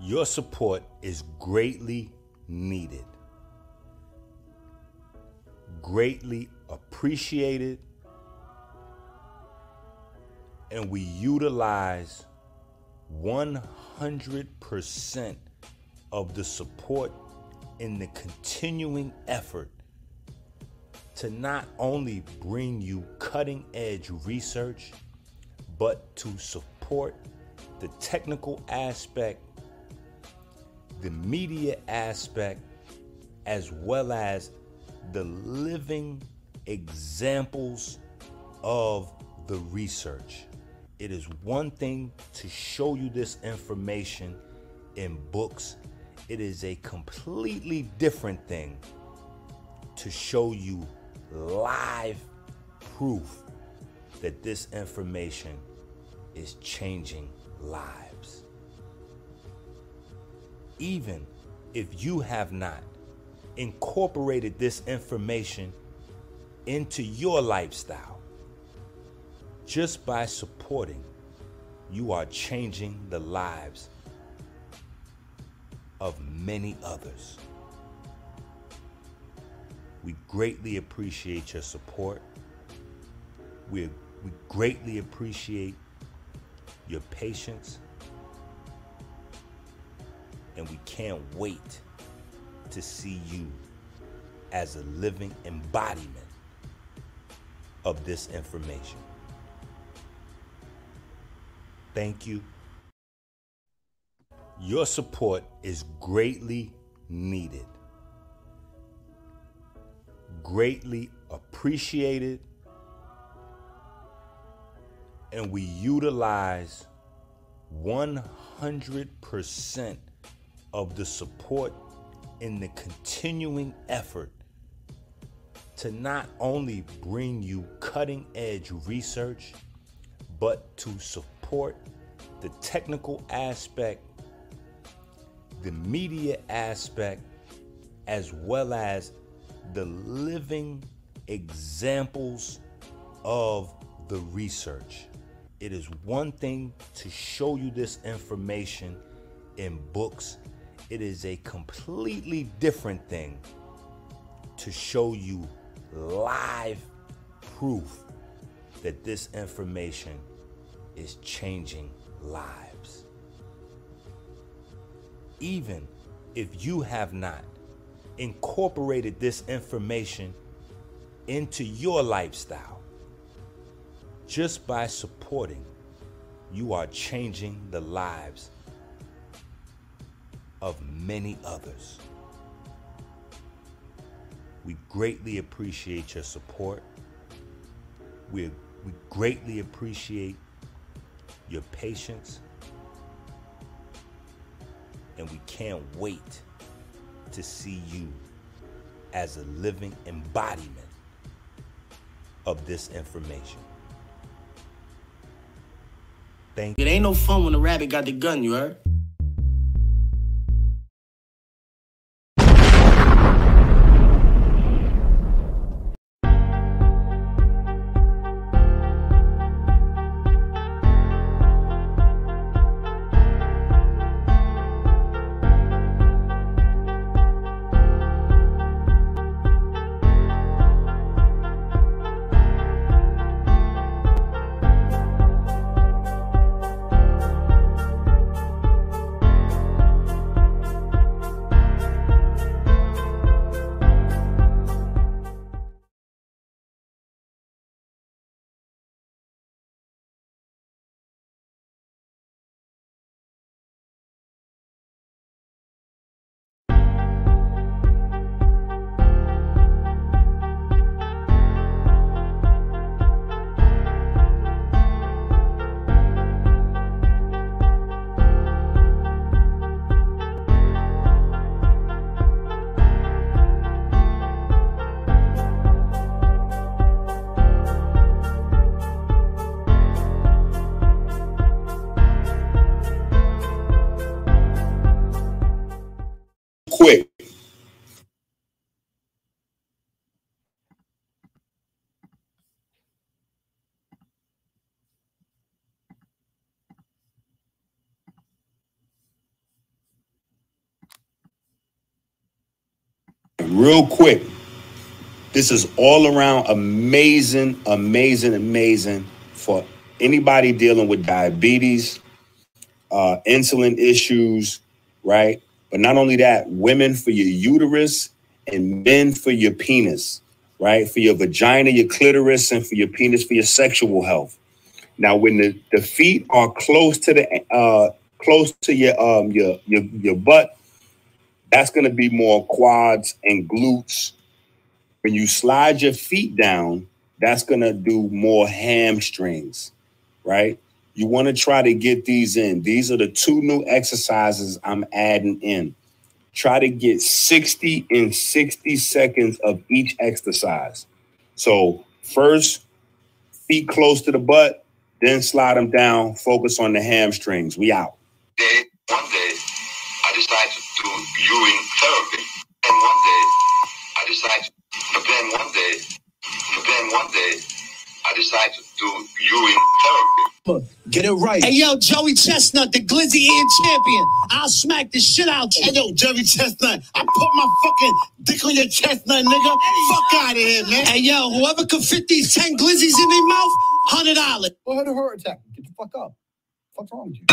Your support is greatly needed, greatly appreciated, and we utilize 100% of the support in the continuing effort to not only bring you cutting edge research, but to support the technical aspect, the media aspect, as well as the living examples of the research. It is one thing to show you this information in books, it is a completely different thing to show you live proof that this information is changing lives. Even if you have not incorporated this information into your lifestyle, just by supporting, you are changing the lives of many others. We greatly appreciate your support. We, we greatly appreciate your patience. And we can't wait to see you as a living embodiment of this information. Thank you. Your support is greatly needed, greatly appreciated, and we utilize 100% of the support in the continuing effort to not only bring you cutting edge research, but to support the technical aspect, the media aspect, as well as the living examples of the research. It is one thing to show you this information in books, it is a completely different thing to show you live proof that this information is changing lives. Even if you have not incorporated this information into your lifestyle, just by supporting, you are changing the lives of many others. We greatly appreciate your support. We, we greatly appreciate your patience, and we can't wait to see you as a living embodiment of this information. Thank It ain't no fun when the rabbit got the gun, you heard? Real quick. This is all around amazing, amazing, amazing for anybody dealing with diabetes, uh, insulin issues, right? But not only that, women for your uterus and men for your penis, right? For your vagina, your clitoris, and for your penis for your sexual health. Now, when the, the feet are close to the uh, close to your um your your, your butt, that's going to be more quads and glutes. When you slide your feet down, that's going to do more hamstrings, right? You want to try to get these in. These are the two new exercises I'm adding in. Try to get 60 in 60 seconds of each exercise. So, first, feet close to the butt, then slide them down, focus on the hamstrings. We out. Then one day, I decided to do urine therapy. Get it right. Hey yo, Joey Chestnut, the Glizzy Ian champion. I'll smack the shit out you. Hey yo, Joey Chestnut, I put my fucking dick on your chestnut, nigga. Fuck out of here, man. Hey yo, whoever can fit these 10 glizzies in their mouth, hundred dollars. Go ahead, a heart attack. Get the fuck up. What's wrong with you?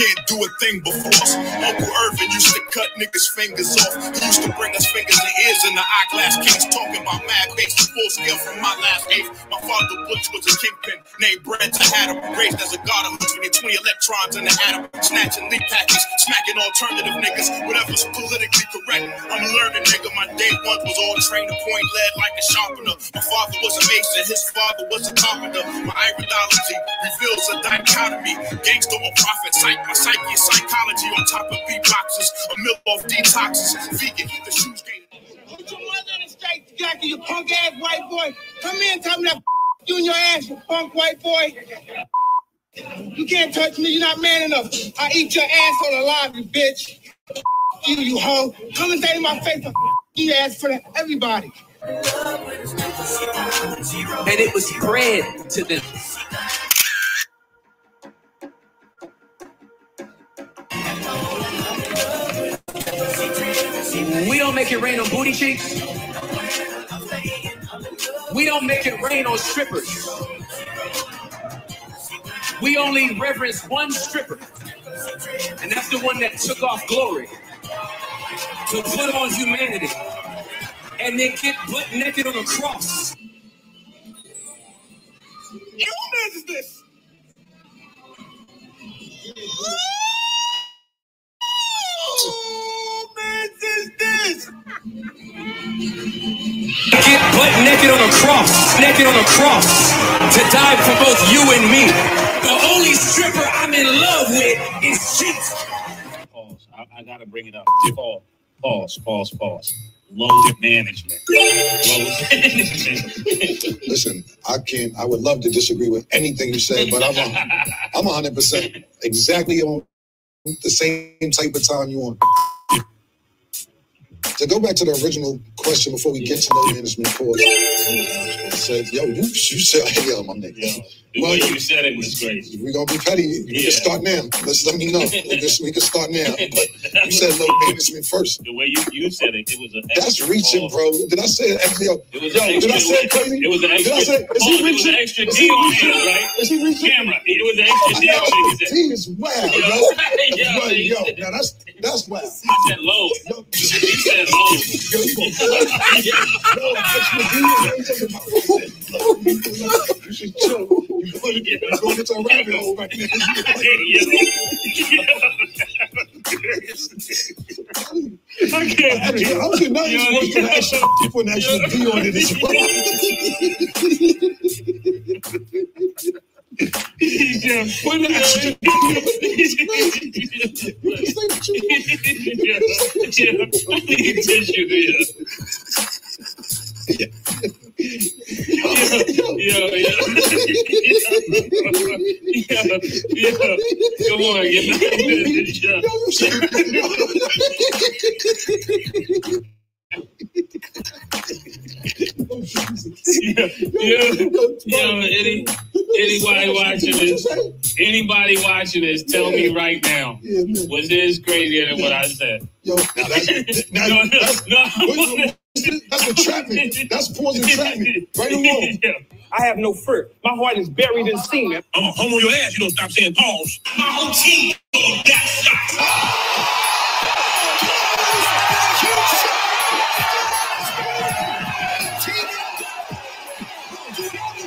Can't do a thing before. us. Uncle Irvin used to cut niggas' fingers off. He used to bring us fingers and ears in the eyeglass case, talking about mad bass, full scale from my last eighth. My father Butch was a kingpin, named Brent to Adam, raised as a god of 20, 20 electrons in the atom, snatching leaf patches, smacking alternative niggas, whatever's politically correct. I'm learning nigga, my day one was all trained to point lead like a sharpener. My father was a mason, his father was a carpenter. My iridology reveals a dichotomy, gangster or prophet, my psyche is psychology on top of beatboxes, a mill off detoxes, vegan, eat the shoes game. Put your mother in the straight jacket, you punk ass white boy. Come here and tell me that you in your ass, you punk white boy. You can't touch me, you're not man enough. I eat your ass asshole alive, you bitch. You, you hoe. Come and say in my face, I eat ass for the, everybody. and it was spread to them. We don't make it rain on booty cheeks. We don't make it rain on strippers. We only reverence one stripper, and that's the one that took off glory to put on humanity and then get butt naked on a cross. Is this? Who man is this? Get butt naked on a cross, naked on a cross, to die for both you and me. The only stripper I'm in love with is Jesus. Pause. I, I gotta bring it up. Pause. Pause. Pause. Pause. Load management. Load management. Listen, I can't. I would love to disagree with anything you say, but I'm a, I'm 100 percent exactly on the same type of time you on. To go back to the original question before we get to the management course, said, "Yo, you, you said, hey, yo, my nigga, the way you said it was crazy. we gonna be petty. We Yeah. can start now. Let's let me know. We can, we can start now. But you said low management first. The way you, you said it, it was an That's reaching, pause. bro. Did I say it? Yo, It was yo, an did I say it crazy? It was an Did I say? Is he it was reaching? an extra Is D he on reaching? him, right? Is he reaching? Camera. It was an extra D on him. He is wild, Yo, yo. yo, Yo, he yo, said- now that's that's wild. I said low. Yo, He said low. yo, you gonna yo, extra D You should chill. You going to you going into a rabbit hole right now. I can't Actually, breathe. I'm put an extra D on it as well. Yeah, like what yeah. Come on, get yeah, yeah, any, anybody watching this, anybody watching this, tell me right now, was this crazier than what I said? Yo, that's, No, no, no. That's entrapment. That's poison entrapment. Right or wrong? Yeah. I have no fur. My heart is buried in semen. I'm gonna home on your ass. You don't stop saying pause. My whole team got shot.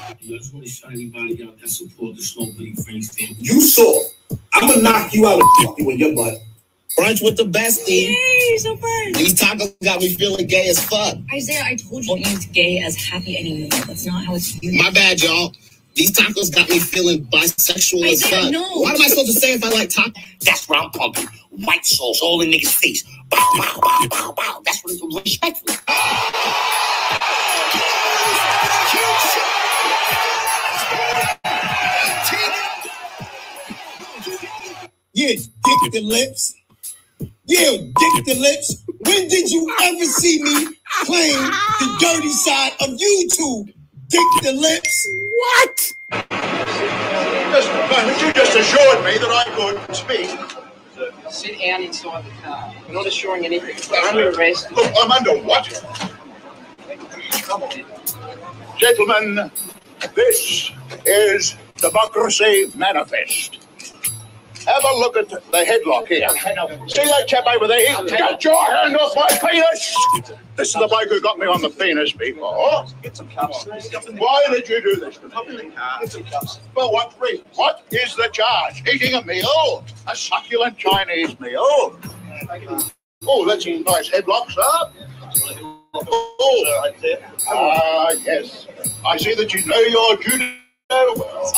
I just want to shout anybody out that support the Snow Bunny Friends family. You saw. I'm gonna knock you out and fuck you in your butt. Brunch with the bestie. Yay, so fun. These tacos got me feeling gay as fuck. Isaiah, I told you it's gay as happy anymore. That's not how it's used. My bad, y'all. These tacos got me feeling bisexual as Isaiah, fuck. no. What am I supposed to say if I like tacos? That's where I'm pumping. White sauce all in niggas' face. Bow, bow, bow, bow, bow. That's what it's respectful. Yeah, dick the lips. Yeah, dick the lips. When did you ever see me playing the dirty side of YouTube? Dick the lips. What? Mr. You just assured me that I could speak. Sit down inside the car. We're not assuring anything. We're under arrest. Look, I'm under what? Gentlemen, this is Democracy Manifest. Have a look at the headlock here. See that chap over there? Get your hand off my penis! This is the bloke who got me on the penis before. Get some cups. Why did you do this? Get some cups. Well, what reason? What is the charge? Eating a meal? A succulent Chinese meal? Oh, that's a nice headlock, sir. Oh, ah, yes. I see that you know your judo well.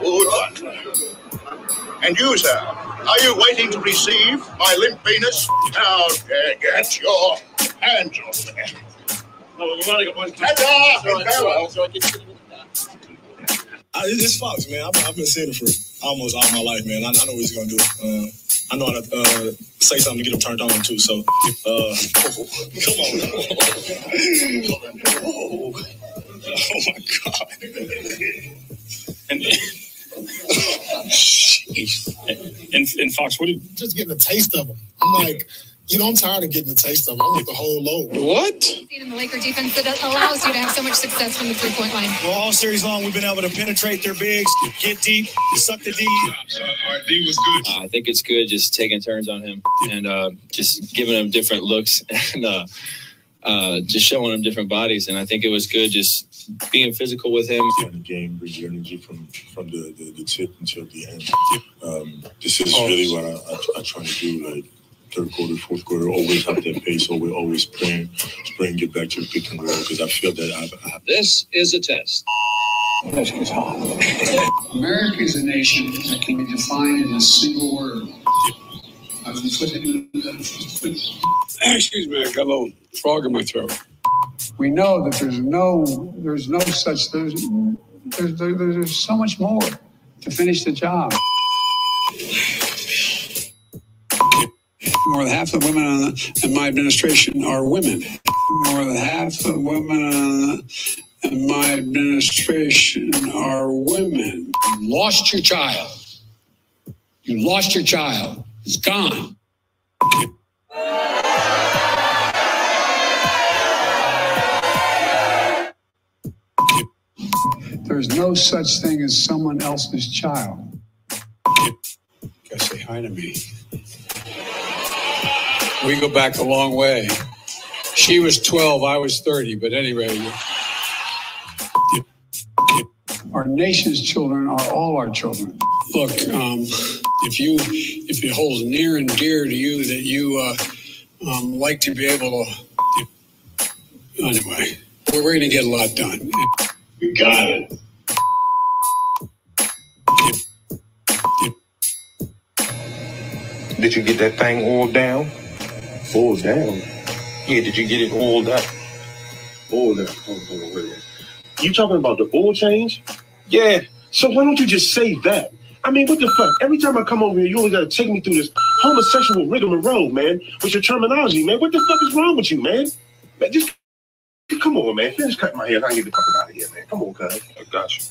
Good. And you, sir, are you waiting to receive my limp penis? Now, uh, get your hands off me. It's it's Fox, man. I've, I've been saying it for almost all my life, man. I, I know what he's gonna do. Uh, I know how to uh, say something to get him turned on too. So, uh, come on. oh, oh my god. And, and, and Fox, what did Just getting a taste of them? I'm like, you know, I'm tired of getting a taste of them. I want the whole load. What? in the Laker defense that allows you to have so much success from the three point line. Well, all series long, we've been able to penetrate their bigs, get deep, suck the D. Our D was good. I think it's good just taking turns on him and uh, just giving him different looks and uh, uh, just showing him different bodies. And I think it was good just being physical with him. the game brings your energy from from the, the, the tip until the end. Um, this is Oh. really what I, I, I try to do. Like third quarter, fourth quarter, always have that pace. Always always spraying, spraying, get back to the pick and roll because I feel that I've, I have This is a test. America is a nation that can be defined in a single word. I will put Excuse me, I got a little frog in my throat. We know that there's no, there's no such, there's, there's, there- there's so much more to finish the job. More than half the women the, in my administration are women. More than half the women the, in my administration are women. You lost your child. You lost your child. It's gone. There's no such thing as someone else's child. Gotta say hi to me. We go back a long way. She was 12, I was 30, but anyway. Our nation's children are all our children. Look, um, if you if it holds near and dear to you that you uh, um, like to be able to, anyway, we're, we're going to get a lot done. You got it. Did you get that thing all down? Oiled down? Yeah, did you get it all up? Oiled down. Hold on, hold on, wait a minute. You talking about the oil change? Yeah, So why don't you just say that? I mean, what the fuck? Every time I come over here, you always gotta take me through this homosexual rigmarole, man, with your terminology, man. What the fuck is wrong with you, man? Man, just come on, man. Finish cutting my hair. and I get the fuck out of here, man. Come on, cuz. I got you.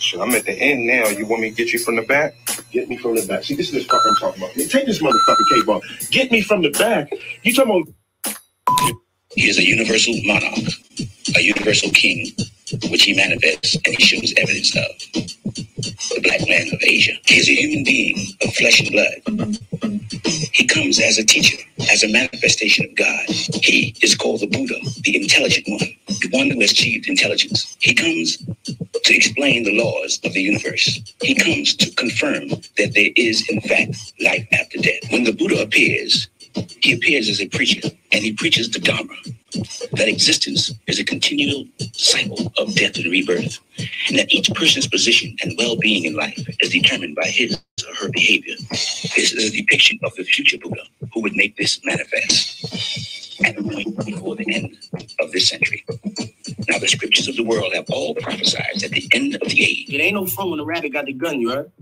Shit, I'm at the end now. You want me to get you from the back? Get me from the back. See, this is the fuck I'm talking about. Man, take this motherfucking cape off. Get me from the back. You talking about He is a universal monarch, a universal king, which he manifests and he shows evidence of. The black man of Asia. He is a human being of flesh and blood. He comes as a teacher, as a manifestation of God. He is called the Buddha, the intelligent one, the one who has achieved intelligence. He comes to explain the laws of the universe. He comes to confirm that there is, in fact, life after death. When the Buddha appears, he appears as a preacher, and he preaches the Dharma, that existence is a continual cycle of death and rebirth, and that each person's position and well-being in life is determined by his or her behavior. This is a depiction of the future Buddha who would make this manifest at a point before the end of this century. Now, the scriptures of the world have all prophesied at the end of the age. It ain't no fun when the rabbit got the gun, you heard?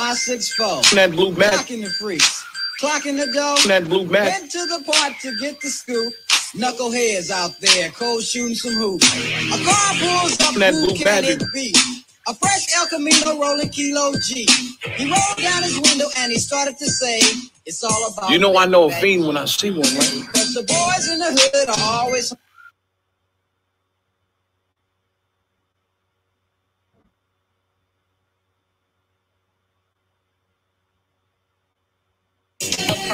My six four. That blue mag- Clocking the freaks. Clocking the dough. That blue mag- Went to the park to get the scoop. Knuckleheads out there, cold shooting some hoops. A car pulls up, That who blue can it be? A fresh El Camino rolling kilo G. He rolled down his window and he started to say, it's all about You know I know a fiend when I see one, right? Cause the boys in the hood are always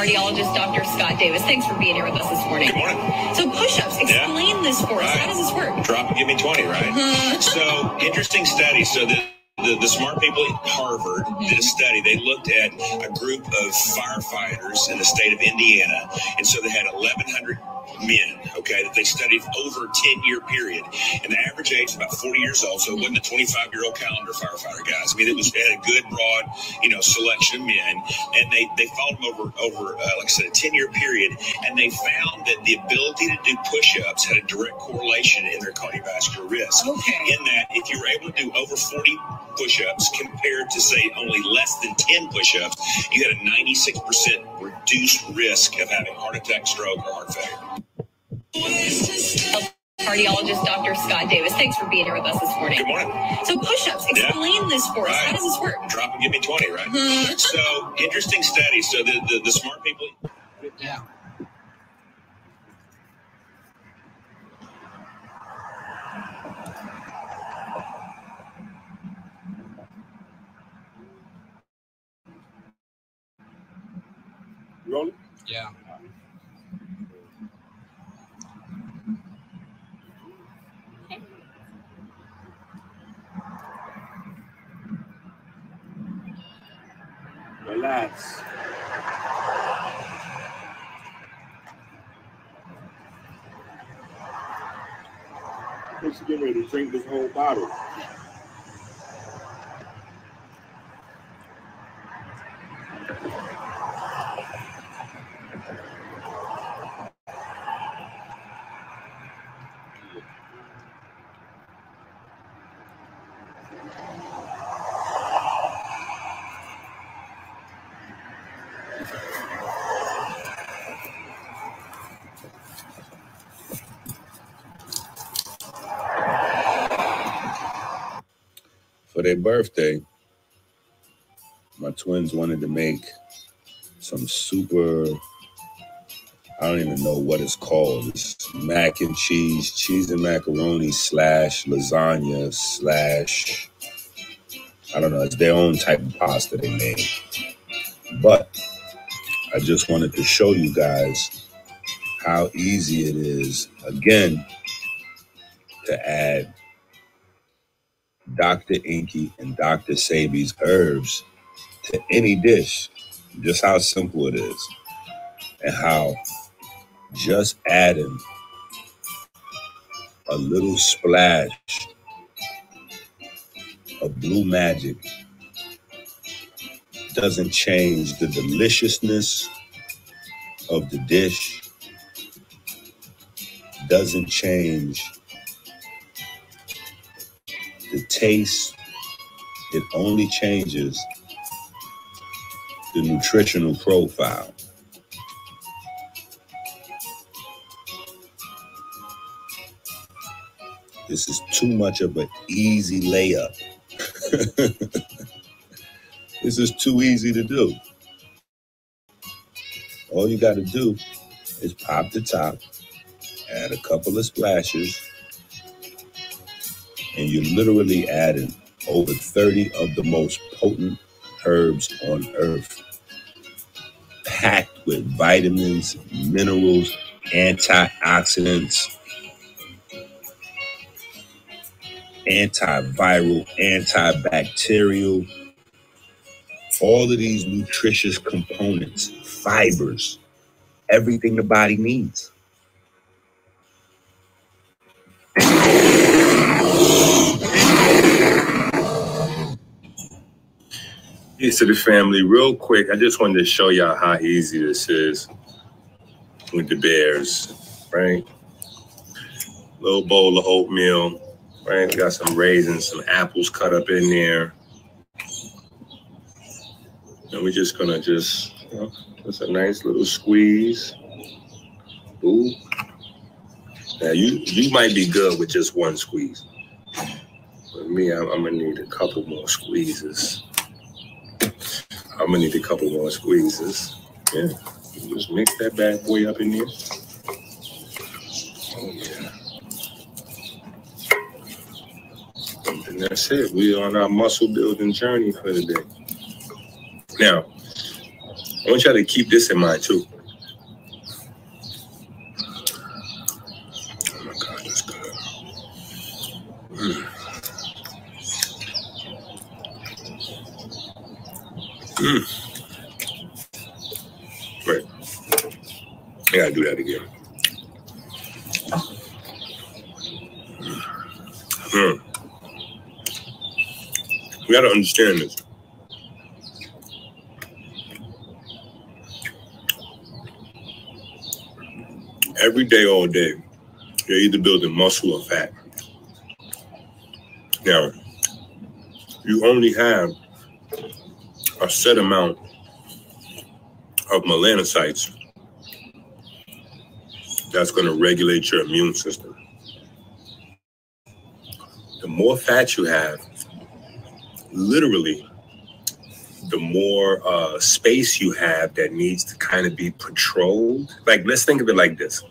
Cardiologist Dr. Scott Davis. Thanks for being here with us this morning. Good morning. So push-ups, explain this for us. How does this work? Drop and give me 20, right? so, interesting study. So, the, the, the smart people at Harvard did a study. They looked at a group of firefighters in the state of Indiana. And so they had 1,100 men, okay, that they studied over a 10 year period. And the average age is about 40 years old. So it wasn't a 25 year old calendar firefighter, guys. I mean, it was it had a good, broad, you know, selection of men. And they, they followed them over, over uh, like I said, a 10 year period. And they found that the ability to do push ups had a direct correlation in their cardiovascular risk. Okay. In that, if you were able to do over 40 push ups compared to, say, only less than 10 push ups, you had a 96% reduced risk of having heart attack, stroke, or heart failure. Cardiologist Dr. Scott Davis. Thanks for being here with us this morning. Good morning. So push-ups, Yeah. explain this for us. Right. How does this work? Drop and give me 20, right? Mhm. so, interesting study. So, the, the, the smart people. Yeah. Rolling? Yeah. Relax. Supposed to get ready to drink this whole bottle. Their birthday, my twins wanted to make some super, I don't even know what it's called. It's mac and cheese, cheese and macaroni slash lasagna slash, I don't know, it's their own type of pasta they made. But I just wanted to show you guys how easy it is, again, to add Dr. Enqi and Dr. Sebi's herbs to any dish. Just how simple it is. And how just adding a little splash of blue magic doesn't change the deliciousness of the dish, doesn't change the taste. It only changes the nutritional profile. This is too much of an easy layup. this is too easy to do. All you got to do is pop the top, add a couple of splashes, and you're literally adding over 30 of the most potent herbs on earth, packed with vitamins, minerals, antioxidants, antiviral, antibacterial, all of these nutritious components, fibers, everything the body needs. Peace to the family. Real quick, I just wanted to show y'all how easy this is with the bears, right? Little bowl of oatmeal, right? We got some raisins, some apples cut up in there. And we're just gonna just, you know, just a nice little squeeze. Ooh. Now you you might be good with just one squeeze. But me, I'm, I'm gonna need a couple more squeezes. I'm gonna need a couple more squeezes. Yeah, just mix that bad boy up in there. Oh yeah. And that's it. We are on our muscle building journey for the day. Now, I want y'all to keep this in mind too. Oh my God, that's good. Mm. Mm. Right. I gotta do that again. Mm. We gotta understand this. Every day, all day, you're either building muscle or fat. Now, you only have a set amount of melanocytes that's going to regulate your immune system. The more fat you have, literally, the more uh, space you have that needs to kind of be patrolled. Like, let's think of it like this.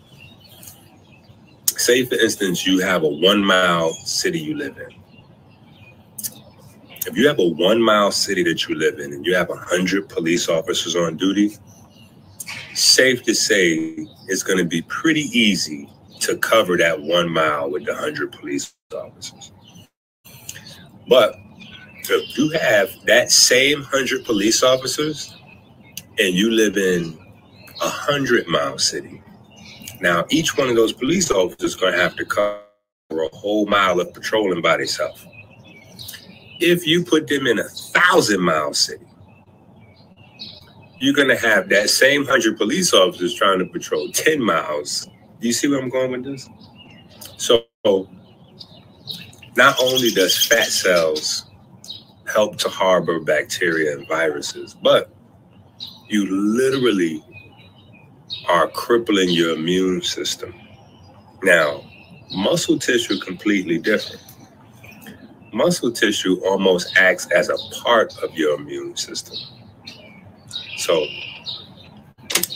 Say, for instance, you have a one mile city you live in. If you have a one mile city that you live in and you have a hundred police officers on duty, safe to say it's going to be pretty easy to cover that one mile with the hundred police officers. But if you have that same hundred police officers and you live in a hundred mile city, now each one of those police officers is going to have to cover a whole mile of patrolling by themselves. If you put them in a thousand mile city, you're going to have that same hundred police officers trying to patrol 10 miles. Do you see where I'm going with this? So, not only does fat cells help to harbor bacteria and viruses, but you literally are crippling your immune system. Now, muscle tissue completely different. Muscle tissue almost acts as a part of your immune system. So,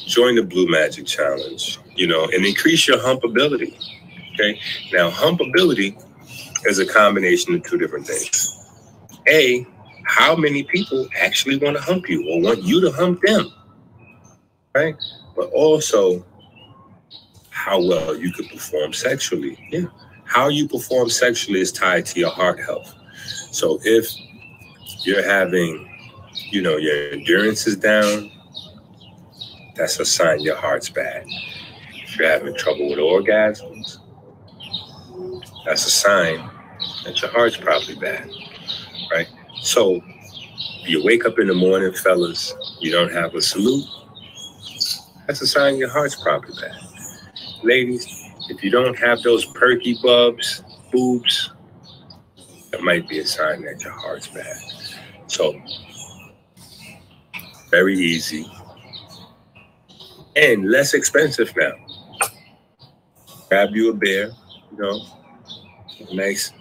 join the Blue Magic Challenge, you know, and increase your humpability. Okay. Now, humpability is a combination of two different things. A, how many people actually want to hump you or want you to hump them? Right? But also, how well you could perform sexually. Yeah. How you perform sexually is tied to your heart health. So if you're having, you know, your endurance is down, that's a sign your heart's bad. If you're having trouble with orgasms, that's a sign that your heart's probably bad? So you wake up in the morning, fellas, you don't have a salute, that's a sign your heart's probably bad. Ladies, if you don't have those perky bubs, boobs, that might be a sign that your heart's bad. So, very easy and less expensive now. Grab you a bear, you know, nice,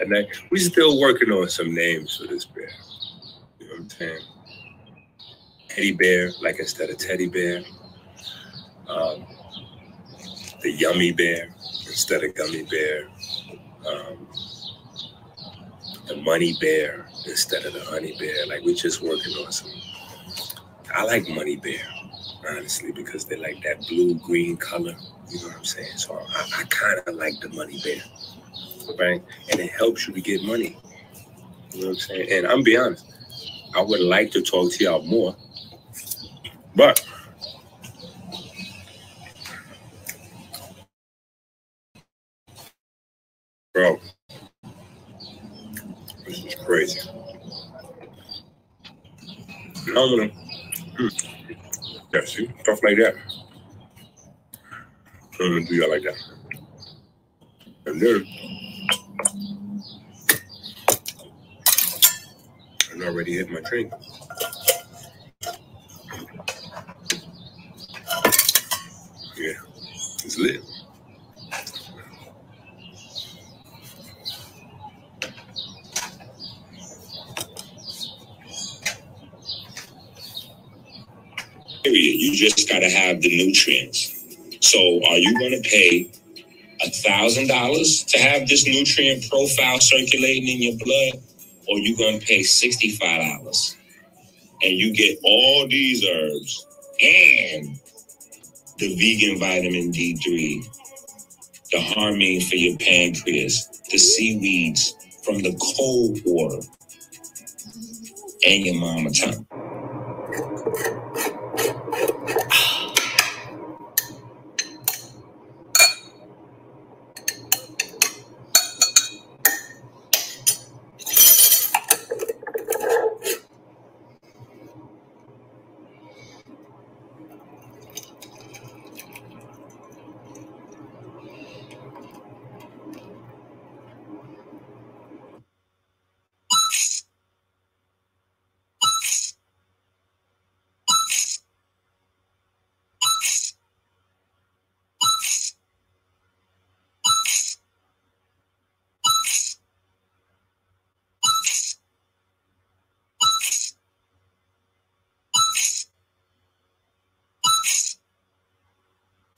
a nice. We're still working on some names for this bear. You know what I'm saying? Teddy bear, like instead of teddy bear. Um, the yummy bear instead of gummy bear. Um, the money bear instead of the honey bear. Like we're just working on some. I like money bear, honestly, because they like that blue green color. You know what I'm saying? So I, I kind of like the money bear, right? And it helps you to get money. You know what I'm saying? And I'm be honest, I would like to talk to y'all more, but bro, this is crazy. Phenomenal. Hmm. Yeah, see, stuff like that. I'm gonna do that like that. And then I already hit my train. Yeah, it's lit. Period. You just got to have the nutrients. So, are you going to pay a thousand dollars to have this nutrient profile circulating in your blood, or you're going to pay sixty five dollars and you get all these herbs and the vegan vitamin D three, the harmine for your pancreas, the seaweeds from the cold water, and your mama tongue.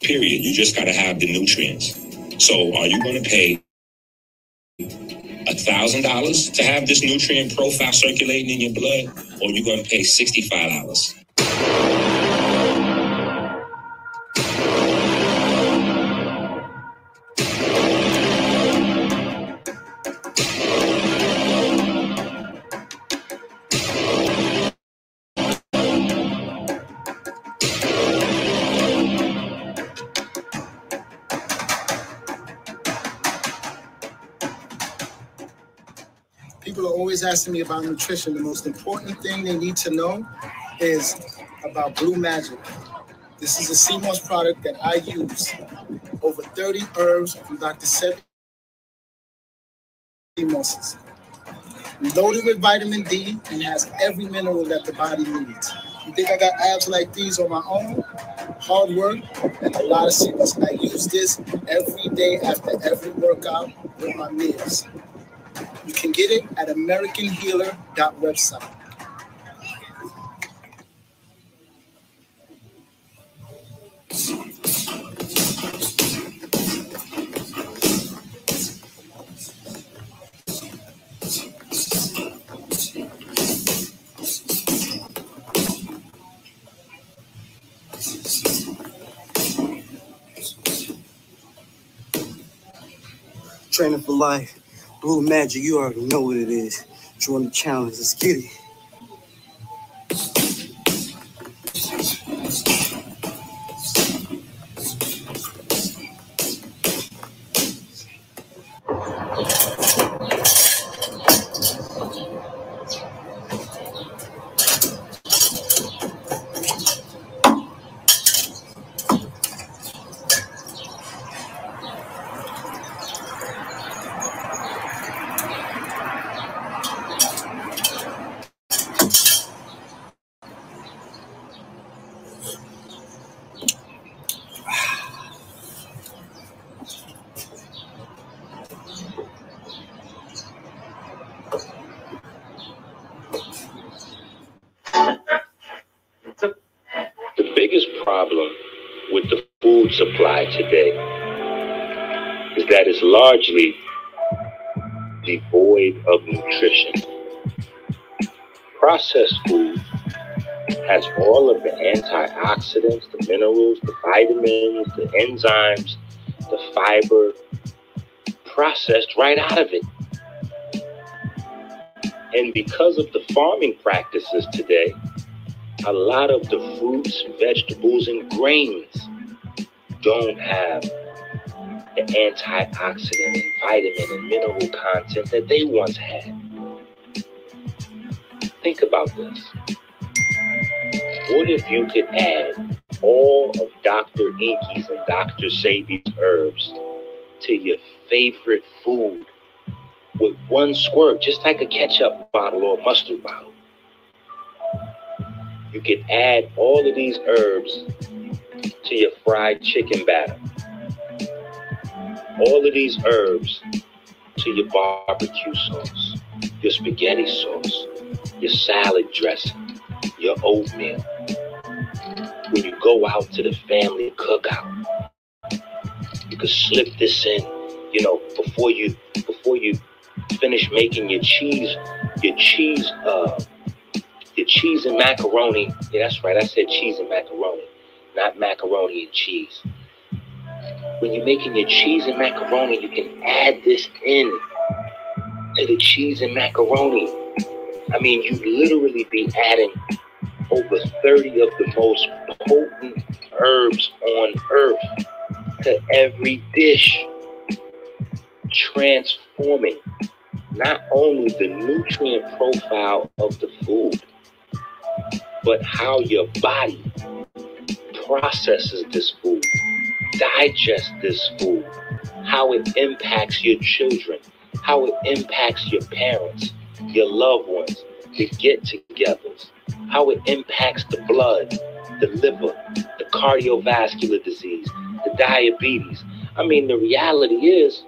Period. You just got to have the nutrients. So, are you going to pay a thousand dollars to have this nutrient profile circulating in your blood, or are you going to pay sixty five dollars? Asking me about nutrition. The most important thing they need to know is about Blue Magic. This is a moss product that I use. Over 30 herbs from Dr. Sebi sea mosses. Loaded with vitamin D and has every mineral that the body needs. You think I got abs like these on my own? Hard work and a lot of secrets. I use this every day after every workout with my meals. You can get it at AmericanHealer.website. Training for life. Blue Magic, you already know what it is. Join the challenge. Let's get it. Enzymes, the fiber processed right out of it. And because of the farming practices today, a lot of the fruits, vegetables, and grains don't have the antioxidant and vitamin and mineral content that they once had. Think about this. What if you could add all of Dr. Enqi's and Dr. Sebi's herbs to your favorite food with one squirt, just like a ketchup bottle or mustard bottle? You can add all of these herbs to your fried chicken batter. All of these herbs to your barbecue sauce, your spaghetti sauce, your salad dressing, your oatmeal. When you go out to the family cookout, you can slip this in, you know, before you before you finish making your cheese, your cheese uh the cheese and macaroni. Yeah, that's right. I said cheese and macaroni, not macaroni and cheese. When you're making your cheese and macaroni, you can add this in to the cheese and macaroni. I mean, you literally be adding over 30 of the most potent herbs on earth to every dish, transforming not only the nutrient profile of the food, but how your body processes this food, digests this food, how it impacts your children, how it impacts your parents, your loved ones, the get togethers, how it impacts the blood, the liver, the cardiovascular disease, the diabetes. I mean, the reality is,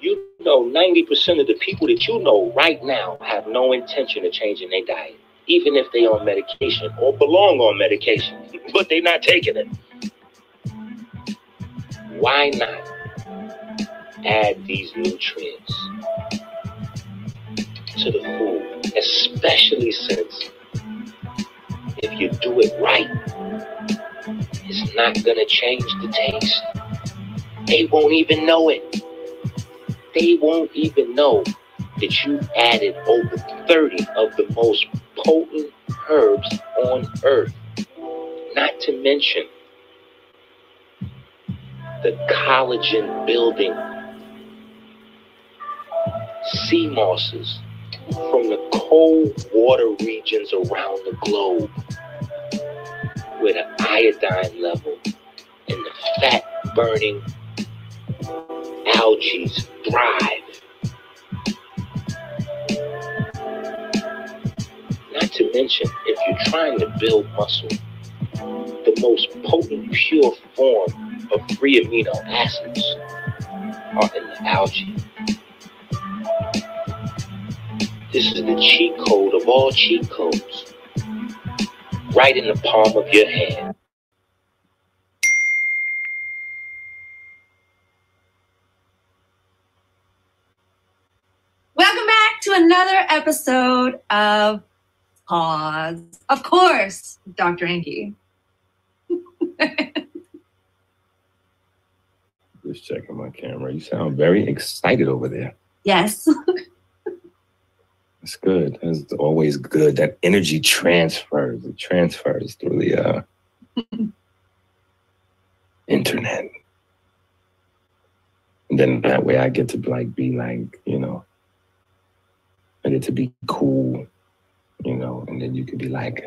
you know, 90% of the people that you know right now have no intention of changing their diet even if they on medication or belong on medication, but they're not taking it. Why not add these nutrients to the food, especially since if you do it right, it's not gonna change the taste. They won't even know it. They won't even know that you added over 30 of the most potent herbs on earth. Not to mention the collagen building sea mosses from the cold water regions around the globe where the iodine level and the fat burning algae thrive. Not to mention, if you're trying to build muscle, the most potent, pure form of free amino acids are in the algae. This is the cheat code of all cheat codes, right in the palm of your hand. Welcome back to another episode of Pause. Of course, Dr. Enqi. Just checking my camera. You sound very excited over there. Yes. It's good. It's always good. That energy transfers. It transfers through the uh, internet. And then that way I get to like be like, you know, I get to be cool, you know, and then you could be like,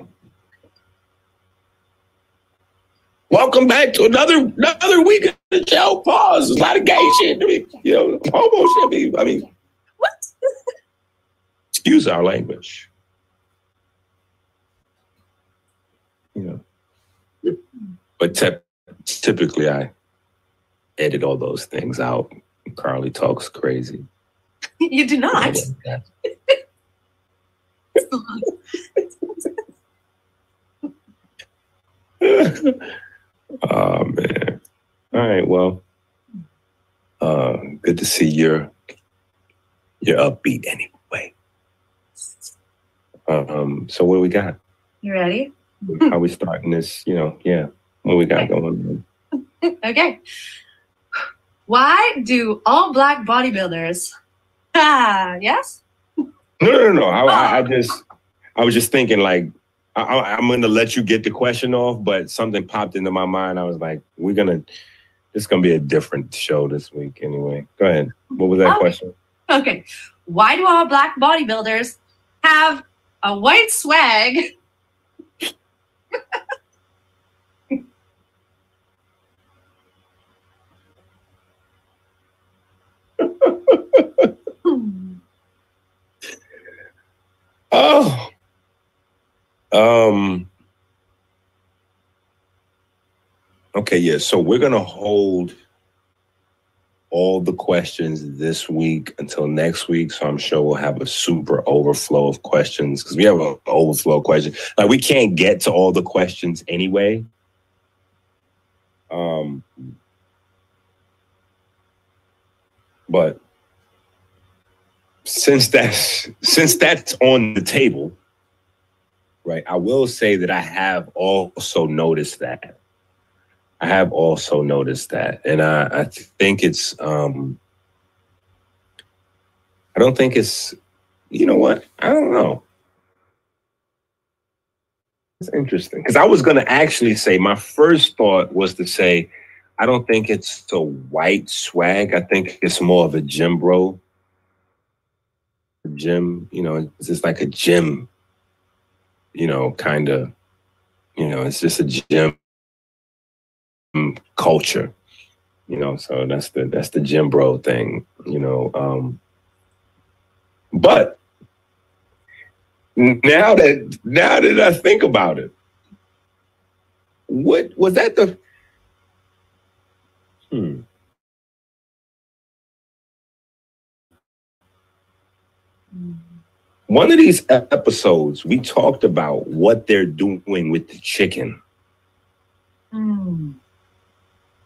Welcome back to another another week of the show. Pause. There's a lot of gay shit. I mean, you know, homo shit. I mean, I mean excuse our language. You know, but te- typically I edit all those things out. Carly talks crazy. you do not. oh man. All right. Well, uh, good to see you're you're upbeat anyway. Um, so what do we got? You ready? How we starting this? You know, yeah. What we got going on? okay. Why do all black bodybuilders? Ah, yes. No, no, no. I, I, I just, I was just thinking like, I, I'm gonna let you get the question off, but something popped into my mind. I was like, we're gonna, it's gonna be a different show this week anyway. Go ahead. What was that Okay. question? Okay. Why do all black bodybuilders have a white swag? Oh. Um. Okay, yeah. So we're gonna hold all the questions this week until next week. So I'm sure we'll have a super overflow of questions because we have an overflow of questions. Like we can't get to all the questions anyway. Um. But since that's since that's on the table, right? I will say that I have also noticed that. I have also noticed that, and I, I think it's. um I don't think it's. You know what? I don't know. It's interesting because I was going to actually say my first thought was to say, I don't think it's a white swag. I think it's more of a gym bro gym, you know, it's just like a gym, you know, kind of, you know, it's just a gym culture, you know, so that's the that's the gym bro thing, you know. Um but now that now that I think about it, what was that the hmm one of these episodes we talked about what they're doing with the chicken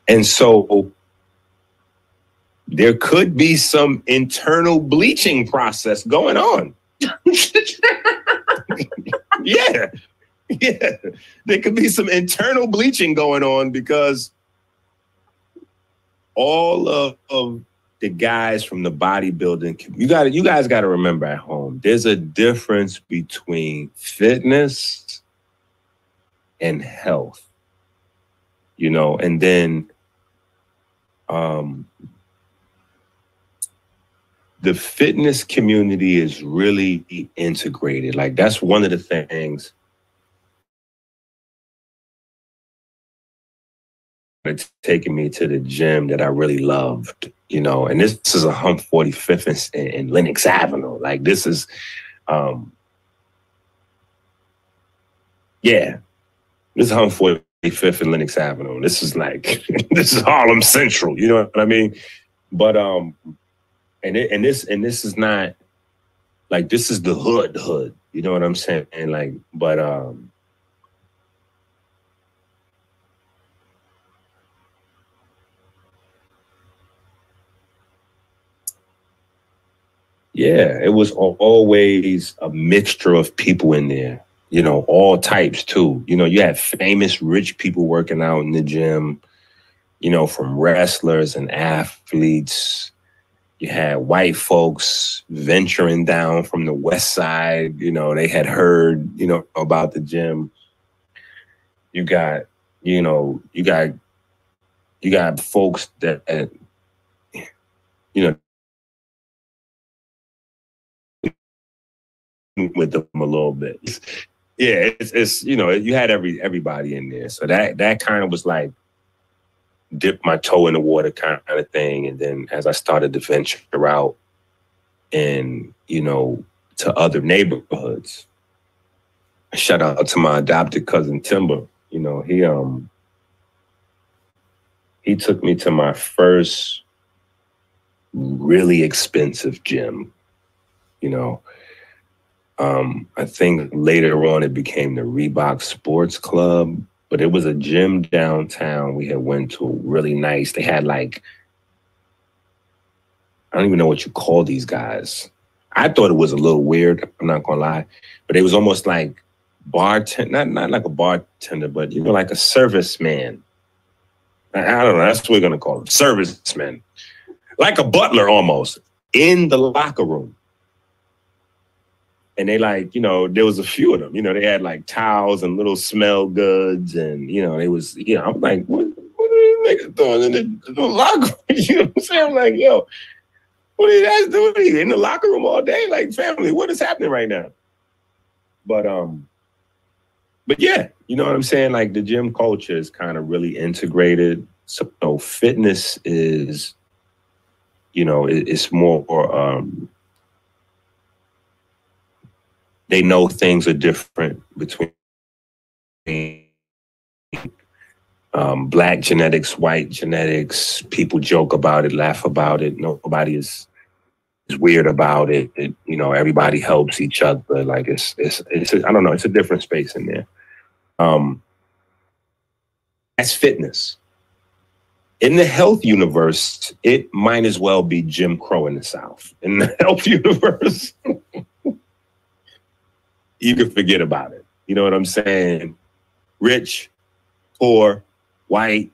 and so there could be some internal bleaching process going on. Yeah. Yeah. There could be some internal bleaching going on because all of, of the guys from the bodybuilding you got you guys got to remember at home there's a difference between fitness and health you know and then um the fitness community is really integrated like that's one of the things it's taken me to the gym that I really loved, you know, and this, is a hump 45th in, in Lenox Avenue. Like this is, um, yeah, this is hump 45th in Lenox Avenue. This is like, this is Harlem Central, you know what I mean? But, um, and it, and this, and this is not like, this is the hood hood, you know what I'm saying? And like, but, um, Yeah, it was always a mixture of people in there, you know, all types too. You know, you had famous rich people working out in the gym, you know, from wrestlers and athletes, you had white folks venturing down from the west side. You know, they had heard, you know, about the gym. You got, you know, you got, you got folks that, that you know, with them a little bit. Yeah, it's, it's you know, you had every everybody in there. So that that kind of was like dip my toe in the water kind of thing. And then as I started to venture out and, you know, to other neighborhoods, shout out to my adopted cousin Timber. You know, he um he took me to my first really expensive gym. You know, um, I think later on it became the Reebok Sports Club but it was a gym downtown. We had went to really nice they had like i don't even know what you call these guys. I thought it was a little weird i'm not gonna lie but it was almost like bartender not, not like a bartender but you know like a serviceman. I, I don't know that's what we're gonna call them serviceman like a butler almost in the locker room and they like, you know, there was a few of them. You know, they had like towels and little smell goods, and you know, it was, you know, I'm like, what, what are these niggas doing in the, the locker? you know what I'm saying? I'm like, yo, what are you guys doing in the locker room all day? Like, family, what is happening right now? But um, but yeah, you know what I'm saying? Like the gym culture is kind of really integrated. So you know, fitness is, you know, it, it's more or um they know things are different between um, black genetics, white genetics. People joke about it, laugh about it. Nobody is is weird about it. it you know, everybody helps each other. Like it's it's it's I don't know. It's a different space in there. Um, that's fitness. In the health universe, it might as well be Jim Crow in the South. In the health universe, you can forget about it. You know what I'm saying? Rich, poor, white,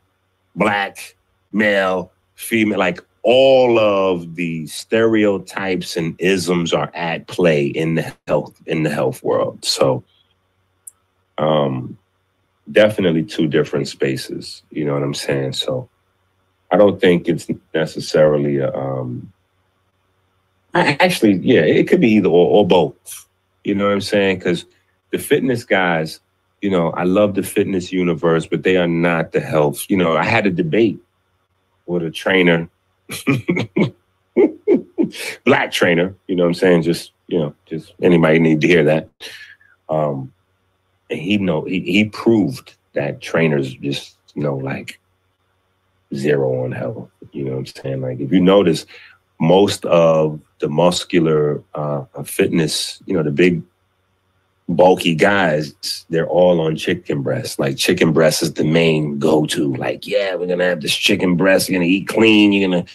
black, male, female, like all of the stereotypes and isms are at play in the health in the health world. So um definitely two different spaces, you know what I'm saying? So I don't think it's necessarily a um I actually, yeah, it could be either or, or both. You know what I'm saying? Because the fitness guys, you know, I love the fitness universe, but they are not the health. You know, I had a debate with a trainer, black trainer, you know what I'm saying? Just, you know, just anybody need to hear that. Um, and he know he, he proved that trainers just, you know, like zero on health. You know what I'm saying? Like if you notice, most of the muscular uh, fitness, you know, the big bulky guys, they're all on chicken breast. Like chicken breast is the main go-to. Like, yeah, we're gonna have this chicken breast. You're gonna eat clean. You're gonna,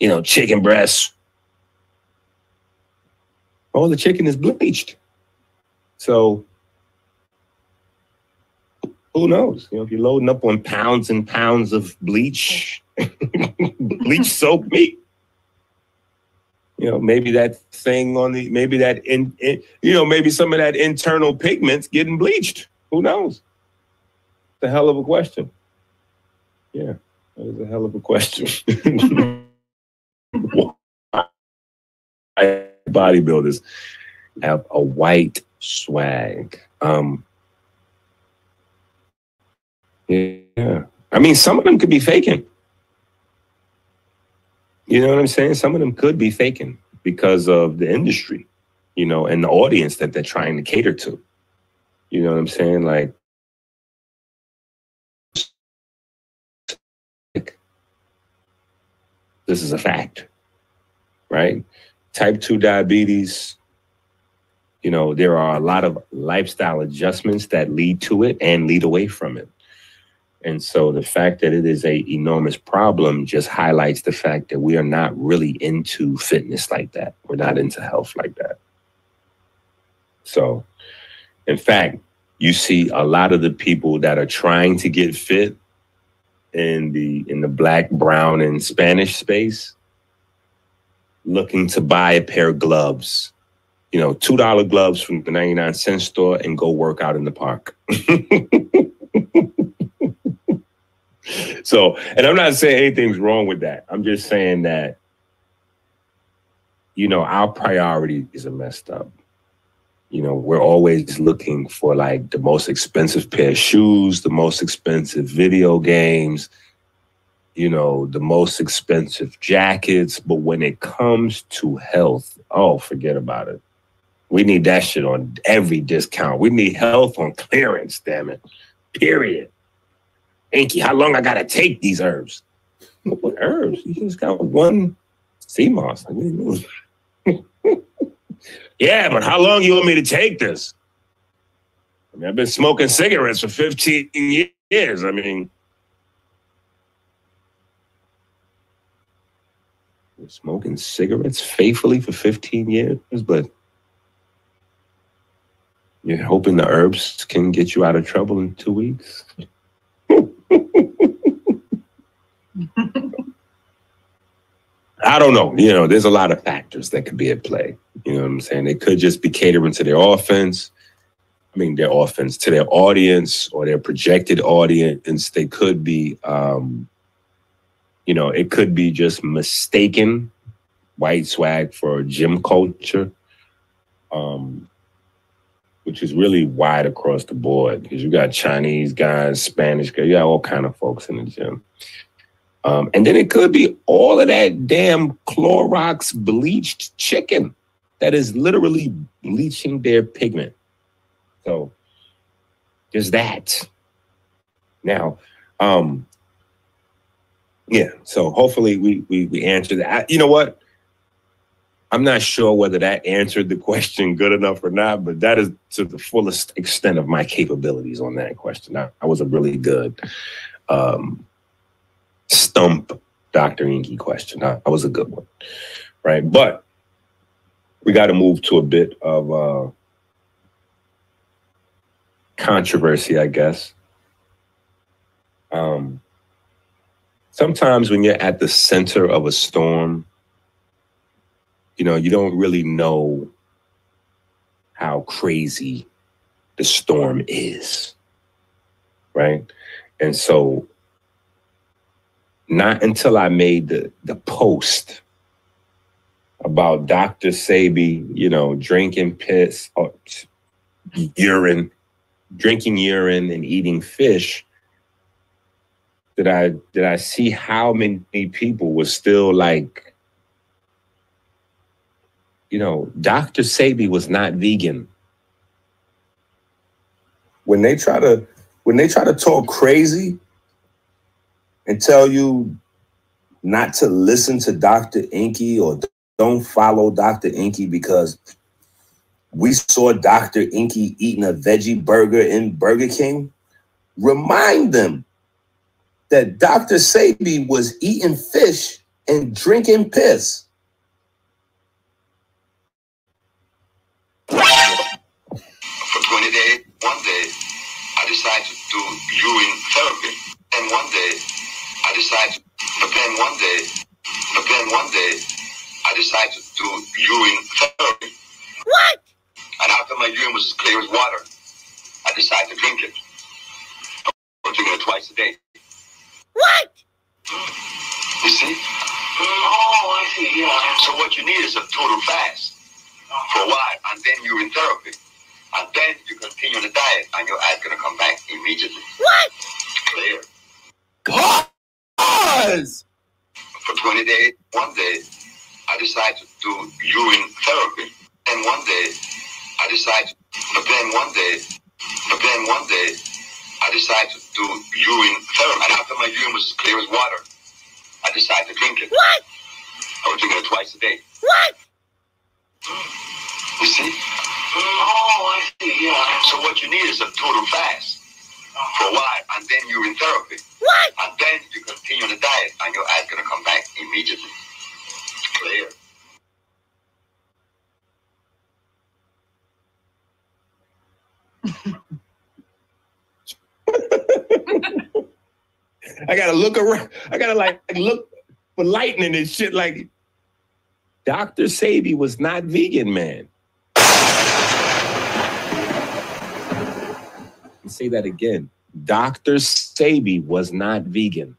you know, chicken breast. All the chicken is bleached. So who knows? You know, if you're loading up on pounds and pounds of bleach, bleach soap meat, you know, maybe that thing on the, maybe that in, in, you know, maybe some of that internal pigments getting bleached. Who knows? A hell of a question. Yeah, that is a hell of a question. Bodybuilders have a white swag. Um, yeah, I mean, some of them could be faking. You know what I'm saying? Some of them could be faking because of the industry, you know, and the audience that they're trying to cater to. You know what I'm saying? Like, this is a fact, right? Type 2 diabetes, you know, there are a lot of lifestyle adjustments that lead to it and lead away from it. And so the fact that it is a enormous problem just highlights the fact that we are not really into fitness like that. We're not into health like that. So, in fact, you see a lot of the people that are trying to get fit in the in the black, brown, and Spanish space. looking to buy a pair of gloves, you know, two dollar gloves from the ninety nine cent store, and go work out in the park. so, and I'm not saying anything's wrong with that. I'm just saying that, you know, our priorities are messed up. You know, we're always looking for like the most expensive pair of shoes, the most expensive video games, you know, the most expensive jackets. But when it comes to health, oh, forget about it. We need that shit on every discount. We need health on clearance, damn it. Period. Enqi, how long I gotta take these herbs? What herbs? You just got one sea moss. Yeah, but how long you want me to take this? I mean, I've been smoking cigarettes for 15 years. I mean, smoking cigarettes faithfully for 15 years, but you're hoping the herbs can get you out of trouble in two weeks. I don't know. You know, there's a lot of factors that could be at play. You know what I'm saying? They could just be catering to their offense. I mean, their offense to their audience or their projected audience. They could be, um, you know, it could be just mistaken white swag for gym culture, um, which is really wide across the board because you got Chinese guys, Spanish guys, you got all kind of folks in the gym. Um, and then it could be all of that damn Clorox bleached chicken that is literally bleaching their pigment. So there's that. Now, um, yeah. So hopefully we we we answered that. I- you know what? I'm not sure whether that answered the question good enough or not, but that is to the fullest extent of my capabilities on that question. I, I was a really good um, stump Dr. Enqi question. That was a good one, right? But we got to move to a bit of uh, controversy, I guess. Um, sometimes when you're at the center of a storm, you know, you don't really know how crazy the storm is, right? And so not until I made the the post about Dr. Sebi, you know, drinking piss or urine, drinking urine and eating fish, did I did I see how many people were still like, you know, Dr. Sebi was not vegan. When they try to when they try to talk crazy and tell you not to listen to Dr. Enqi or don't follow Dr. Enqi because we saw Dr. Enqi eating a veggie burger in Burger King, remind them that Dr. Sebi was eating fish and drinking piss. For 20 days, one day, I decided to do urine therapy. And one day, I decided, but then one day, but then one day, I decided to do urine therapy. What? And after my urine was as clear as water, I decided to drink it. I'm drinking it twice a day. What? You see? Oh, I see. Yeah. So what you need is a total fast for a while, and then urine therapy, and then you continue on the diet, and your ass gonna come back immediately. What? Clear. Pause. For 20 days, one day, I decided to do urine therapy, and one day, I decided, but then one day, but then one day, I decided to do urine therapy, and after my urine was as clear as water, I decided to drink it. What? I was drinking it twice a day. What? You see? Oh, I see. Yeah. So what you need is a total fast for a while, and then urine therapy. What? And then you continue on the diet, and your ass gonna come back immediately. Clear. I gotta look around. I gotta like look for lightning and shit. Like, Dr. Sebi was not vegan, man. Let me say that again. Dr. Sebi was not vegan.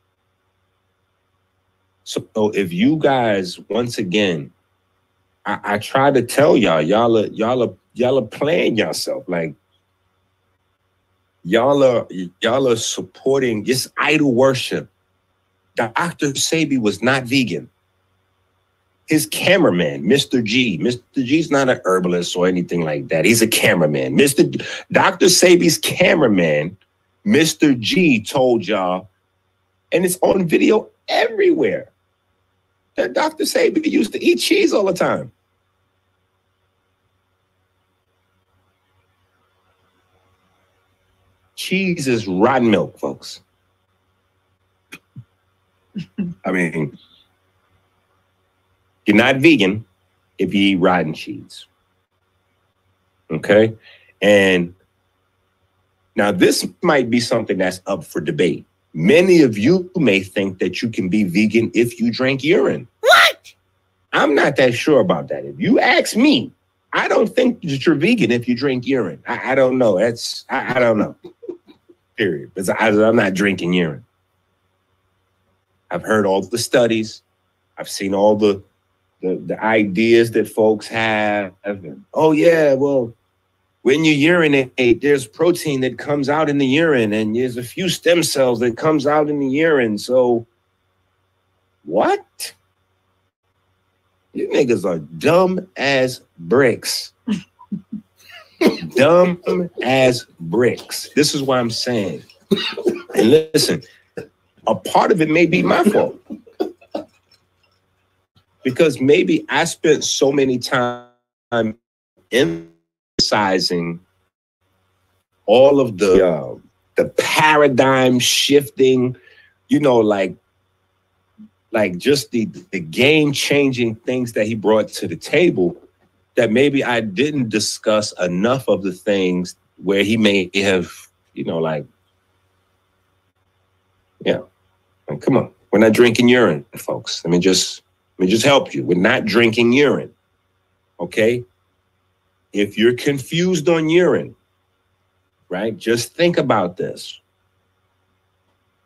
So if you guys, once again, I, I try to tell y'all, y'all are y'all are y'all are playing yourself. Like y'all are y'all are supporting this idol worship. Dr. Sebi was not vegan. His cameraman, Mr. G. Mr. G's not an herbalist or anything like that. He's a cameraman. Mr. D- Dr. Sebi's cameraman, Mr. G, told y'all, and it's on video everywhere that Dr. Sebi used to eat cheese all the time. Cheese is rotten milk, folks. I mean, you're not vegan if you eat rotten cheese. Okay? And now this might be something that's up for debate. Many of you may think that you can be vegan if you drink urine. What? I'm not that sure about that. If you ask me, I don't think that you're vegan if you drink urine. I, I don't know. That's I, I don't know. Period. Because I, I'm not drinking urine. I've heard all the studies. I've seen all the the, the ideas that folks have. And, oh yeah, well, when you urinate, there's protein that comes out in the urine, and there's a few stem cells that comes out in the urine. So, what? You niggas are dumb as bricks. dumb as bricks. This is what I'm saying. And listen, a part of it may be my fault. Because maybe I spent so many time emphasizing all of the uh, the paradigm shifting, you know, like like just the the game changing things that he brought to the table that maybe I didn't discuss enough of the things where he may have, you know, like, yeah, like, come on, we're not drinking urine, folks. Let me just let me just help you. We're not drinking urine, okay? If you're confused on urine, right? Just think about this.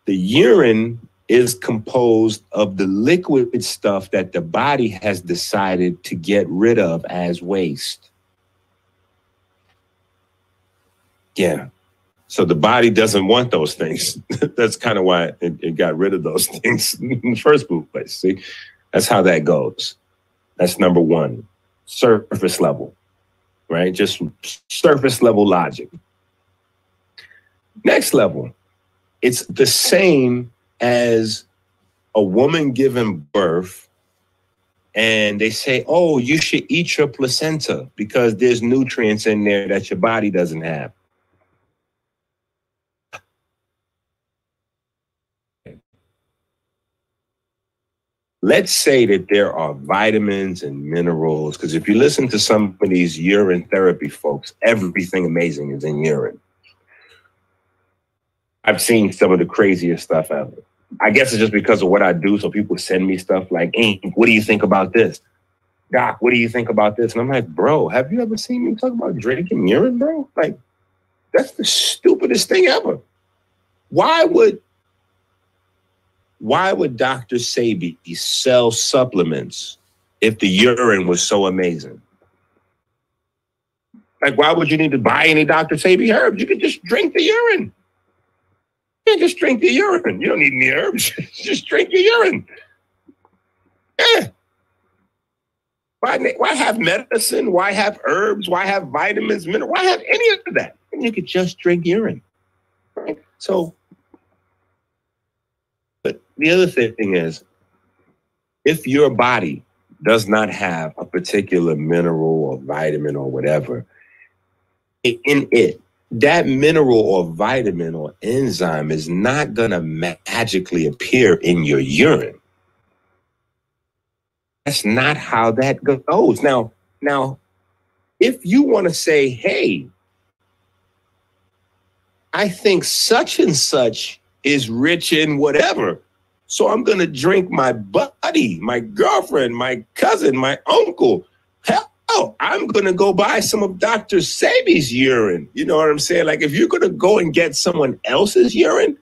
The urine is composed of the liquid stuff that the body has decided to get rid of as waste. Yeah. So the body doesn't want those things. That's kind of why it, it, got rid of those things in the first place. See, that's how that goes. That's number one, surface level, right? Just surface level logic. Next level, it's the same as a woman giving birth and they say, oh, you should eat your placenta because there's nutrients in there that your body doesn't have. Let's say that there are vitamins and minerals, because if you listen to some of these urine therapy folks, everything amazing is in urine. I've seen some of the craziest stuff ever. I guess it's just because of what I do. So people send me stuff like, what do you think about this? Doc, what do you think about this? And I'm like, bro, have you ever seen me talk about drinking urine, bro? Like, that's the stupidest thing ever. Why would why would Dr. Sebi sell supplements if the urine was so amazing? Like, why would you need to buy any Dr. Sebi herbs? You could just drink the urine. Yeah, just drink the urine. You don't need any herbs. just drink your urine. Yeah. Why, why have medicine? Why have herbs? Why have vitamins, minerals? Why have any of that? And you could just drink urine. Right? So, but the other thing is, if your body does not have a particular mineral or vitamin or whatever in it, that mineral or vitamin or enzyme is not going to magically appear in your urine. That's not how that goes. Now, now, if you want to say, hey, I think such and such is rich in whatever, So I'm gonna drink my buddy, my girlfriend, my cousin, my uncle. Hell, I'm gonna go buy some of Dr. Sebi's urine. You know what I'm saying? Like if you're gonna go and get someone else's urine,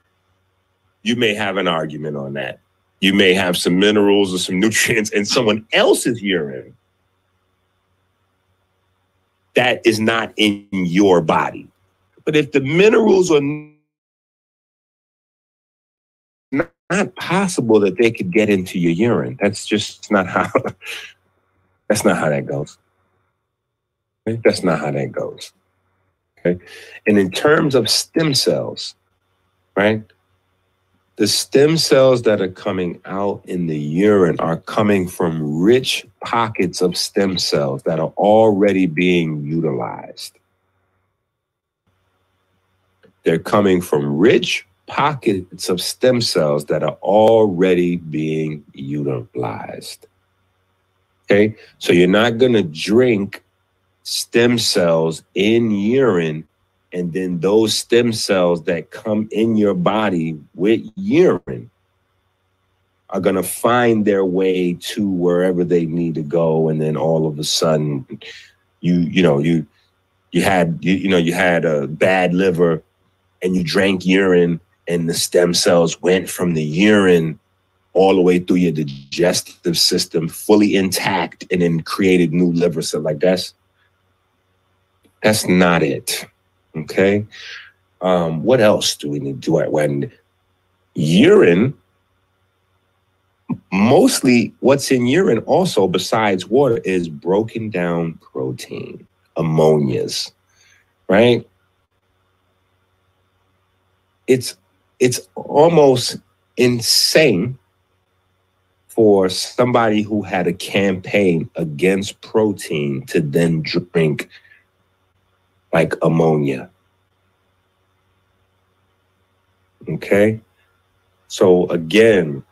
you may have an argument on that. You may have some minerals or some nutrients in someone else's urine that is not in your body. But if the minerals are not possible that they could get into your urine, that's just not how that's not how that goes. Okay? That's not how that goes. Okay. And in terms of stem cells, right? The stem cells that are coming out in the urine are coming from rich pockets of stem cells that are already being utilized. They're coming from rich pockets of stem cells that are already being utilized. Okay, so you're not going to drink stem cells in urine and then those stem cells that come in your body with urine are going to find their way to wherever they need to go and then all of a sudden you you know you you had you, you know you had a bad liver and you drank urine and the stem cells went from the urine all the way through your digestive system fully intact and then created new liver cells like that's that's not it Okay. Um, what else do we need to do? When urine, mostly what's in urine also besides water is broken down protein, ammonias, right? It's it's almost insane for somebody who had a campaign against protein to then drink like ammonia. Okay. So again,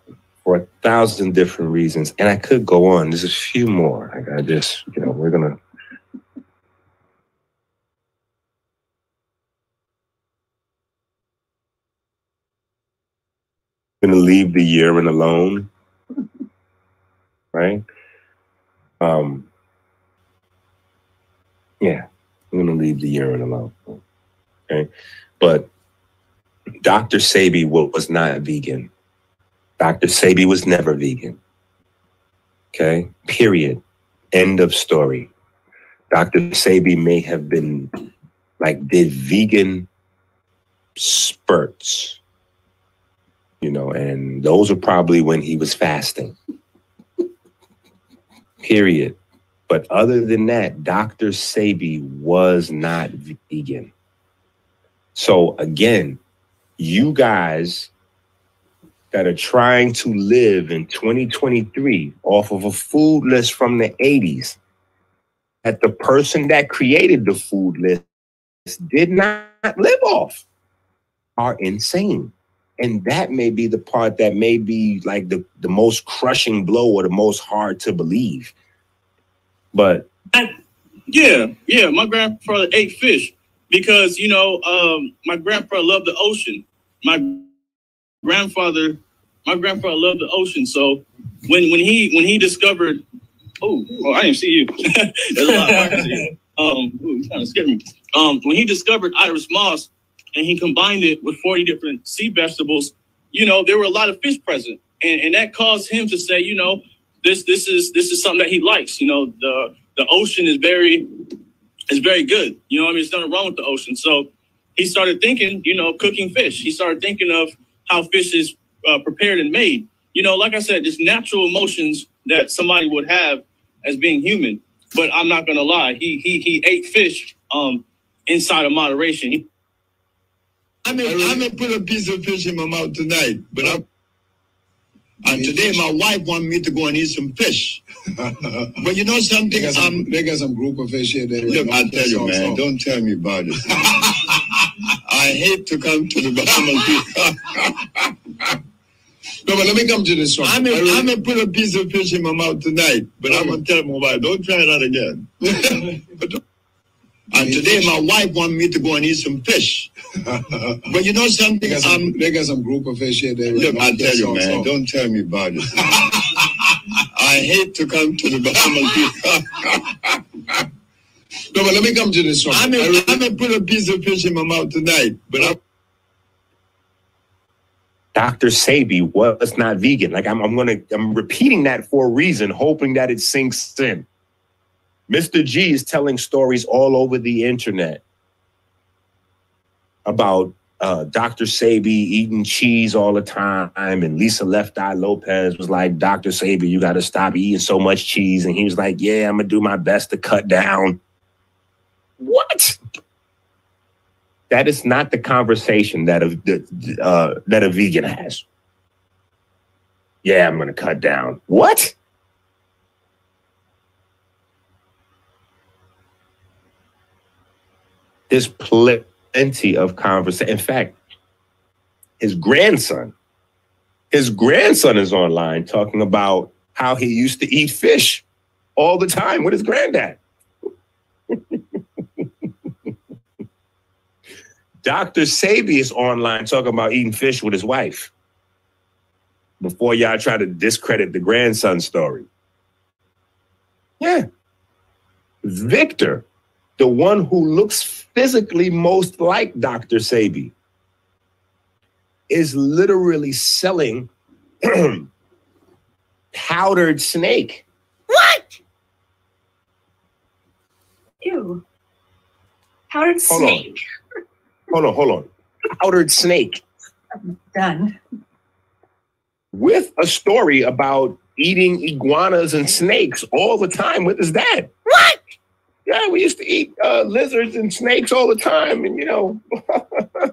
for a thousand different reasons, and I could go on. There's a few more. I, just, you know, we're gonna. Gonna leave the urine alone, right? Um, yeah, I'm to leave the urine alone. Okay. But Dr. Sebi was not vegan. Dr. Sebi was never vegan. Okay. Period. End of story. Dr. Sebi may have been like did vegan spurts, you know, and those are probably when he was fasting. Period. But other than that, Dr. Sebi was not vegan. So again, you guys that are trying to live in 2023 off of a food list from the 80s, that the person that created the food list did not live off are insane. And that may be the part that may be like the, the most crushing blow or the most hard to believe but yeah, yeah, my grandfather ate fish because you know um, my grandfather loved the ocean. My grandfather, my grandfather loved the ocean. So when when he when he discovered, oh, oh I didn't see you. There's a lot of. Um, ooh, kind of scared me. Um, when he discovered Irish moss and he combined it with 40 different sea vegetables, you know, there were a lot of fish present. And, and that caused him to say, you know, this this is this is something that he likes. You know, the the ocean is very is very good. You know, I mean, there's nothing wrong with the ocean. So he started thinking, you know, cooking fish. He started thinking of how fish is uh, prepared and made. You know, like I said, just natural emotions that somebody would have as being human. But I'm not gonna lie, he he he ate fish um inside of moderation. He, I mean, I'm gonna put a piece of fish in my mouth tonight, but I'm and today my wife want me to go and eat some fish. but you know something? They got some, they got some group of fish here. That look, I tell you, man, don't tell me about it. I hate to come to the Bahamas. no, but let me come to this one. I'm gonna, I'm put a piece of fish in my mouth tonight, but I'm gonna tell my wife, don't try that again. and today my wife want me to go and eat some fish. But you know something? They got some, Um, they got some group of fish here. They look, I tell you, man, song. don't tell me about it. I hate to come to the Bahamas. No, but let me come to this one. I may, I may put a piece of fish in my mouth tonight, but I, Dr. Sebi was not vegan. Like I'm, I'm gonna, I'm repeating that for a reason, hoping that it sinks in. Mr. G is telling stories all over the internet about uh, Dr. Sebi eating cheese all the time, and Lisa Left Eye Lopez was like, "Dr. Sebi, you got to stop eating so much cheese," and he was like, "Yeah, I'm gonna do my best to cut down." What? That is not the conversation that a uh, that a vegan has. Yeah, I'm gonna cut down. What? This There's plenty of conversation. In fact, his grandson, his grandson is online talking about how he used to eat fish all the time with his granddad. Dr. Sebi is online talking about eating fish with his wife. Before y'all try to discredit the grandson story. Yeah. Victor, the one who looks physically most like Dr. Sebi, is literally selling powdered snake. What? Ew. Powdered Hold on. snake. Hold on, hold on. Powdered snake. Done. with a story about eating iguanas and snakes all the time with his dad. What? Yeah, we used to eat uh, lizards and snakes all the time, and you know,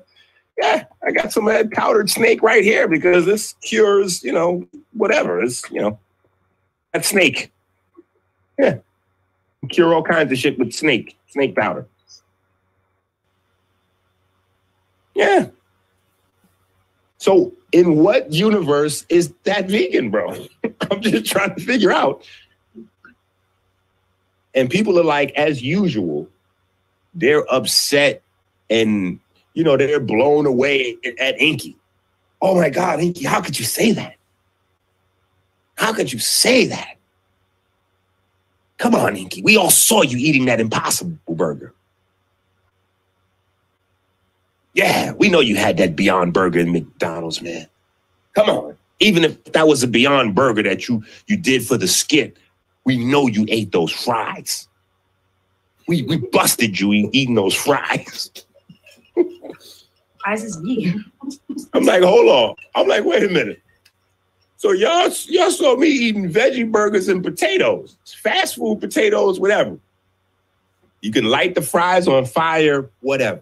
yeah, I got some of that powdered snake right here because this cures, you know, whatever. It's you know, that snake. Yeah, cure all kinds of shit with snake, snake powder. Yeah. So, in what universe is that vegan, bro? I'm just trying to figure out. And people are like, as usual, they're upset and, you know, they're blown away at Enqi. Oh my God, Enqi, how could you say that? How could you say that? Come on, Enqi. We all saw you eating that impossible burger. Yeah, we know you had that Beyond Burger in McDonald's, man. Come on. Even if that was a Beyond Burger that you you did for the skit, we know you ate those fries. We we busted you eating those fries. Eyes is vegan. I'm like, hold on. I'm like, wait a minute. So y'all y'all saw me eating veggie burgers and potatoes, fast food potatoes, whatever. You can light the fries on fire, whatever.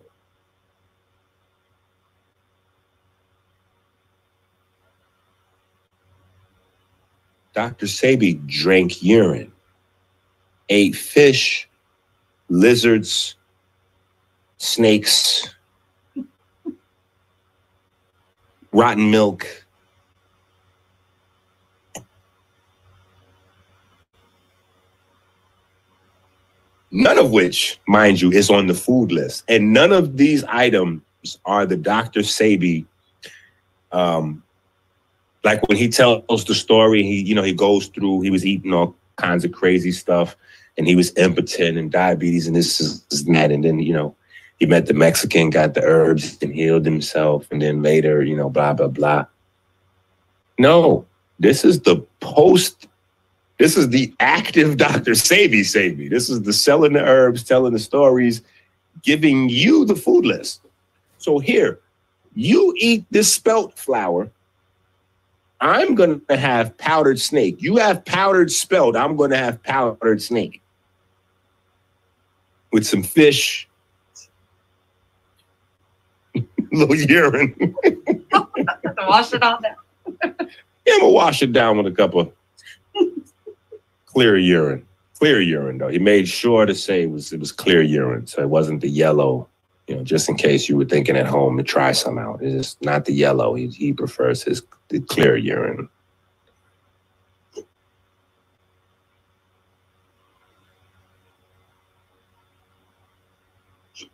Dr. Sebi drank urine, ate fish, lizards, snakes, rotten milk. None of which, mind you, is on the food list. And none of these items are the Dr. Sebi um, like when he tells the story, he you know he goes through. He was eating all kinds of crazy stuff, and he was impotent and diabetes and this is that. And then you know he met the Mexican, got the herbs, and healed himself. And then later, you know, blah blah blah. No, this is the post. This is the active Dr. Sebi Sebi. This is the selling the herbs, telling the stories, giving you the food list. So here, you eat this spelt flour. I'm going to have powdered snake. You have powdered spelt. I'm going to have powdered snake with some fish, little urine. Wash it all down. Yeah, I'm gonna wash it down with a cup of clear urine. Clear urine, though. He made sure to say it was it was clear urine, so it wasn't the yellow. You know, just in case you were thinking at home to try some out. It's not the yellow. He he prefers his the clear urine.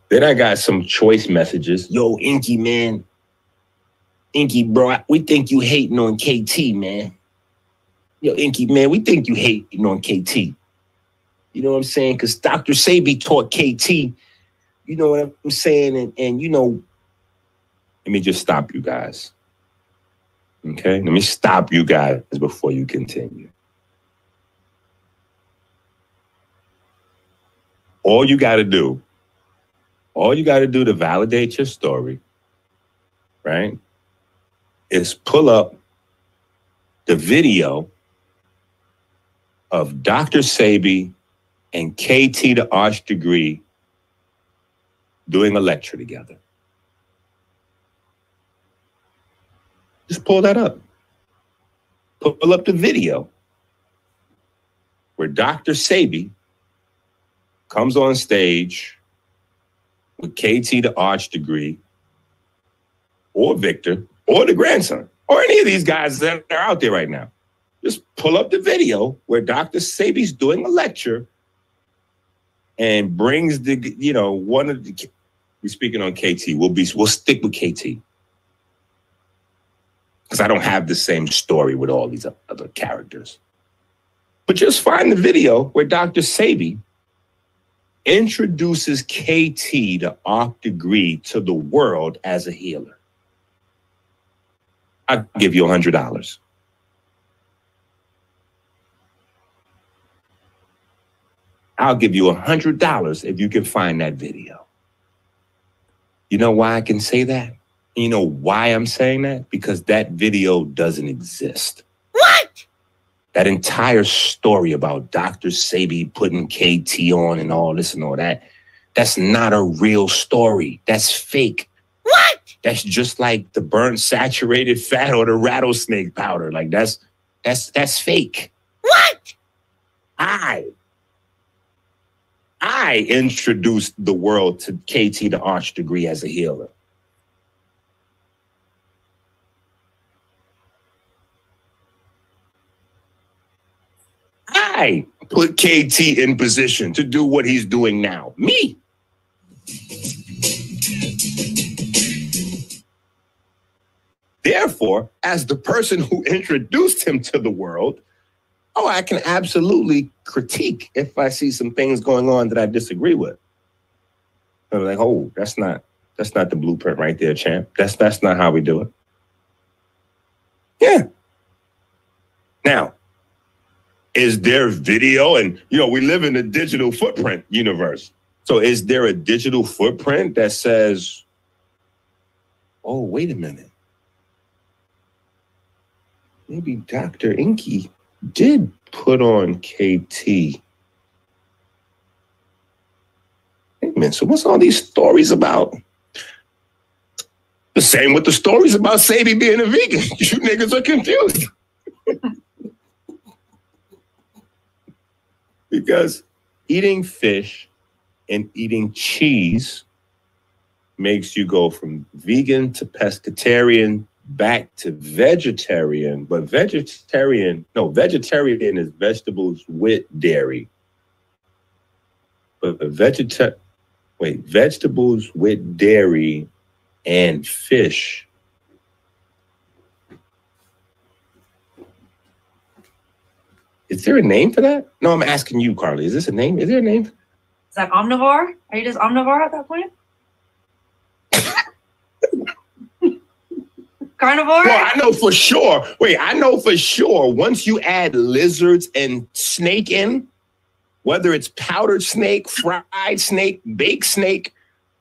Then I got some choice messages. Yo, Enqi man. Enqi, bro, we think you hating on KT, man. Yo, Enqi, man, we think you hating on KT. You know what I'm saying? Because Dr. Sebi taught KT, you know what I'm saying? And, and you know, let me just stop you guys. Okay, let me stop you guys before you continue. All you got to do, all you got to do to validate your story, right, is pull up the video of Dr. Sebi and KT, the Arch Degree, doing a lecture together. Just pull that up. Pull up the video where Dr. Sebi comes on stage with KT, the arch degree, or Victor, or the grandson, or any of these guys that are out there right now. Just pull up the video where Dr. Sebi's doing a lecture and brings the, you know, one of the, we're speaking on KT. We'll be, we'll stick with KT because I don't have the same story with all these other characters. But just find the video where Dr. Sebi introduces KT, the Arch degree, to the world as a healer. I'll give you a $100. I'll give you a $100 if you can find that video. You know why I can say that? You know why I'm saying that? Because that video doesn't exist. What? That entire story about Dr. Sebi putting KT on and all this and all that, that's not a real story. That's fake. What? That's just like the burnt saturated fat or the rattlesnake powder. Like that's that's that's fake. What? I I introduced the world to KT the Arch degree as a healer. I put KT in position to do what he's doing now. Me. Therefore, as the person who introduced him to the world, oh, I can absolutely critique if I see some things going on that I disagree with. I'm like, oh, that's not that's not the blueprint right there, champ. That's that's not how we do it. Yeah. Now, is there video? And you know, we live in a digital footprint universe. So is there a digital footprint that says, oh, wait a minute. Maybe Dr. Enqi did put on KT. A minute. So what's all these stories about? The same with the stories about Sadie being a vegan. You niggas are confused. because eating fish and eating cheese makes you go from vegan to pescatarian back to vegetarian. But vegetarian no vegetarian is vegetables with dairy. But vegeta wait vegetables with dairy and fish Is there a name for that? No, I'm asking you, Carly. Is this a name? Is there a name? Is that omnivore? Are you just omnivore at that point? Carnivore? Well, I know for sure. Wait, I know for sure. Once you add lizards and snake in, whether it's powdered snake, fried snake, baked snake,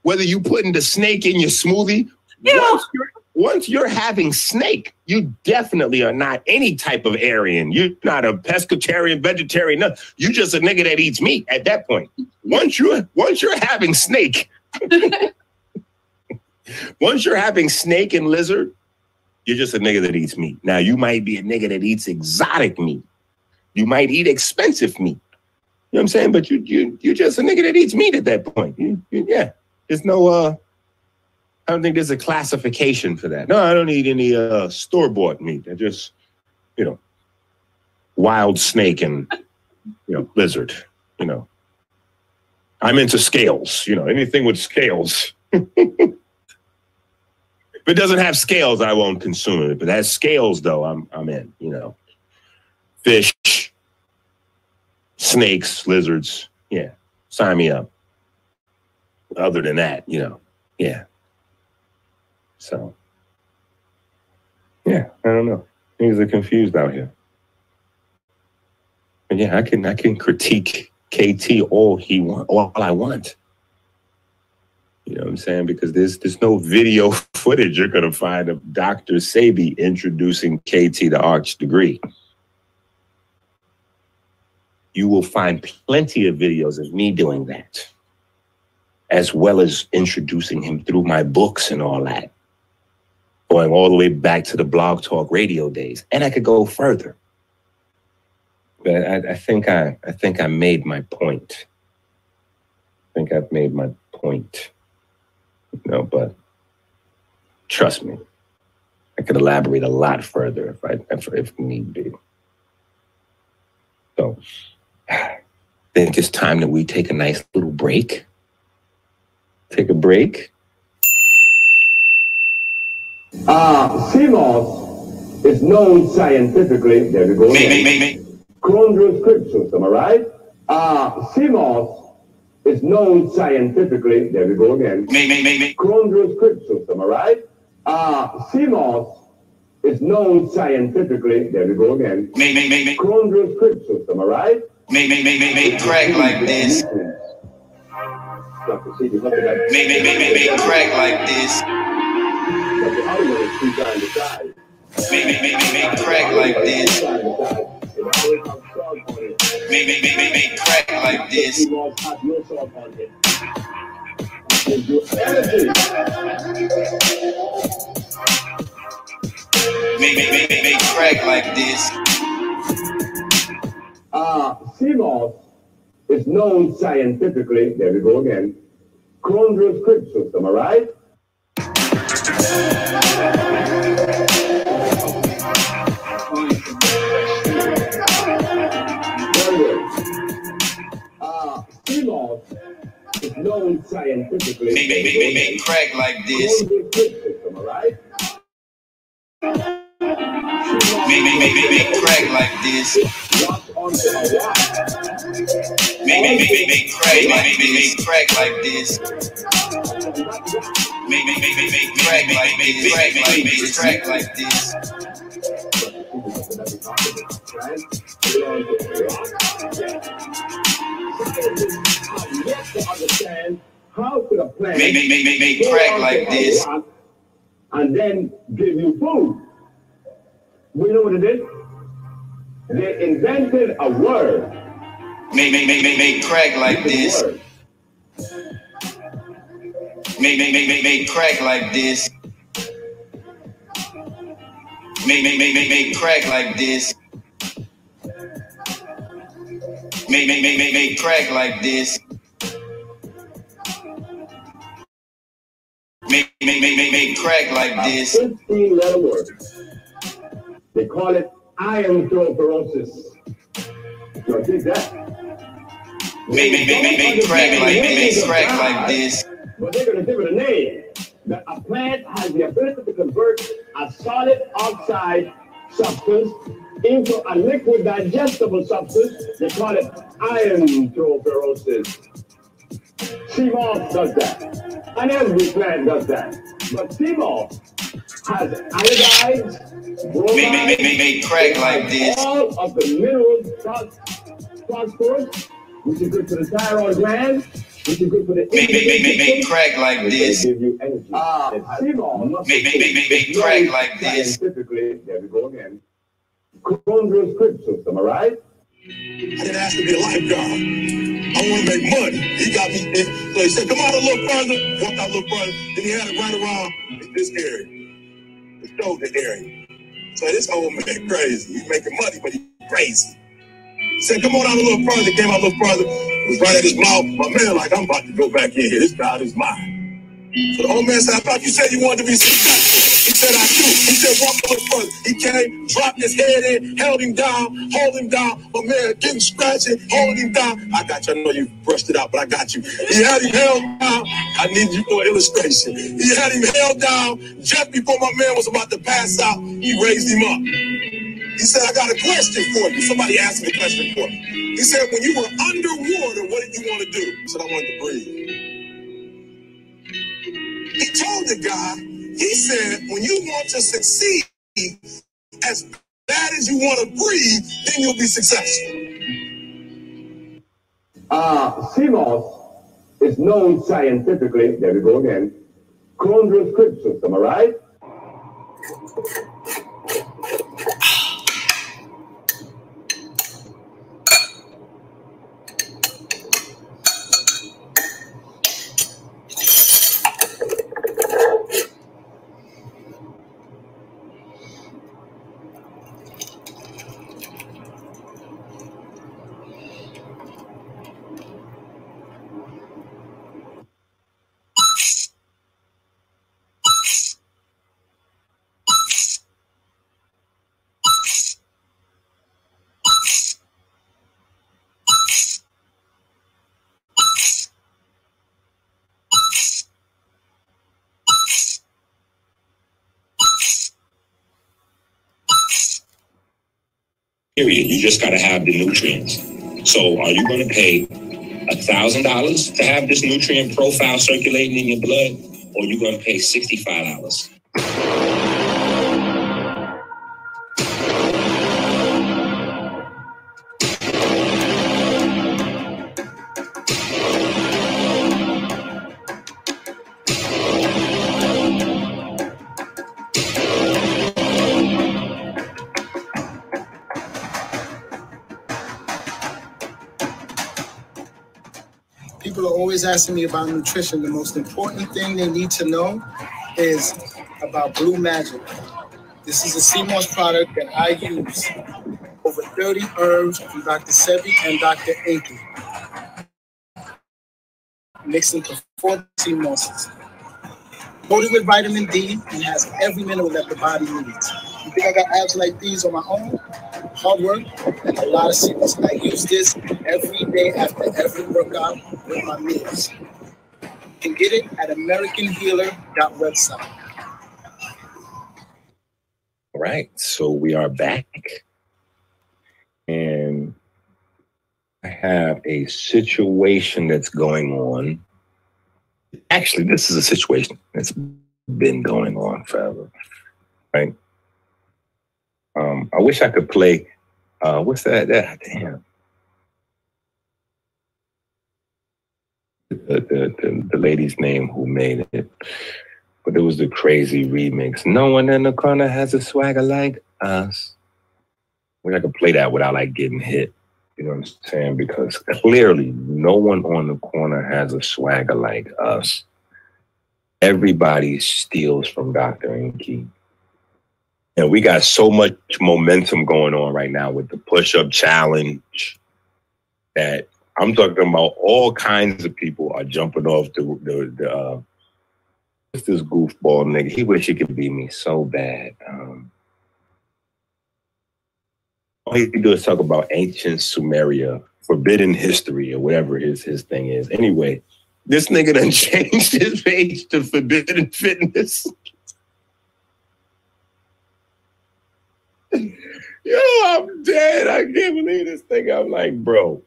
whether you putting the snake in your smoothie, once you're, once you're having snake, you definitely are not any type of Aryan. You're not a pescatarian, vegetarian. No, you just a nigga that eats meat at that point. Once you're once you're having snake, once you're having snake and lizard, you're just a nigga that eats meat. Now you might be a nigga that eats exotic meat. You might eat expensive meat. You know what I'm saying? But you you you're just a nigga that eats meat at that point. You, you, yeah. There's no uh I don't think there's a classification for that. No, I don't eat any uh, store bought meat. I just, you know, wild snake and, you know, lizard. You know, I'm into scales, you know, anything with scales. if it doesn't have scales, I won't consume it. But it has scales, though, I'm I'm in. You know, fish, snakes, lizards. Yeah, sign me up. Other than that, you know, yeah. So, yeah, I don't know. Things are confused out here. And yeah, I can I can critique KT all he want, all I want. You know what I'm saying? Because there's there's no video footage you're gonna find of Dr. Sebi introducing KT to arch degree. You will find plenty of videos of me doing that, as well as introducing him through my books and all that, going all the way back to the blog talk radio days. And I could go further. But I, I think I I think I made my point. I think I've made my point. You know, but trust me, I could elaborate a lot further if I if, if need be. So I think it's time that we take a nice little break. Take a break. Uh, sea moss is known scientifically. There we go. again. Chondrous script system, all right? Uh, sea moss is known scientifically. There we go again. Me me me Chondrous script system, all right? Uh, sea moss is known scientifically. There we go again. Me me me Chondrous script system, all right? Make, make, make, make, make crack like this. Make, make, make, make, make crack like this. Make, make, make, make, crack like this. Make, make, make, make, make crack like this. Make, make, make, make, make crack like this. Uh, sea moss is known scientifically. There we go again. Chondrous script system, all right? Make, make, make, make, crack like this. Make, make, make, make crack like this. Make, make, make, make, make crack, make, make, make, make crack like this. Make, make, make, make, make crack like this. Like this. Crack like this. Make, make, make, make, make crack like this. and then give you food. We know what it is. They invented a word. Make, make, make, make, make crack like this. Make, make, make, make, make crack like this. Make, make, make, make, make crack like this. Make, make, make, make, make crack like this. Make, make, make, make, make crack like this. 15 letter word. They call it iron osteoporosis. You dig that? Make, make, make, make, make crack like, make, make crack like this. But they're going to give it a name. That a plant has the ability to convert a solid oxide substance into a liquid digestible substance. They call it iron osteoporosis. sea moss does that. And every plant does that. But sea moss has iodides, Make, make, make, make, crack like this. all of the minerals, phos- phosphorus, which is good for the thyroid gland, which is good for the Make, make, make, make, make crack like this. give you energy. sea moss Make, make, make, make, make crack like this. Scientifically, there we go again. Chondrous script system, all right? I didn't ask to be a lifeguard. I want to make money. He got me. In, so he said, "Come out a little further." Walked out a little further. Then he had it right around this area, shoulder area. So this old man crazy. He's making money, but he's crazy. He said, "Come on out a little further." Came out a little further. Was right at his mouth. My man, like, I'm about to go back in here. This is mine. So the old man said, I thought you said you wanted to be successful. He said, I do. He said, walk a little further. He came, dropped his head in, held him down, hold him down. My man getting scratching, holding him down. I got you. I know you brushed it out, but I got you. He had him held down. I need you for illustration. He had him held down just before my man was about to pass out. He raised him up. He said, I got a question for you. Somebody asked me a question for me. He said, when you were underwater, what did you want to do? I said, I wanted to breathe. He told the guy, he said, when you want to succeed as bad as you want to breathe, then you'll be successful. Uh, sea moss is known scientifically, there we go again, chondroscript system, all right? Period. You just got to have the nutrients. So, are you going to pay a thousand dollars to have this nutrient profile circulating in your blood, or are you going to pay sixty-five dollars? Asking me about nutrition. The most important thing they need to know is about Blue Magic. This is a sea moss product that I use. Over 30 herbs from Dr. Sebi and Dr. Enqi. Mixed into four sea mosses. Loaded with vitamin D and has every mineral that the body needs. You think I got abs like these on my own? Hard work and a lot of sea moss. I use this every day after every workout with my meals. You can get it at AmericanHealer.website. All right, so we are back. And I have a situation that's going on. Actually, this is a situation that's been going on forever, right? Um, I wish I could play. Uh, what's that? That damn. The, the, the, the lady's name who made it, but it was the crazy remix. No one in the corner has a swagger like us. Wish I could play that without like getting hit. You know what I'm saying? Because clearly, no one on the corner has a swagger like us. Everybody steals from Dr. Enqi. And we got so much momentum going on right now with the push up challenge that I'm talking about all kinds of people are jumping off the, the, the uh, this goofball nigga? He wish he could beat me so bad. Um, all he can do is talk about ancient Sumeria, forbidden history, or whatever his his thing is. Anyway, this nigga done changed his page to forbidden fitness. Yo, I'm dead. I can't believe this thing. I'm like, bro.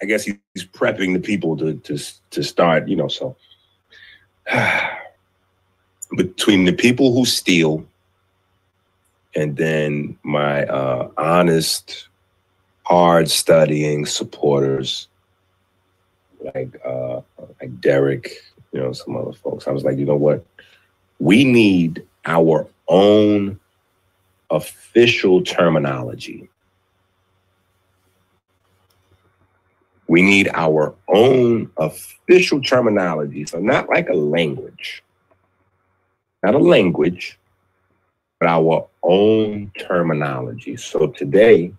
I guess he's prepping the people to to to start, you know. So between the people who steal and then my uh, honest, hard studying supporters like uh, like Derek, you know, some other folks. I was like, you know what? We need our own official terminology. We need our own official terminology. So not like a language, not a language, but our own terminology. So today,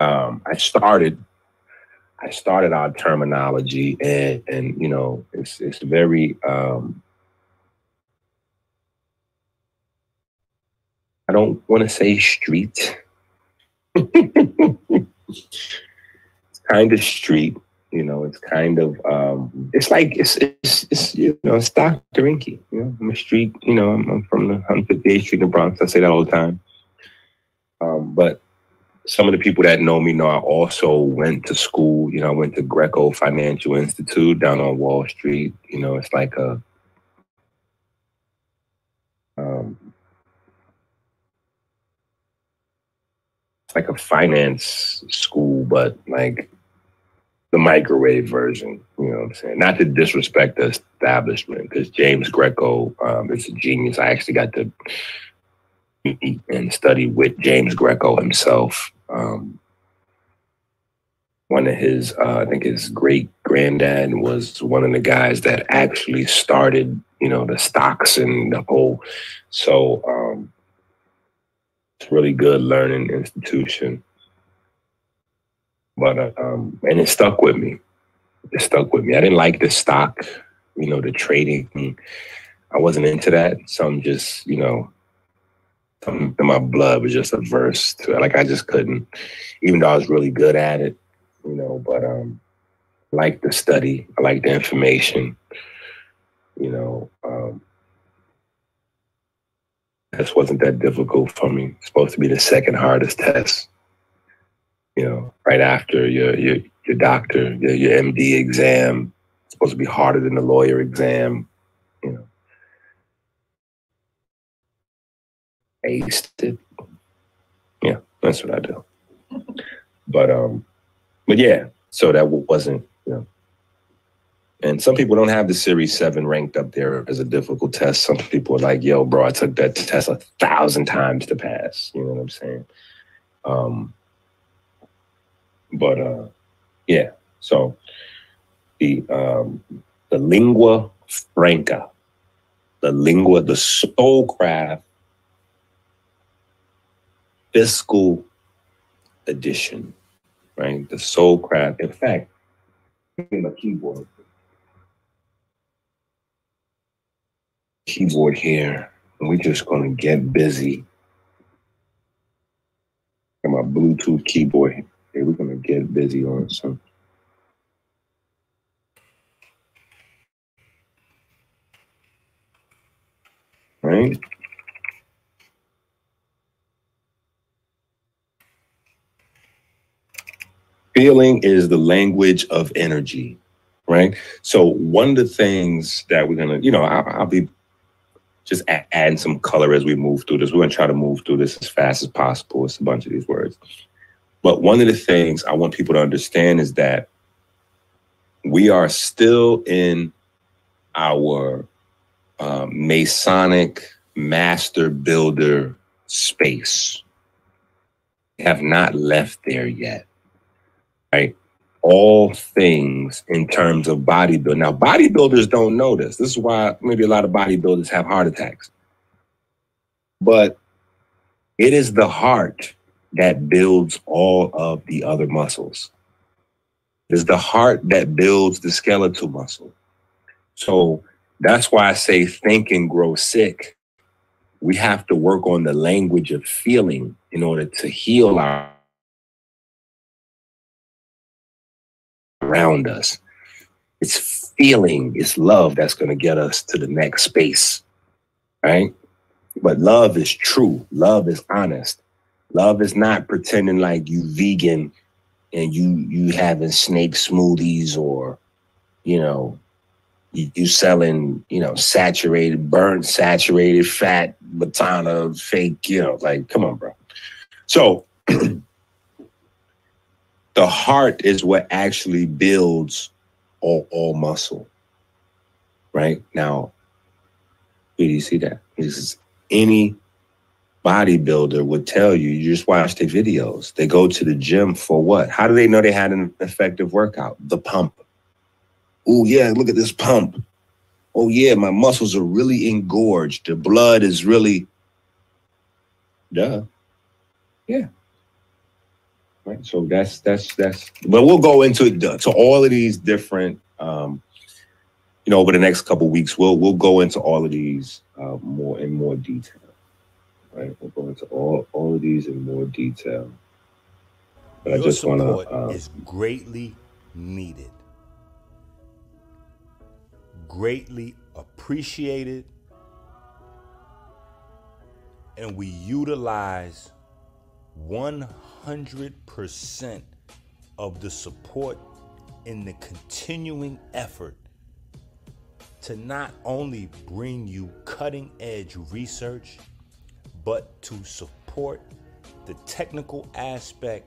um, I started I started our terminology, and and you know, it's it's very. Um, don't want to say street. it's kind of street, you know. It's kind of um, it's like it's it's, it's you know it's Dr. Enqi. You know, I'm a street. You know, I'm, I'm from the 158th Street in the Bronx. I say that all the time. Um, but some of the people that know me know I also went to school. You know, I went to Greco Financial Institute down on Wall Street. You know, it's like a um, it's like a finance school, but like the microwave version. You know what I'm saying? Not to disrespect the establishment, because James Greco um, is a genius. I actually got to meet and study with James Greco himself. Um, one of his, uh, I think his great granddad was one of the guys that actually started, you know, the stocks and the whole. So um, it's really good learning institution. But uh, um, and it stuck with me. It stuck with me. I didn't like the stock, you know, the trading. I wasn't into that. Some just, you know, something in my blood was just averse to it. Like I just couldn't, even though I was really good at it, you know, but um I like the study, I like the information, you know. Um this wasn't that difficult for me. It's supposed to be the second hardest test. You know, right after your your your doctor, your, your MD exam. It's supposed to be harder than the lawyer exam. You know. Aced it. Yeah, that's what I do. But um, but yeah, so that wasn't, you know. And some people don't have the Series 7 ranked up there as a difficult test. Some people are like, yo, bro, I took that test a thousand times to pass. You know what I'm saying? Um, but uh, yeah, so the um, the lingua franca, the lingua, the soulcraft fiscal edition, right? The soulcraft. In fact, in the keyboard, keyboard here, and we're just gonna get busy. Got my Bluetooth keyboard here. We're gonna get busy on some. Right? Feeling is the language of energy, right? So one of the things that we're gonna, you know, I'll, I'll be just a- adding some color as we move through this. We're gonna try to move through this as fast as possible. It's a bunch of these words. But one of the things I want people to understand is that we are still in our uh, Masonic master builder space. We have not left there yet, right? All things in terms of bodybuilding. Now, bodybuilders don't know this. This is why maybe a lot of bodybuilders have heart attacks. But it is the heart that builds all of the other muscles. It is the heart that builds the skeletal muscle. So that's why I say think and grow sick. We have to work on the language of feeling in order to heal our around us. It's feeling, it's love that's going to get us to the next space. Right? But love is true. Love is honest. Love is not pretending like you vegan and you you having snake smoothies or you know you, you selling you know saturated burnt saturated fat batana fake you know like come on bro so the heart is what actually builds all, all muscle right now where do you see that this is any bodybuilder would tell you, you just watch their videos. They go to the gym for what? How do they know they had an effective workout? The pump. Oh, yeah, look at this pump. Oh, yeah, my muscles are really engorged. The blood is really, duh. Yeah. Right. So that's that's that's. But we'll go into it to all of these different. Um, you know, over the next couple weeks, we'll we'll go into all of these uh, more in more detail. Right. We'll go into all all of these in more detail. But I just want to. Uh, is greatly needed, greatly appreciated, and we utilize 100% of the support in the continuing effort to not only bring you cutting edge research, but to support the technical aspect,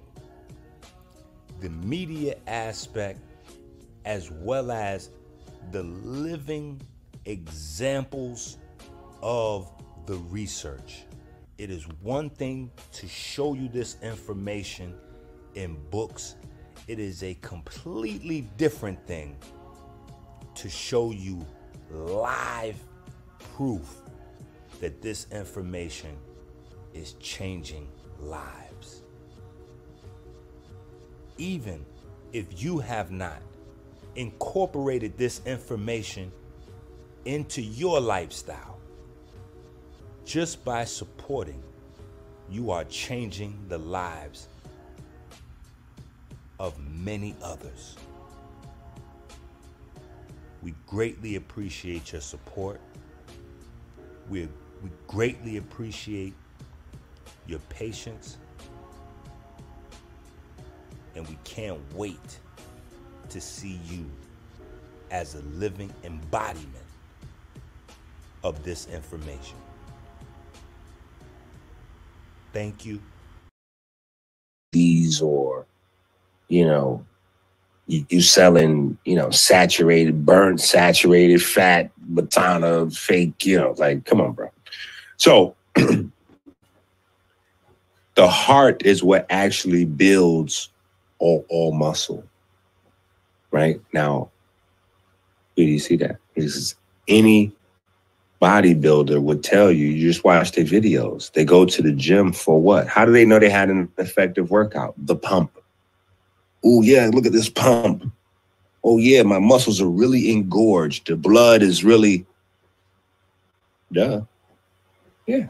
the media aspect, as well as the living examples of the research. It is one thing to show you this information in books, it is a completely different thing to show you live proof that this information is changing lives. Even if you have not incorporated this information into your lifestyle, just by supporting, you are changing the lives of many others. We greatly appreciate your support. We, we greatly appreciate your patience. And we can't wait to see you as a living embodiment of this information. Thank you. these or you know you, you selling you know saturated burnt saturated fat batana fake you know like come on bro. So the heart is what actually builds all, all muscle right? Now where do you see that? This is any bodybuilder would tell you, you just watch their videos. They go to the gym for what? How do they know they had an effective workout? The pump. Oh, yeah, look at this pump. Oh, yeah, my muscles are really engorged. The blood is really, duh. Yeah.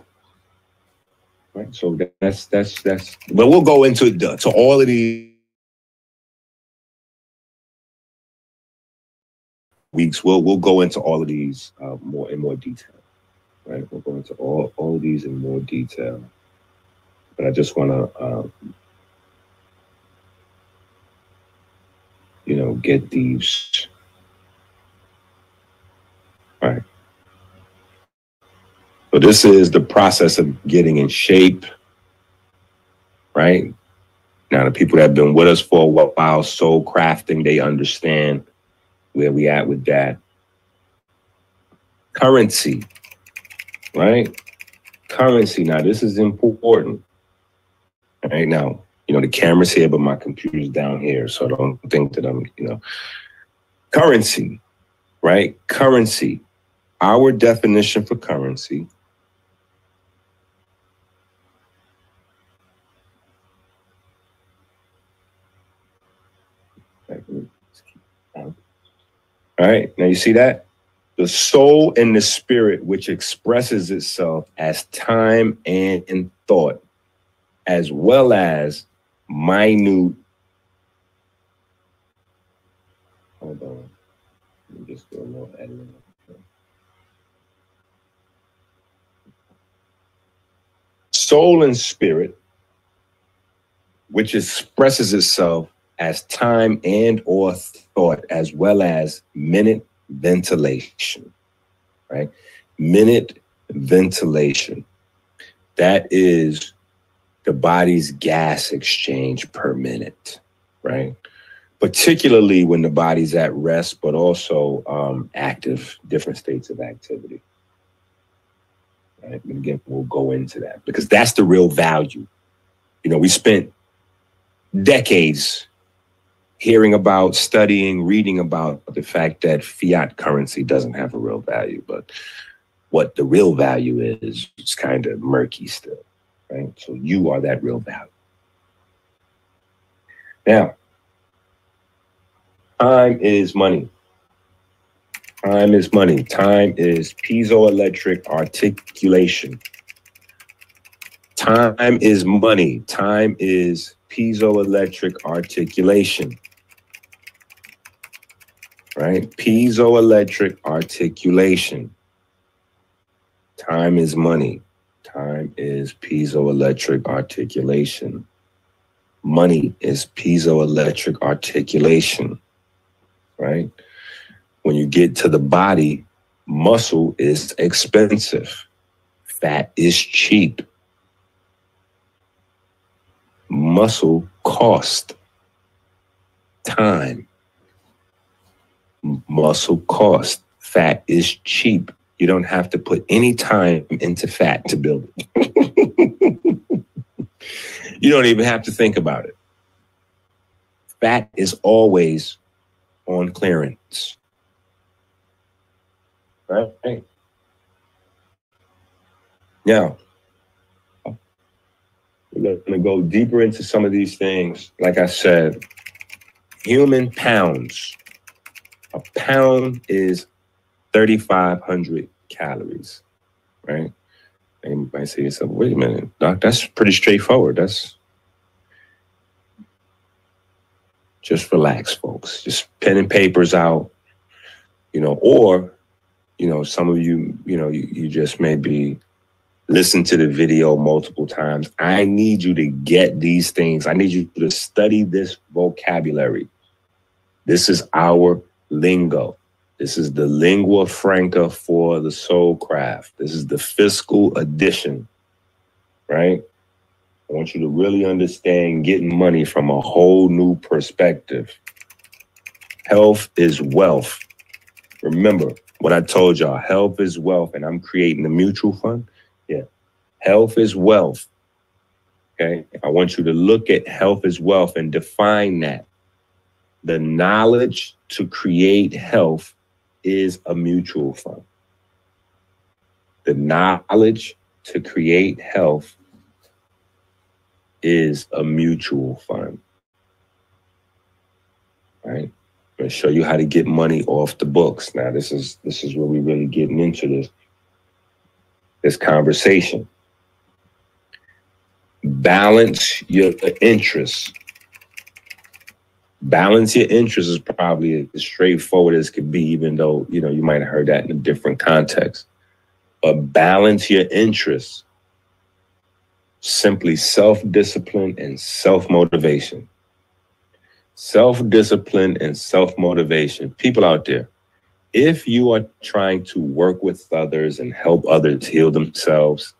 Right. So that's, that's, that's, but we'll go into it, duh, to all of these weeks. We'll, we'll go into all of these uh, more in more detail right? We'll go into all, all of these in more detail. But I just want to, um, you know, get these. Right. So this is the process of getting in shape, right? Now, the people that have been with us for a while, soul crafting, they understand where we at with that. Currency, right? Currency. Now, this is important. Right now, you know, the camera's here, but my computer's down here. So I don't think that I'm, you know, currency, right? Currency. Our definition for currency All right, now you see that? The soul and the spirit, which expresses itself as time and in thought, as well as minute. Hold on. Let me just do a little editing. Soul and spirit, which expresses itself as time and or thought as well as minute ventilation right? Minute ventilation. That is the body's gas exchange per minute right? Particularly when the body's at rest but also um, active different states of activity. Right? And again we'll go into that because that's the real value. You know we spent decades hearing about, studying, reading about the fact that fiat currency doesn't have a real value, but what the real value is, it's kind of murky still, right? So you are that real value. Now, time is money. Time is money. Time is piezoelectric articulation. Time is money. Time is piezoelectric articulation. Right? Piezoelectric articulation. Time is money. Time is piezoelectric articulation. Money is piezoelectric articulation. Right? When you get to the body, muscle is expensive. Fat is cheap muscle cost time muscle cost. Fat is cheap. You don't have to put any time into fat to build it. You don't even have to think about it. Fat is always on clearance. Right? Now we're going to go deeper into some of these things. Like I said, human pounds. A pound is 3,500 calories, right? And you might say to yourself, wait a minute, doc, that's pretty straightforward. That's just relax, folks. Just pen and papers out, you know, or, you know, some of you, you know, you, you just may be listen to the video multiple times. I need you to get these things. I need you to study this vocabulary. This is our lingo. This is the lingua franca for the soul craft. This is the fiscal edition, right? I want you to really understand getting money from a whole new perspective. Health is wealth. Remember what I told y'all health is wealth, and I'm creating a mutual fund yeah. Health is wealth. Okay. I want you to look at health as wealth and define that. The knowledge to create health is a mutual fund. The knowledge to create health is a mutual fund. Right? I'm gonna show you how to get money off the books. Now, this is this is where we're really getting into this this conversation. Balance your interests. Balance your interests is probably as straightforward as could be, even though you know you might have heard that in a different context. But balance your interests. Simply self-discipline and self-motivation. Self-discipline and self-motivation. People out there, if you are trying to work with others and help others heal themselves,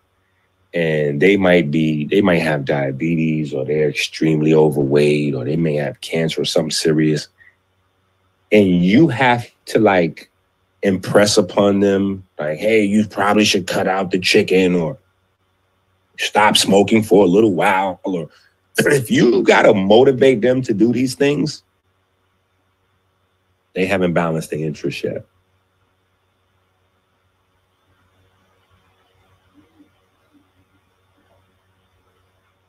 and they might be, they might have diabetes or they're extremely overweight or they may have cancer or something serious, and you have to like impress upon them, like, hey, you probably should cut out the chicken or stop smoking for a little while, or if you got to motivate them to do these things, they haven't balanced their interest yet.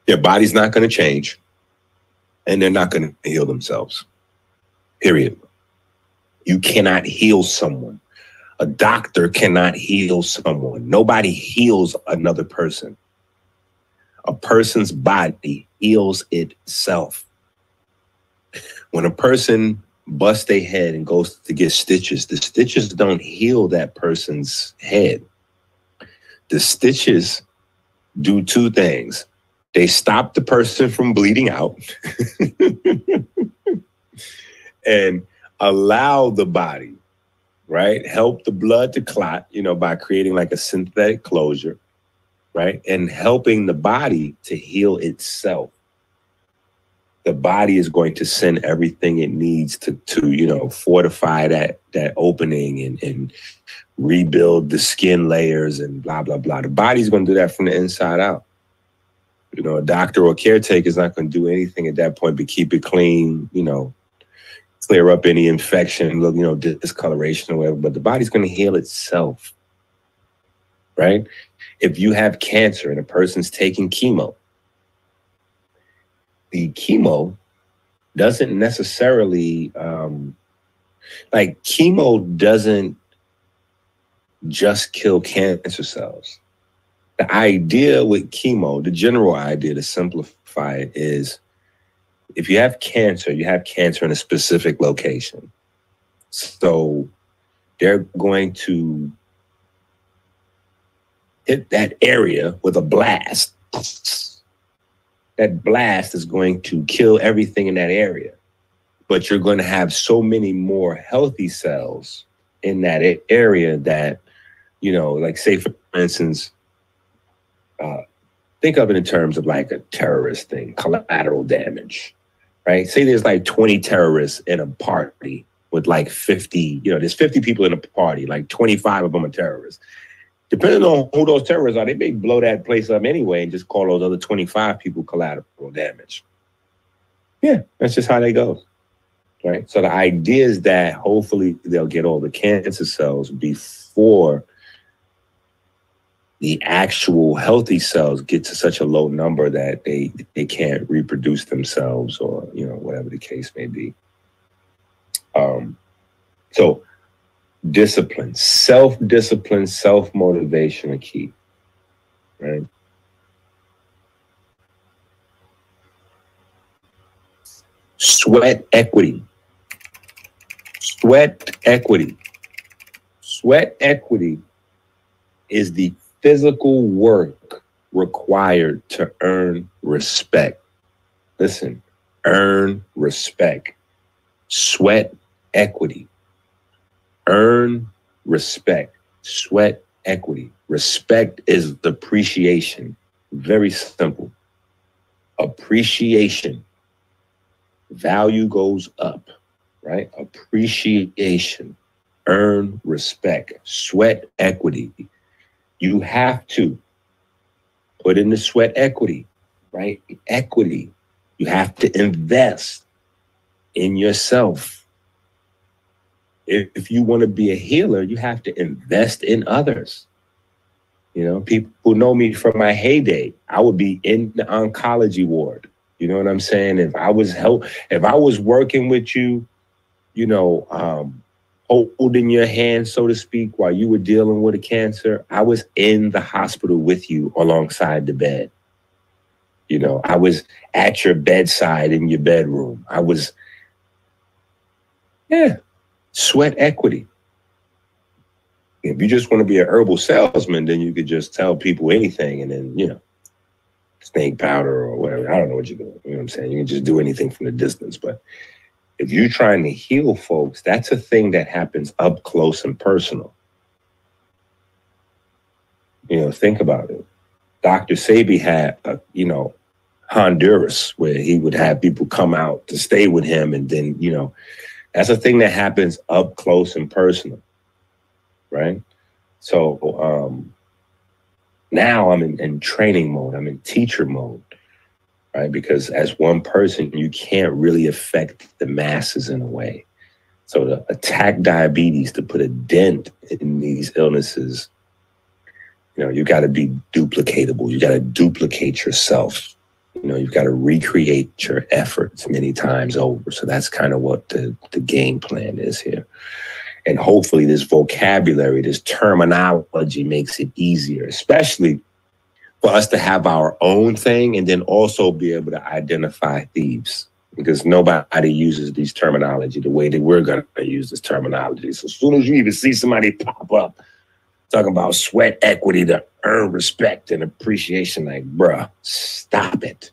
Their body's not going to change and they're not going to heal themselves. Period. You cannot heal someone. A doctor cannot heal someone. Nobody heals another person. A person's body heals itself. When a person busts their head and goes to get stitches, the stitches don't heal that person's head. The stitches do two things. They stop the person from bleeding out and allow the body, right? Help the blood to clot, you know, by creating like a synthetic closure, right? And helping the body to heal itself the body is going to send everything it needs to to you know fortify that that opening and and rebuild the skin layers and blah blah blah the body's going to do that from the inside out you know a doctor or caretaker is not going to do anything at that point but keep it clean you know clear up any infection look you know discoloration or whatever but the body's going to heal itself right if you have cancer and a person's taking chemo the chemo doesn't necessarily um, like chemo doesn't just kill cancer cells. The idea with chemo, the general idea to simplify it is if you have cancer, you have cancer in a specific location. So they're going to hit that area with a blast. That blast is going to kill everything in that area. But you're going to have so many more healthy cells in that area that, you know, like say for instance, uh, think of it in terms of like a terrorist thing, collateral damage, right? Say there's like 20 terrorists in a party with like 50, you know, there's 50 people in a party, like 25 of them are terrorists. Depending on who those terrorists are, they may blow that place up anyway and just call those other 25 people collateral damage. Yeah, that's just how they go. Right. So the idea is that hopefully they'll get all the cancer cells before the actual healthy cells get to such a low number that they they can't reproduce themselves or you know whatever the case may be. Um so discipline self-discipline self-motivation are key right? Sweat equity. Sweat equity. Sweat equity is the physical work required to earn respect. Listen, earn respect. Sweat equity. Earn respect. Sweat equity. Respect is depreciation. Very simple. Appreciation. Value goes up, right? Appreciation. Earn respect. Sweat equity you have to put in the sweat equity, right? Equity. You have to invest in yourself. If, if you want to be a healer, you have to invest in others. You know, people who know me from my heyday, I would be in the oncology ward. You know what I'm saying? If I was help, if I was working with you, you know, um, holding your hand, so to speak, while you were dealing with a cancer, I was in the hospital with you alongside the bed. You know, I was at your bedside in your bedroom. I was, yeah, sweat equity. If you just want to be a herbal salesman, then you could just tell people anything and then, you know, snake powder or whatever. I don't know what you're doing. You know what I'm saying? You can just do anything from the distance. But if you're trying to heal folks, that's a thing that happens up close and personal. You know, think about it. Dr. Sebi had, a, you know, Honduras where he would have people come out to stay with him. And then, you know, that's a thing that happens up close and personal. Right. So um, now I'm in, in training mode, I'm in teacher mode right? Because as one person, you can't really affect the masses in a way. So to attack diabetes, to put a dent in these illnesses, you know, you got to be duplicatable. You got to duplicate yourself. You know, you've got to recreate your efforts many times over. So that's kind of what the, the game plan is here. And hopefully this vocabulary, this terminology makes it easier, especially for us to have our own thing and then also be able to identify thieves because nobody uses these terminology the way that we're going to use this terminology. So as soon as you even see somebody pop up talking about sweat equity to earn respect and appreciation, like, bruh, stop it.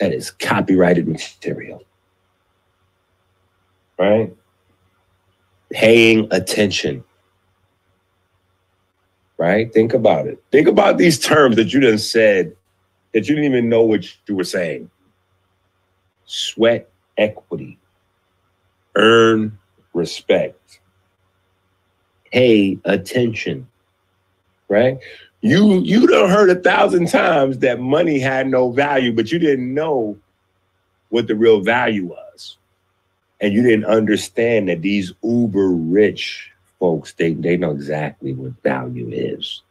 That is copyrighted material. Right? Paying attention right? Think about it. Think about these terms that you done said that you didn't even know what you were saying. Sweat equity, earn respect, pay attention, right? You you done heard a thousand times that money had no value, but you didn't know what the real value was. And you didn't understand that these uber rich folks, they they know exactly what value is,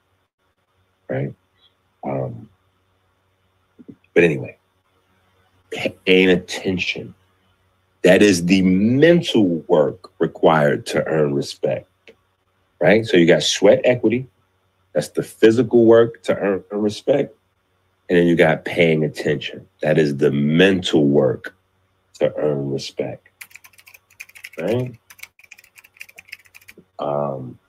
right? Um, but anyway, paying attention. That is the mental work required to earn respect. Right? So you got sweat equity. That's the physical work to earn respect. And then you got paying attention. That is the mental work to earn respect. Right? Um,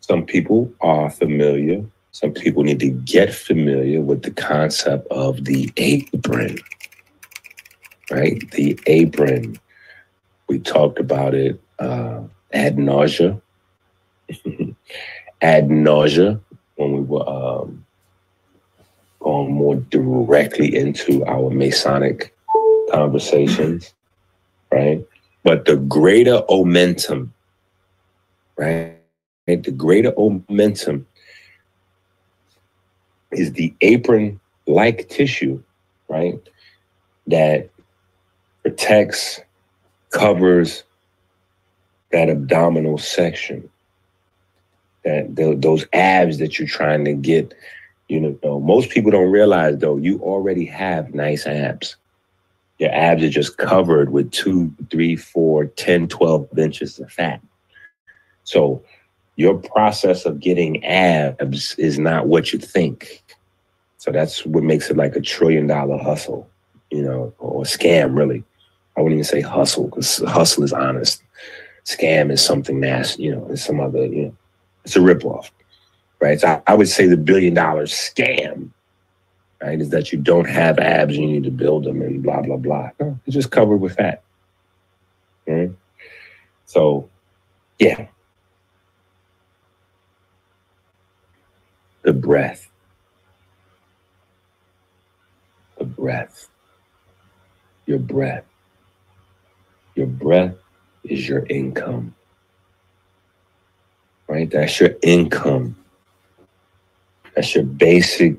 some people are familiar. Some people need to get familiar with the concept of the apron. Right? The apron. We talked about it uh, ad nausea. ad nausea when we were um, going more directly into our Masonic conversations, right? But the greater omentum, right? The greater omentum is the apron like tissue, right? That protects, covers that abdominal section, that those abs that you're trying to get. You know, most people don't realize though, you already have nice abs. Your abs are just covered with two, three, four, 10, 12 inches of fat. So your process of getting abs is not what you think. So that's what makes it like a trillion dollar hustle, you know, or scam, really. I wouldn't even say hustle because hustle is honest. Scam is something that's, you know, it's some other, you know, it's a ripoff, right? So I, I would say the billion dollar scam, right, is that you don't have abs you need to build them and blah, blah, blah. It's just covered with fat. Right? So, yeah. The breath. The breath. Your breath. Your breath is your income. Right? That's your income. That's your basic,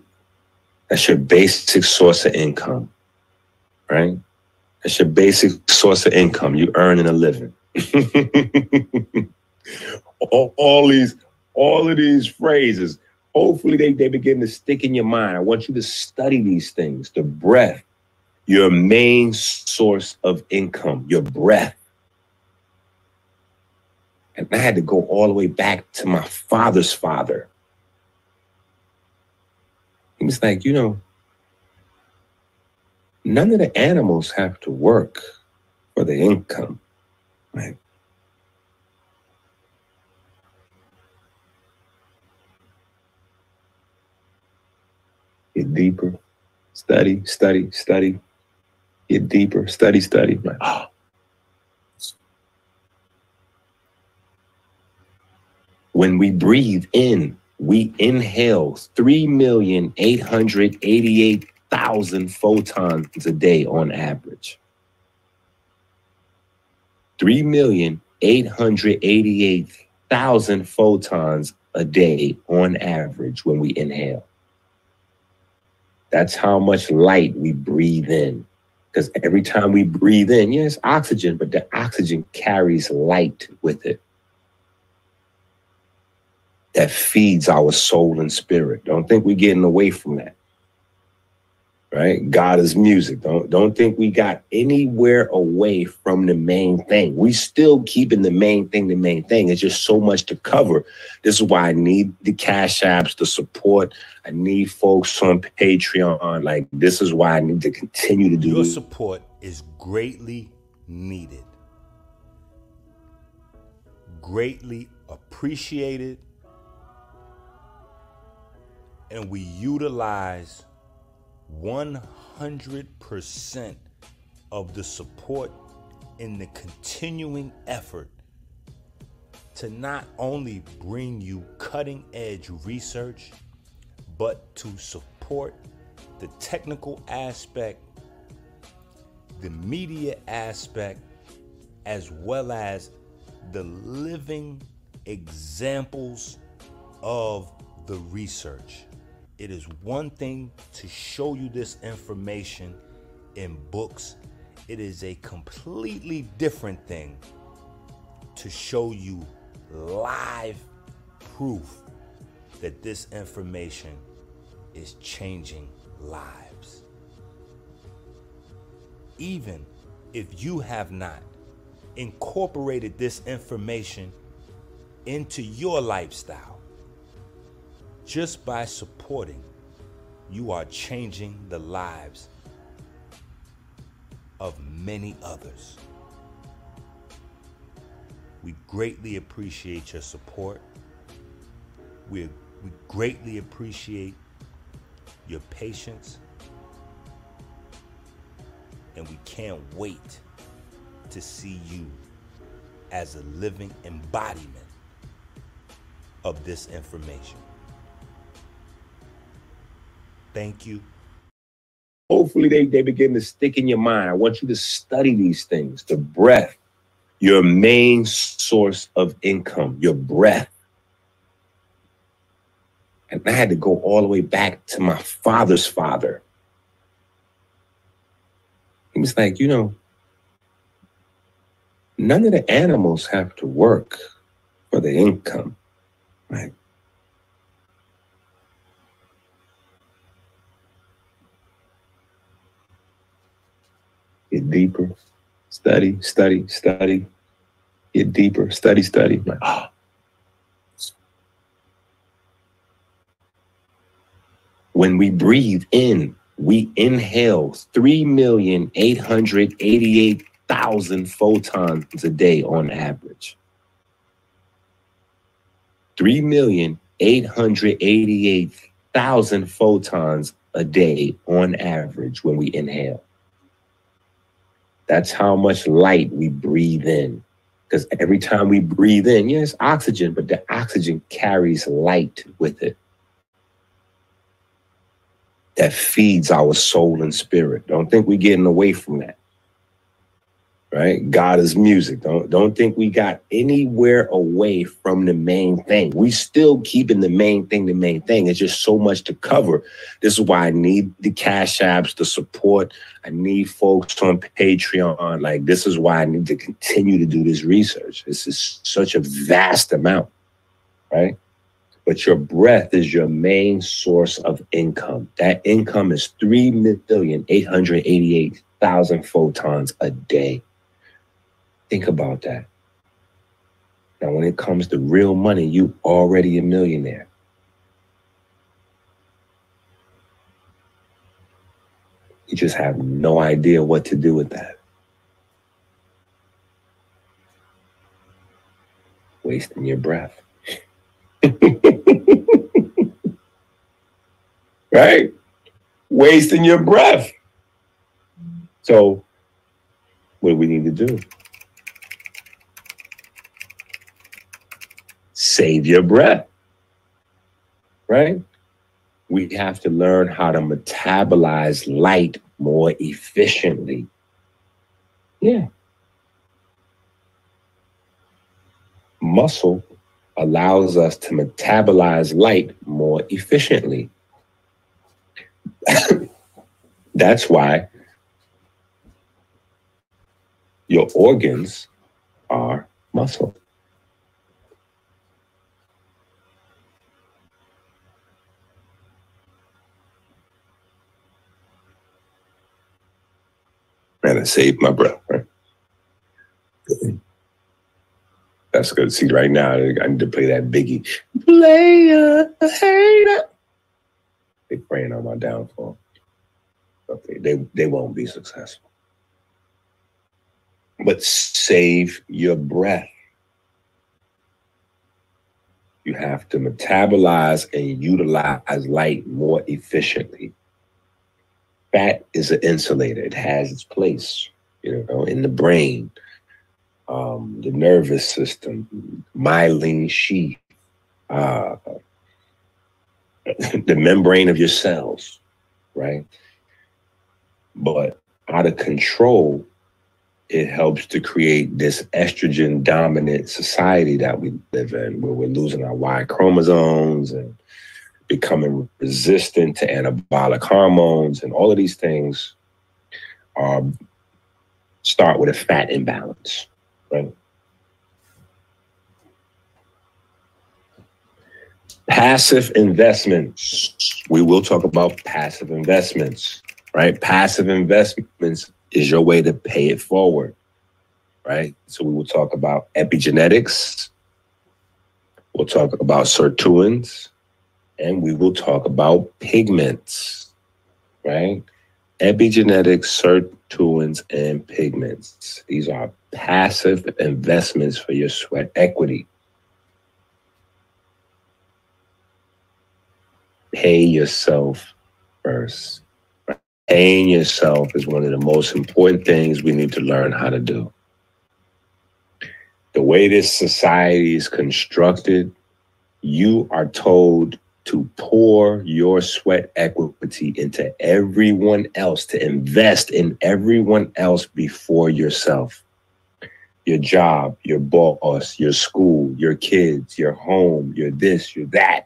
that's your basic source of income. Right? That's your basic source of income. You earning a living. all, all these, all of these phrases, hopefully they, they begin to stick in your mind. I want you to study these things. The breath, your main source of income, your breath. And I had to go all the way back to my father's father. He was like, you know, none of the animals have to work for the income. Right? Get deeper, study, study, study. Get deeper, study, study. Like, oh. When we breathe in, we inhale 3,888,000 photons a day on average. 3,888,000 photons a day on average when we inhale. That's how much light we breathe in. Because every time we breathe in, yes, oxygen, but the oxygen carries light with it. That feeds our soul and spirit. Don't think we're getting away from that. Right? God is music. Don't don't think we got anywhere away from the main thing. We still keeping the main thing the main thing. It's just so much to cover. This is why I need the cash apps, the support. I need folks on Patreon. Like this is why I need to continue to do Your support is greatly needed, greatly appreciated, and we utilize 100% of the support in the continuing effort to not only bring you cutting edge research, but to support the technical aspect, the media aspect, as well as the living examples of the research. It is one thing to show you this information in books, it is a completely different thing to show you live proof that this information is changing lives. Even if you have not incorporated this information into your lifestyle, just by supporting, you are changing the lives of many others. We greatly appreciate your support. We, we greatly appreciate your patience. And we can't wait to see you as a living embodiment of this information. Thank you. Hopefully, they, they begin to stick in your mind. I want you to study these things the breath, your main source of income, your breath. And I had to go all the way back to my father's father. He was like, you know, none of the animals have to work for the income, right? Get deeper, study, study, study. Get deeper, study, study. Like, ah. When we breathe in, we inhale 3,888,000 photons a day on average. 3,888,000 photons a day on average when we inhale. That's how much light we breathe in. Because every time we breathe in, yes, oxygen, but the oxygen carries light with it. That feeds our soul and spirit. Don't think we're getting away from that right? God is music. Don't don't think we got anywhere away from the main thing. We still keeping the main thing the main thing. It's just so much to cover. This is why I need the cash apps, the support. I need folks on Patreon. Like this is why I need to continue to do this research. This is such a vast amount, right? But your breath is your main source of income. That income is 3,888,000 photons a day. Think about that. Now, when it comes to real money, you already a millionaire. You just have no idea what to do with that. Wasting your breath. right? Wasting your breath. So, what do we need to do? Save your breath. Right? We have to learn how to metabolize light more efficiently. Yeah. Muscle allows us to metabolize light more efficiently. That's why your organs are muscle. And I saved my breath. Right? That's good. See, right now, I need to play that Biggie. Player. They praying on my downfall. Okay, they, they won't be successful. But save your breath. You have to metabolize and utilize light more efficiently fat is an insulator. It has its place, you know, in the brain, um, the nervous system, myelin sheath, uh, the membrane of your cells, right? But out of control, it helps to create this estrogen dominant society that we live in, where we're losing our Y chromosomes and becoming resistant to anabolic hormones and all of these things are start with a fat imbalance, right? Passive investments. We will talk about passive investments, right? Passive investments is your way to pay it forward, right? So we will talk about epigenetics, we'll talk about sirtuins, and we will talk about pigments, right? Epigenetics, sirtuins, and pigments. These are passive investments for your sweat equity. Pay yourself first. Paying yourself is one of the most important things we need to learn how to do. The way this society is constructed, you are told to pour your sweat equity into everyone else, to invest in everyone else before yourself. Your job, your boss, your school, your kids, your home, your this, your that.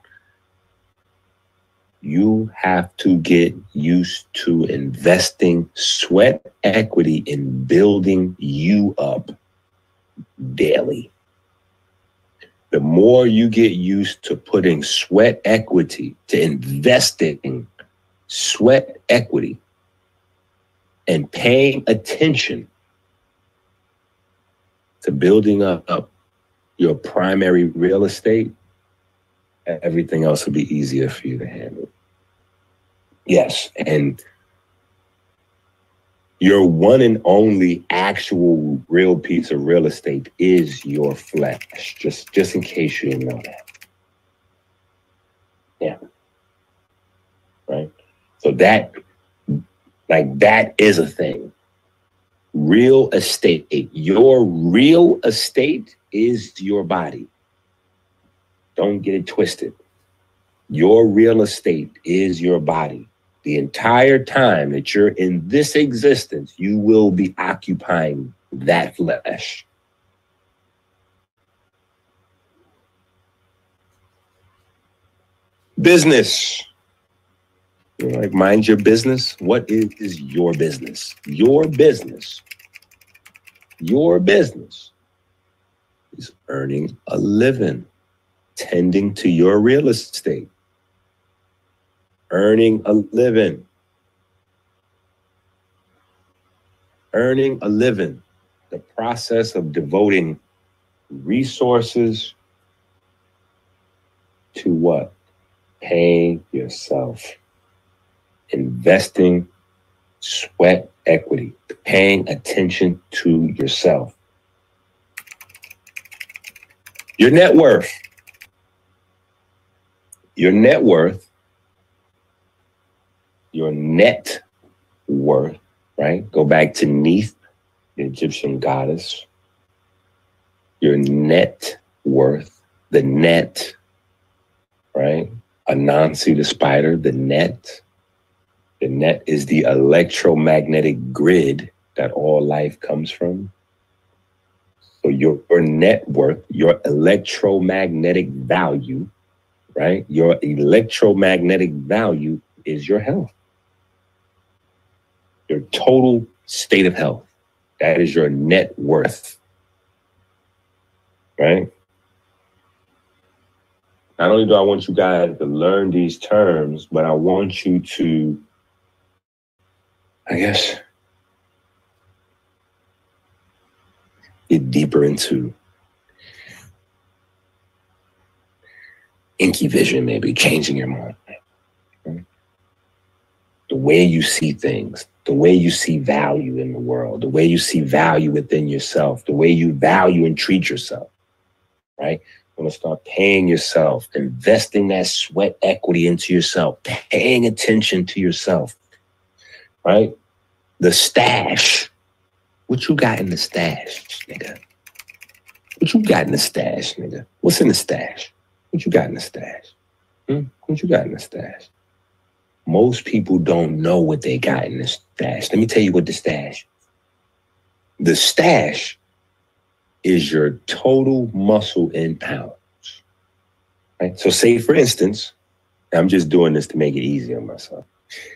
You have to get used to investing sweat equity in building you up daily the more you get used to putting sweat equity, to investing sweat equity and paying attention to building up, up your primary real estate, everything else will be easier for you to handle. Yes. And your one and only actual real piece of real estate is your flesh. Just just in case you didn't know that. Yeah. Right. So that like that is a thing. Real estate. Your real estate is your body. Don't get it twisted. Your real estate is your body the entire time that you're in this existence, you will be occupying that flesh. Business. Like, mind your business. What is, is your business? Your business. Your business is earning a living, tending to your real estate earning a living. Earning a living, the process of devoting resources to what? Paying yourself, investing sweat equity, paying attention to yourself. Your net worth. Your net worth your net worth, right? Go back to Neith, the Egyptian goddess. Your net worth, the net, right? Anansi, the spider, the net. The net is the electromagnetic grid that all life comes from. So your, your net worth, your electromagnetic value, right? Your electromagnetic value is your health your total state of health. That is your net worth. Right? Not only do I want you guys to learn these terms, but I want you to, I guess, get deeper into Enqi vision, maybe changing your mind. The way you see things, the way you see value in the world, the way you see value within yourself, the way you value and treat yourself, right? You want to start paying yourself, investing that sweat equity into yourself, paying attention to yourself, right? The stash. What you got in the stash, nigga? What you got in the stash, nigga? What's in the stash? What you got in the stash? Hmm? What you got in the stash? Most people don't know what they got in the stash. Let me tell you what the stash. The stash is your total muscle in pounds. Right? So say for instance, I'm just doing this to make it easy on myself.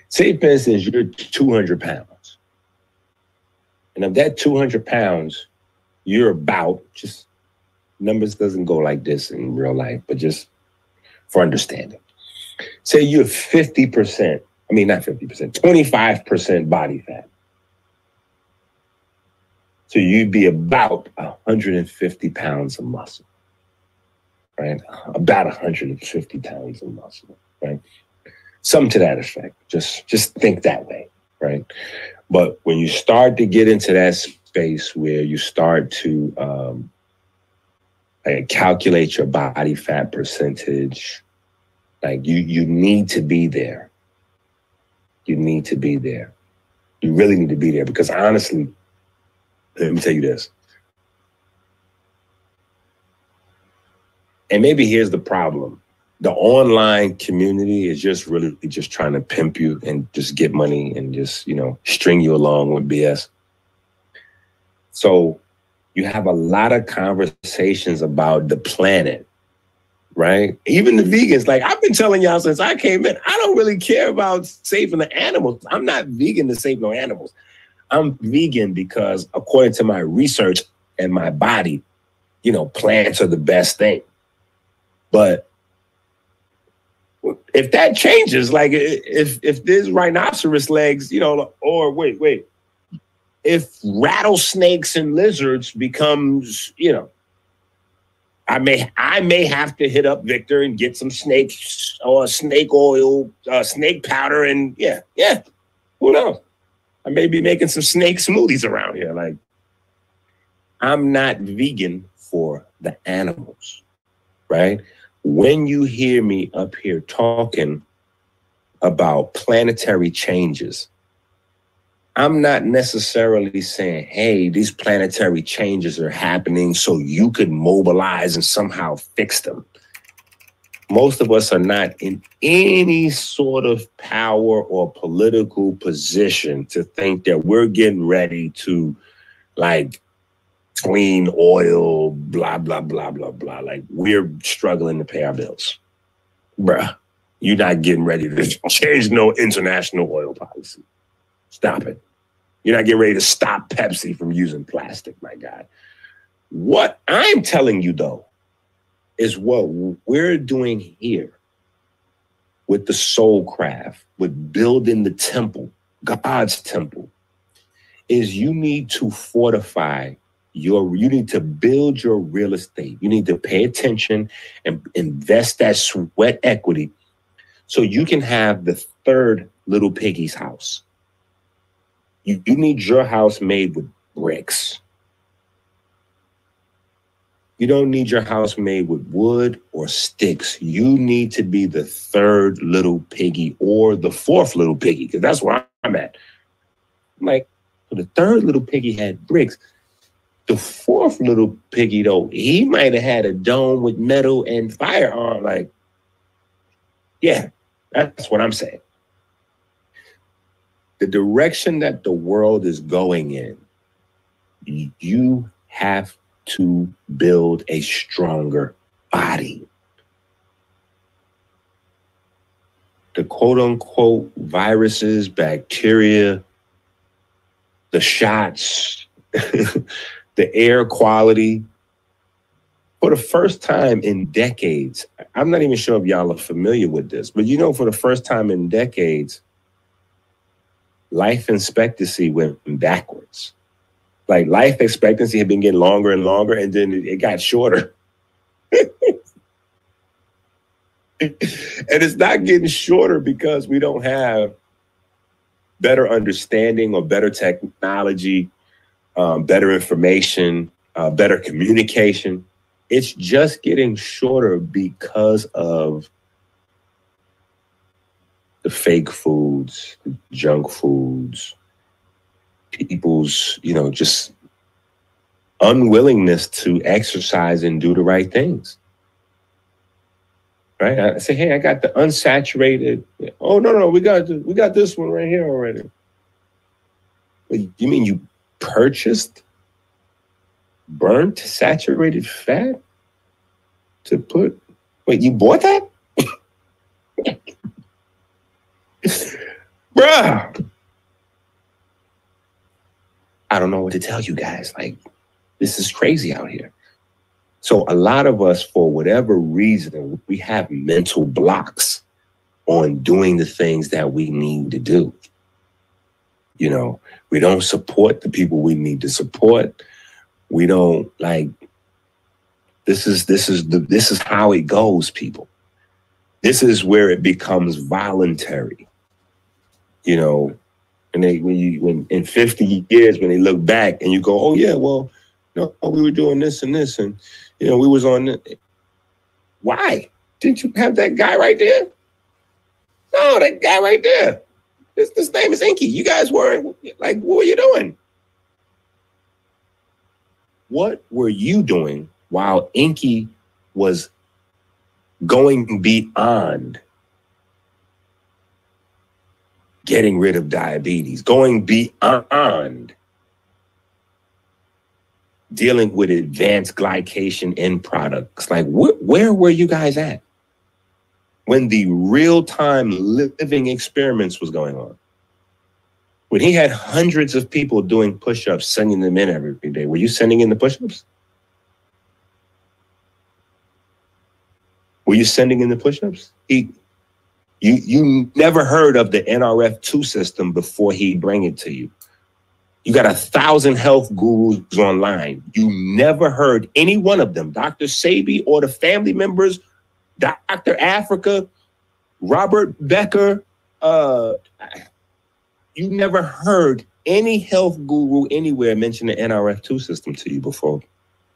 Say for instance, you're 200 pounds. And of that 200 pounds, you're about just numbers doesn't go like this in real life, but just for understanding. Say you're 50%, I mean, not 50%, 25% body fat. So you'd be about 150 pounds of muscle, right? About 150 pounds of muscle, right? Something to that effect. Just just think that way, right? But when you start to get into that space where you start to um, like calculate your body fat percentage, like you you need to be there. You need to be there. You really need to be there because honestly, let me tell you this. And maybe here's the problem. The online community is just really just trying to pimp you and just get money and just, you know, string you along with BS. So you have a lot of conversations about the planet, right? Even the vegans, like I've been telling y'all since I came in, I don't really care about saving the animals. I'm not vegan to save no animals. I'm vegan because according to my research and my body, you know, plants are the best thing. But if that changes, like if if there's rhinoceros legs, you know, or wait, wait, if rattlesnakes and lizards becomes, you know, I may I may have to hit up Victor and get some snakes or snake oil, uh, snake powder, and yeah, yeah, who knows? I may be making some snake smoothies around here. Like, I'm not vegan for the animals, right? When you hear me up here talking about planetary changes, I'm not necessarily saying, hey, these planetary changes are happening so you could mobilize and somehow fix them most of us are not in any sort of power or political position to think that we're getting ready to like clean oil, blah, blah, blah, blah, blah. Like we're struggling to pay our bills. Bruh, you're not getting ready to change no international oil policy. Stop it. You're not getting ready to stop Pepsi from using plastic, my guy. What I'm telling you though is what we're doing here with the soul craft, with building the temple, God's temple, is you need to fortify your, you need to build your real estate. You need to pay attention and invest that sweat equity so you can have the third little piggy's house. You, you need your house made with bricks. You don't need your house made with wood or sticks. You need to be the third little piggy or the fourth little piggy, because that's where I'm at. I'm like, the third little piggy had bricks. The fourth little piggy, though, he might have had a dome with metal and fire firearm. Like, yeah, that's what I'm saying. The direction that the world is going in, you have to build a stronger body. The quote unquote viruses, bacteria, the shots, the air quality. For the first time in decades, I'm not even sure if y'all are familiar with this, but you know, for the first time in decades, life expectancy went backwards like life expectancy had been getting longer and longer, and then it, got shorter. and it's not getting shorter because we don't have better understanding or better technology, um, better information, uh, better communication. It's just getting shorter because of the fake foods, junk foods, people's, you know, just unwillingness to exercise and do the right things. Right? I say, hey, I got the unsaturated. Oh no, no, we got we got this one right here already. You mean you purchased burnt saturated fat to put? Wait, you bought that? Bruh. I don't know what to tell you guys. Like, this is crazy out here. So, a lot of us, for whatever reason, we have mental blocks on doing the things that we need to do. You know, we don't support the people we need to support. We don't like this is this is the this is how it goes, people. This is where it becomes voluntary. You know, and they when you when in 50 years when they look back and you go, oh yeah, well, no, we were doing this and this, and you know, we was on. Why? Didn't you have that guy right there? No, that guy right there. This, this name is Enqi. You guys weren't like, what were you doing? What were you doing while Enqi was going beyond getting rid of diabetes, going beyond dealing with advanced glycation end products. Like, wh- where were you guys at when the real time living experiments was going on? When he had hundreds of people doing push ups, sending them in every day, were you sending in the push ups? Were you sending in the push-ups? He, you you never heard of the NRF2 system before he bring it to you. You got a thousand health gurus online. You never heard any one of them, Dr. Sebi or the family members, Dr. Afrika, Robert Becker. Uh, you never heard any health guru anywhere mention the NRF2 system to you before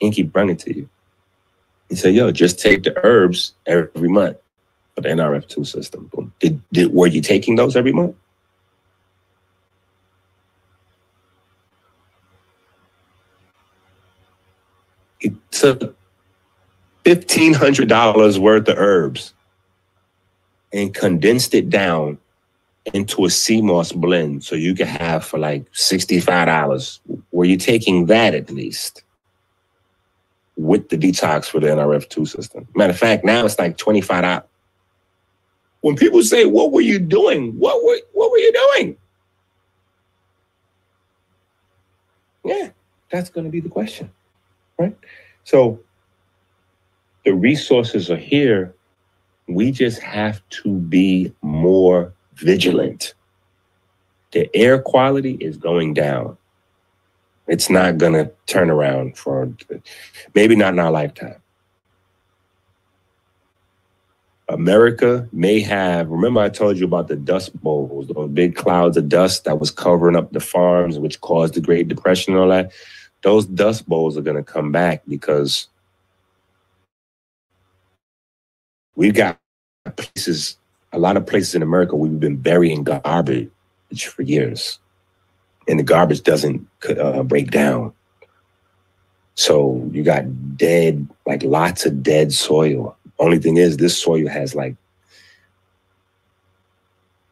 Enqi bring it to you. He said, "Yo, just take the herbs every month for the NRF2 system." Did, did were you taking those every month? He took fifteen hundred dollars worth of herbs and condensed it down into a sea moss blend, so you could have for like sixty-five dollars. Were you taking that at least? with the detox for the NRF2 system. Matter of fact, now it's like 25 out. When people say, What were you doing? What were what were you doing? Yeah, that's going to be the question. Right? So the resources are here. We just have to be more vigilant. The air quality is going down. It's not going to turn around for maybe not in our lifetime. America may have, remember I told you about the dust bowls, those big clouds of dust that was covering up the farms, which caused the Great Depression and all that. Those dust bowls are going to come back because we've got places, a lot of places in America, we've been burying garbage for years and the garbage doesn't uh, break down. So you got dead, like lots of dead soil. Only thing is, this soil has like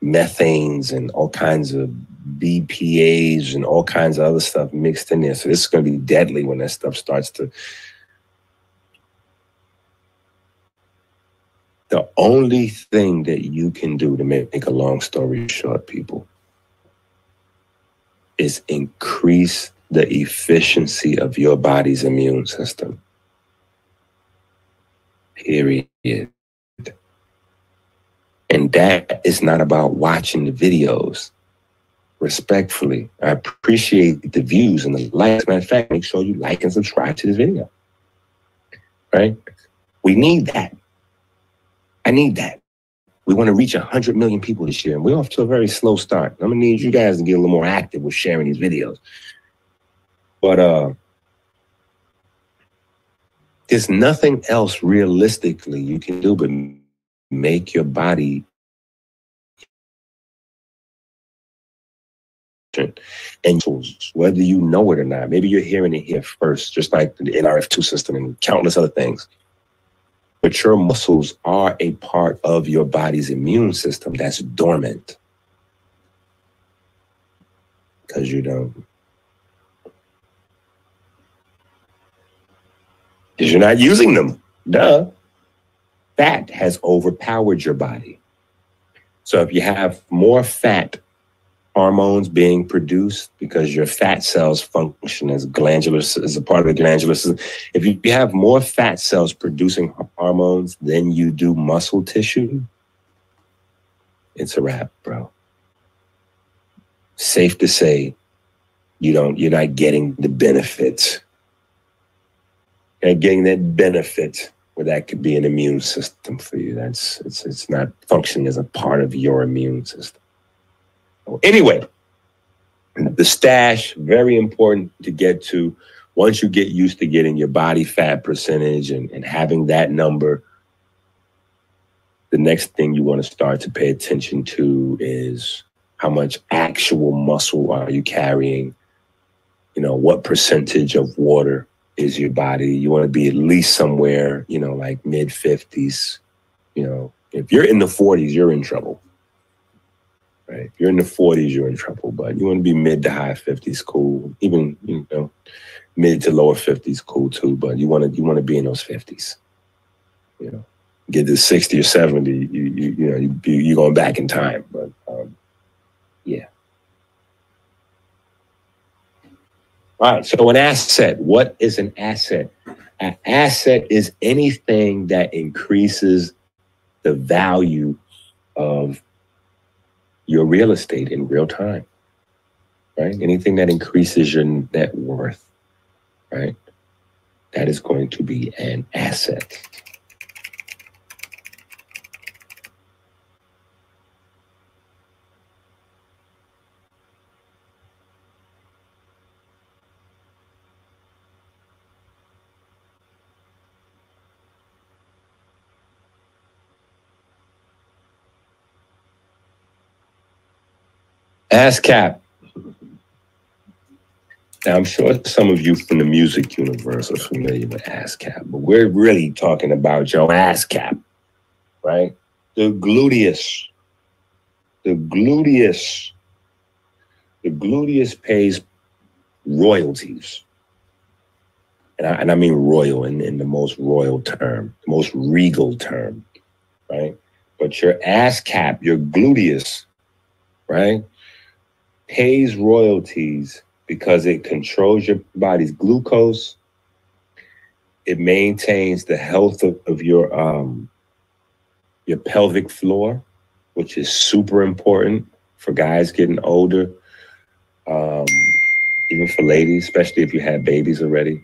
methanes and all kinds of BPAs and all kinds of other stuff mixed in there. So this is going to be deadly when that stuff starts to. The only thing that you can do to make a long story short, people, is increase the efficiency of your body's immune system. Period. And that is not about watching the videos. Respectfully, I appreciate the views and the likes. Matter of fact, make sure you like and subscribe to this video. Right? We need that. I need that. We want to reach 100 million people this year, and we're off to a very slow start. I'm going to need you guys to get a little more active with sharing these videos. But uh, there's nothing else realistically you can do but make your body and whether you know it or not. Maybe you're hearing it here first, just like the NRF2 system and countless other things. But your muscles are a part of your body's immune system that's dormant. Because you don't. Because you're not using them. Duh. Fat has overpowered your body. So if you have more fat hormones being produced because your fat cells function as glandular as a part of the glandular system. If you have more fat cells producing hormones than you do muscle tissue, it's a wrap, bro. safe to say you don't you're not getting the benefits. You're getting that benefit where that could be an immune system for you. That's it's it's not functioning as a part of your immune system. Anyway, the stash very important to get to. Once you get used to getting your body fat percentage and, and having that number, the next thing you want to start to pay attention to is how much actual muscle are you carrying? You know, what percentage of water is your body? You want to be at least somewhere, you know, like mid 50s. You know, if you're in the 40s, you're in trouble. Right? If you're in the 40s, you're in trouble. But you want to be mid to high 50s, cool. Even, you know, mid to lower 50s, cool too. But you want to you want to be in those 50s. You know, get to 60 or 70, you you, you know, you, you're going back in time. But um, yeah. All right. So an asset. What is an asset? An asset is anything that increases the value of your real estate in real time. Right? Anything that increases your net worth. Right? That is going to be an asset. ASCAP. Now, I'm sure some of you from the music universe are familiar with ASCAP, but we're really talking about your ASCAP, right? The gluteus. The gluteus. The gluteus pays royalties. And I, and I mean royal in, in the most royal term, the most regal term, right? But your ASCAP, your gluteus, right? Pays royalties because it controls your body's glucose. It maintains the health of, of your um, your pelvic floor, which is super important for guys getting older, um, even for ladies, especially if you have babies already.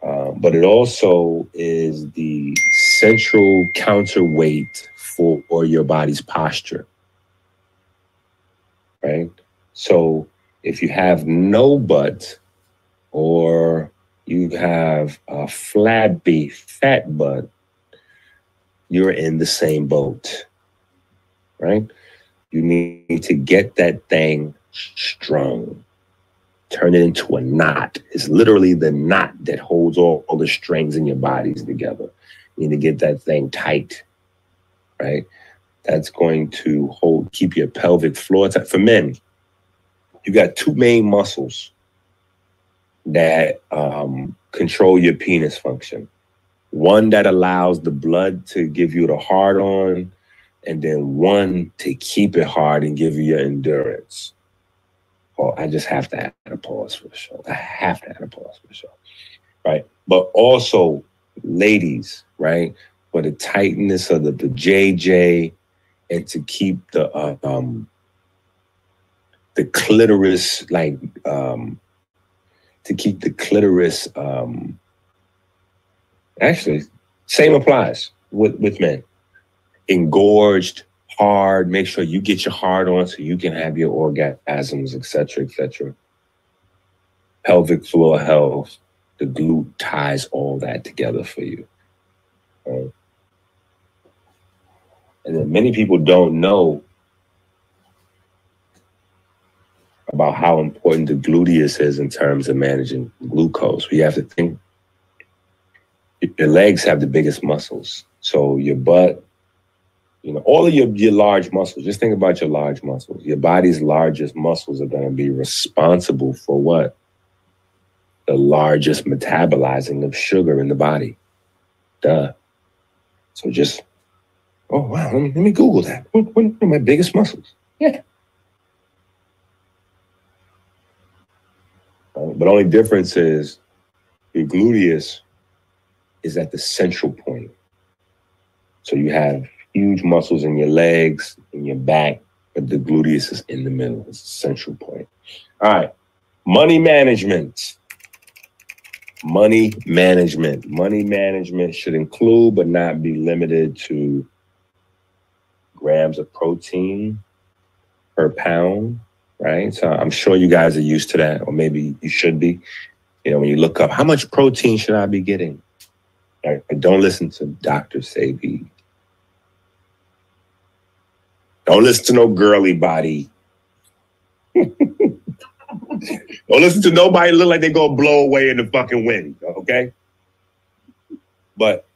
Um, but it also is the central counterweight for, for your body's posture, right? So if you have no butt or you have a flabby fat butt, you're in the same boat, right? You need to get that thing strong. Turn it into a knot. It's literally the knot that holds all, all the strings in your bodies together. You need to get that thing tight, right? That's going to hold, keep your pelvic floor tight. For men, you got two main muscles that um, control your penis function. One that allows the blood to give you the hard on, and then one to keep it hard and give you your endurance. Oh, I just have to add a pause for the show. I have to add a pause for the show. Right. But also, ladies, right? For the tightness of the, the JJ and to keep the uh, um the clitoris like um to keep the clitoris um actually same applies with with men engorged hard make sure you get your heart on so you can have your orgasms etc etc pelvic floor health the glute ties all that together for you right? and then many people don't know about how important the gluteus is in terms of managing glucose. We have to think your legs have the biggest muscles. So your butt, you know, all of your, your large muscles, just think about your large muscles. Your body's largest muscles are going to be responsible for what? The largest metabolizing of sugar in the body. Duh. So just, oh, wow, let me, let me Google that. What, what are my biggest muscles? Yeah. But only difference is your gluteus is at the central point. So you have huge muscles in your legs, in your back, but the gluteus is in the middle. It's the central point. All right. Money management. Money management. Money management should include but not be limited to grams of protein per pound, right? So I'm sure you guys are used to that, or maybe you should be. You know, when you look up how much protein should I be getting? Right? Don't listen to Dr. Sebi. Don't listen to no girly body. don't listen to nobody look like they're gonna blow away in the fucking wind, okay? But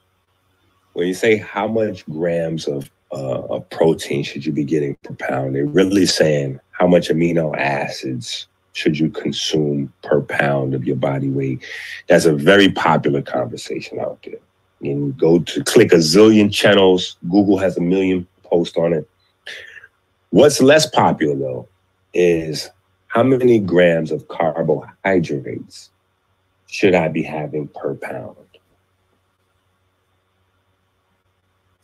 when you say how much grams of uh, of protein should you be getting per pound, they're really saying how much amino acids should you consume per pound of your body weight. That's a very popular conversation out there. And go to click a zillion channels. Google has a million posts on it. What's less popular though is how many grams of carbohydrates should I be having per pound?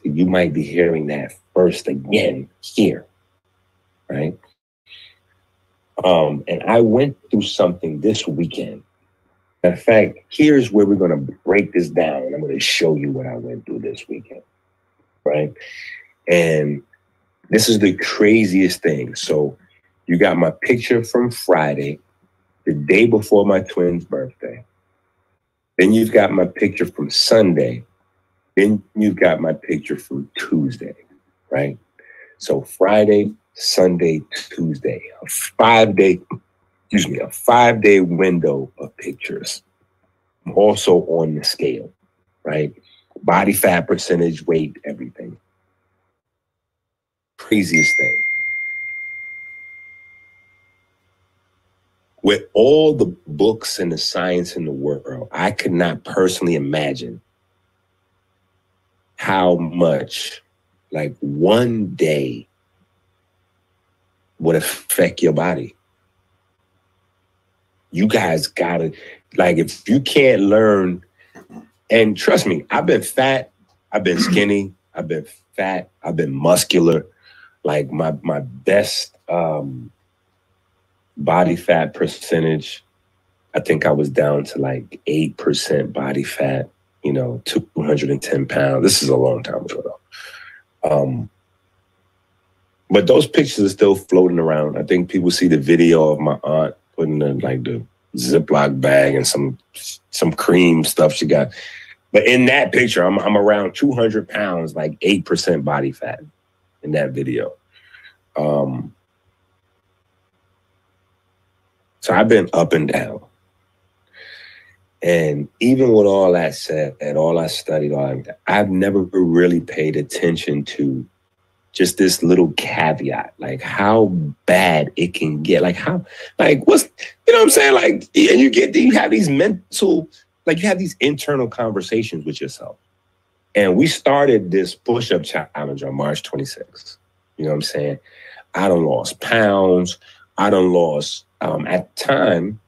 You might be hearing that first again here, right? Um, and I went through something this weekend. In fact, here's where we're going to break this down, and I'm going to show you what I went through this weekend, right? And this is the craziest thing. So, you got my picture from Friday, the day before my twin's birthday. Then you've got my picture from Sunday. Then you've got my picture from Tuesday, right? So Friday, Sunday, Tuesday, a five day, excuse me, a five day window of pictures. I'm also on the scale, right? Body fat percentage, weight, everything. Craziest thing. With all the books and the science in the world, I could not personally imagine how much, like one day, would affect your body. You guys gotta, like, if you can't learn, and trust me, I've been fat, I've been skinny, I've been fat, I've been muscular. Like my my best um body fat percentage, I think I was down to like eight percent body fat, you know, 210 pounds. This is a long time ago though. Um, but those pictures are still floating around. I think people see the video of my aunt putting the like the Ziploc bag and some some cream stuff she got. But in that picture, I'm I'm around 200 pounds, like 8% body fat in that video. Um so I've been up and down. And even with all that said, and all I studied, all I've never really paid attention to just this little caveat, like how bad it can get. Like how, like what's, you know what I'm saying? Like, and you get, you have these mental, like you have these internal conversations with yourself. And we started this push-up challenge on March 26th. You know what I'm saying? I don't lost pounds. I done lost, um, at the time,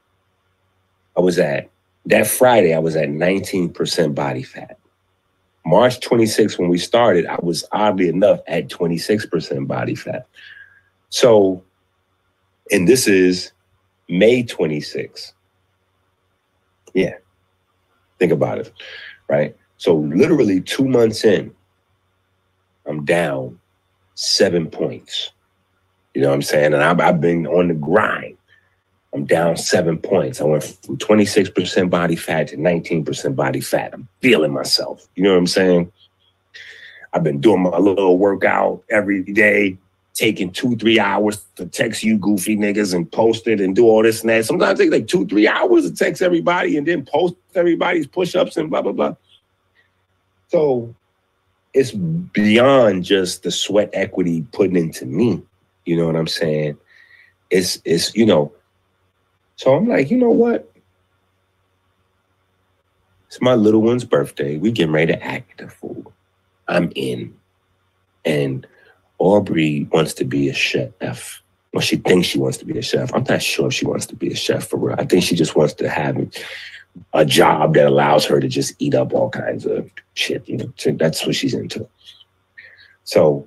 I was at, that Friday, I was at 19% body fat. March 26th, when we started, I was oddly enough at 26% body fat. So, and this is May 26th. Yeah. Think about it, right? So, literally two months in, I'm down seven points. You know what I'm saying? And I've, I've been on the grind. I'm down seven points. I went from 26% body fat to 19% body fat. I'm feeling myself. You know what I'm saying? I've been doing my little workout every day, taking two, three hours to text you goofy niggas and post it and do all this and that. Sometimes it takes like two, three hours to text everybody and then post everybody's push-ups and blah, blah, blah. So it's beyond just the sweat equity putting into me. You know what I'm saying? It's it's you know, so I'm like, you know what? It's my little one's birthday. We getting ready to act a fool. I'm in. And Aubrey wants to be a chef. Well, she thinks she wants to be a chef. I'm not sure if she wants to be a chef for real. I think she just wants to have a job that allows her to just eat up all kinds of shit. You know, so that's what she's into. So,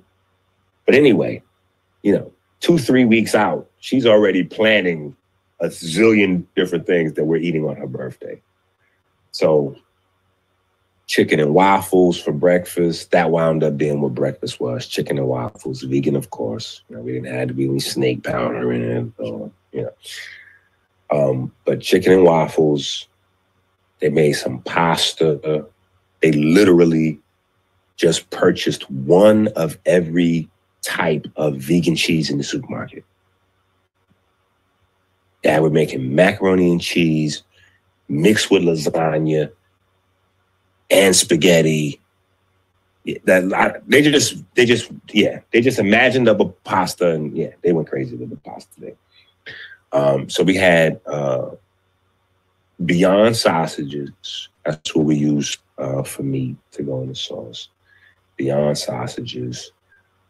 but anyway, you know, two, three weeks out, she's already planning a zillion different things that we're eating on her birthday. So chicken and waffles for breakfast. That wound up being what breakfast was. Chicken and waffles, vegan, of course. You know, we didn't have to be any snake powder in it, or, you know. Um, but chicken and waffles. They made some pasta. They literally just purchased one of every type of vegan cheese in the supermarket. Dad were making macaroni and cheese mixed with lasagna and spaghetti. That I- they just they just yeah they just imagined up a pasta and yeah they went crazy with the pasta thing. Um, so we had uh, Beyond sausages. That's what we used uh, for meat to go in the sauce. Beyond sausages,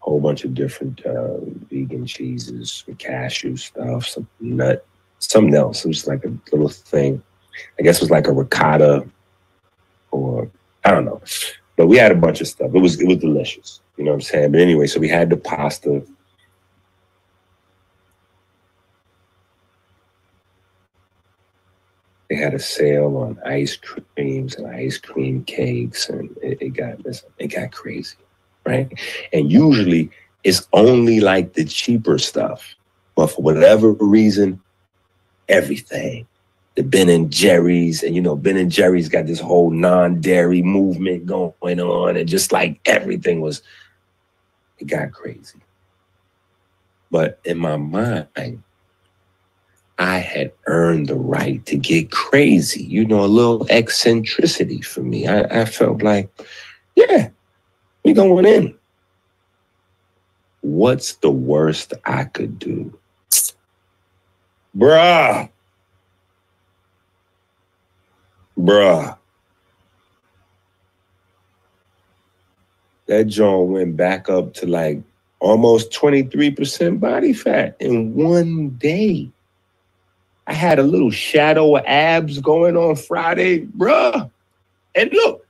a whole bunch of different uh, vegan cheeses, cashew stuff, some nut, something else. It was like a little thing. I guess it was like a ricotta or I don't know. But we had a bunch of stuff. It was it was delicious. You know what I'm saying? But anyway, so we had the pasta. They had a sale on ice creams and ice cream cakes, and it, it got it got crazy, right? And usually it's only like the cheaper stuff, but for whatever reason, everything the Ben and Jerry's, and you know, Ben and Jerry's got this whole non-dairy movement going on, and just like everything was, it got crazy. But in my mind, I had earned the right to get crazy, you know, a little eccentricity for me. I, I felt like, yeah, we going in. What's the worst I could do? Bruh. Bruh. That joint went back up to like almost 23% body fat in one day. I had a little shadow of abs going on Friday, bruh. And look,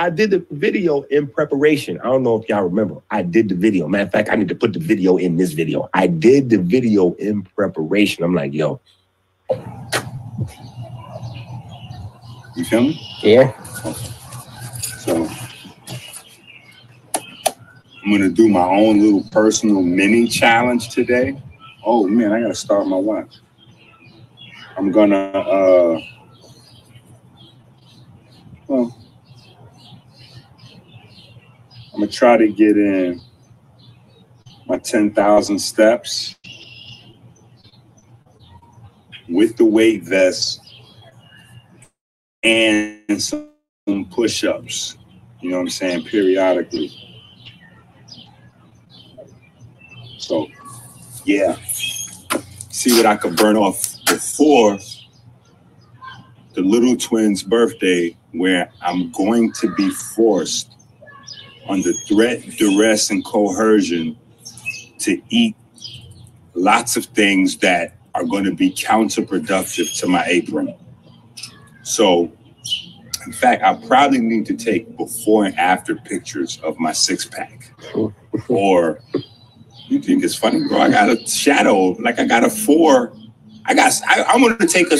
I did the video in preparation. I don't know if y'all remember. I did the video. Matter of fact, I need to put the video in this video. I did the video in preparation. I'm like, yo, You feel me? Yeah. So I'm gonna do my own little personal mini challenge today. Oh man, I gotta start my watch. I'm gonna uh well I'm gonna try to get in my 10,000 steps with the weight vest and some push-ups. You know what I'm saying? Periodically. So, yeah. See what I could burn off before the little twins' birthday, where I'm going to be forced under threat, duress, and coercion to eat lots of things that are going to be counterproductive to my apron. So, in fact, I probably need to take before and after pictures of my six pack. or you think it's funny, bro? I got a shadow, like I got a four. I got. I, I want to take a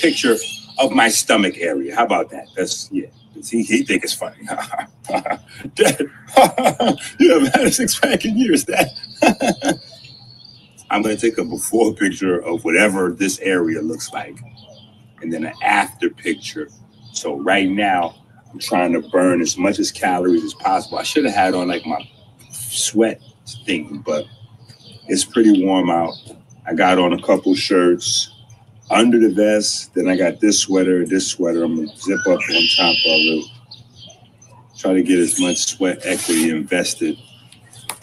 picture of my stomach area. How about that? That's yeah. He, he think it's funny. Dad, you haven't had a six pack in years, Dad. I'm gonna take a before picture of whatever this area looks like, and then an after picture. So right now, I'm trying to burn as much as calories as possible. I should have had on like my sweat thing, but it's pretty warm out. I got on a couple shirts under the vest. Then I got this sweater, this sweater. I'm gonna zip up on top of it. Try to get as much sweat equity invested.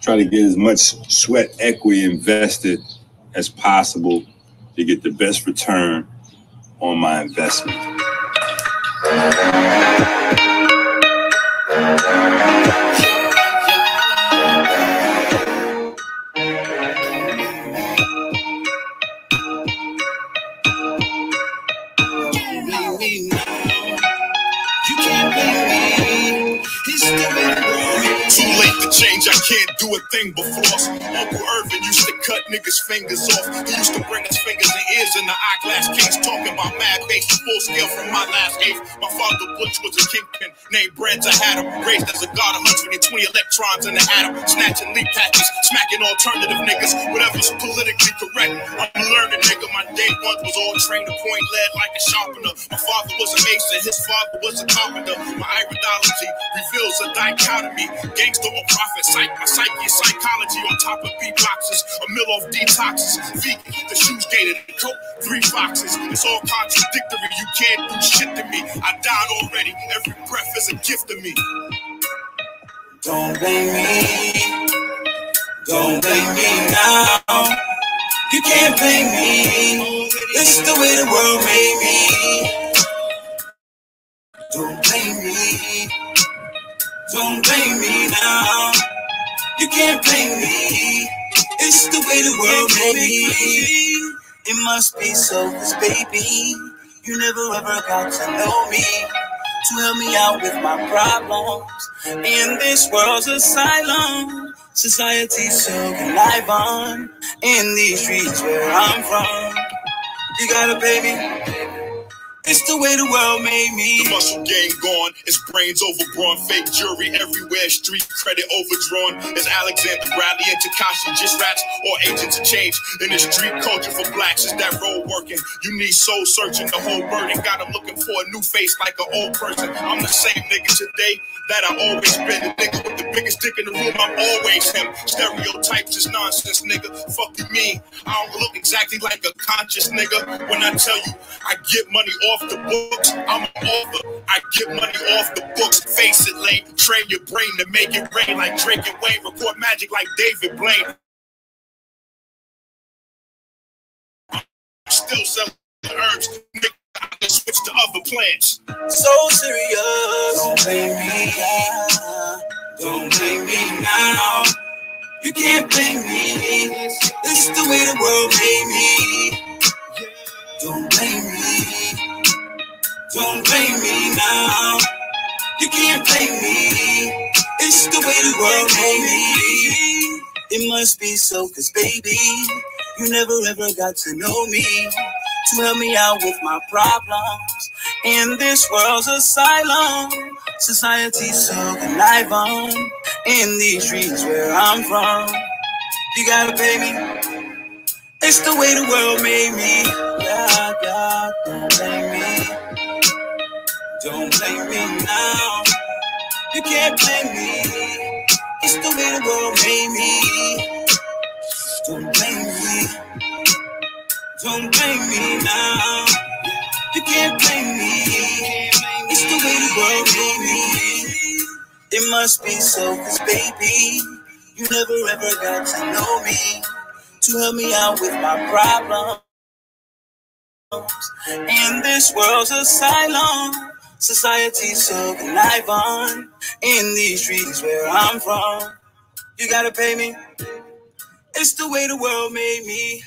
Try to get as much sweat equity invested as possible to get the best return on my investment. Can't do a thing but floss. Uncle Irvin used to cut niggas' fingers off. He used to bring his fingers and ears in the eyeglass case, talking about mad bass full scale from my last eighth. My father Butch was a kingpin, named Brands. I had him raised as a god, 120 electrons in the atom, snatching leaf patches, smacking alternative niggas, whatever's politically correct. I'm learning nigga. My day one was all trained to point lead like a sharpener. My father was a mason, his father was a carpenter. My iridology reveals a dichotomy. Gangster or prophet, psych, psyche psychology on top of beatboxes. A mill off detoxes. Vegan, the shoes gated, coke, three foxes. It's all contradictory. You can't do shit to me. I died already. Every breath is a gift to me. Don't blame me. Don't blame me now. You can't blame me. This is the way the world made me. Don't blame me. Don't blame me now. You can't blame me. It's the way the world made me. It must be so, cause baby, you never ever got to know me. To help me out with my problems. In this world's asylum, society's so live on. In these streets where I'm from, you gotta pay me. It's the way the world made me. The muscle game gone, It's brains overgrown, fake jury everywhere, street credit overdrawn. It's Alexander Bradley and Tekashi just rats or agents of change? In the street culture for blacks, is that role working? You need soul searching, the whole burden. Got him looking for a new face like an old person. I'm the same nigga today that I always been. The nigga with the biggest dick in the room, I'm always him. Stereotypes is nonsense, nigga. Fuck you mean? I don't look exactly like a conscious nigga. When I tell you I get money off the books, I'm an author. I get money off the books. Face it, lame. Train your brain to make it rain like Drake and Wayne. Record magic like David Blaine. Still selling herbs. I can switch to other plants. So serious. Don't blame me. Don't blame me now. You can't blame me. This is the way the world made me. Don't blame me. Don't blame me now. You can't blame me. It's the way the world made me. It must be so, cause baby, you never ever got to know me. To help me out with my problems. In this world's asylum, society's so on. In these streets where I'm from, you gotta pay me. It's the way the world made me. Yeah, yeah, me. Don't blame me now. You can't blame me. It's the way the world made me. Don't blame me. Don't blame me now. You can't blame me. It's the way the world made me. It must be so, cause baby, you never ever got to know me. To help me out with my problems. In this world's asylum, society's so alive on. In these streets where I'm from, you gotta pay me. It's the way the world made me.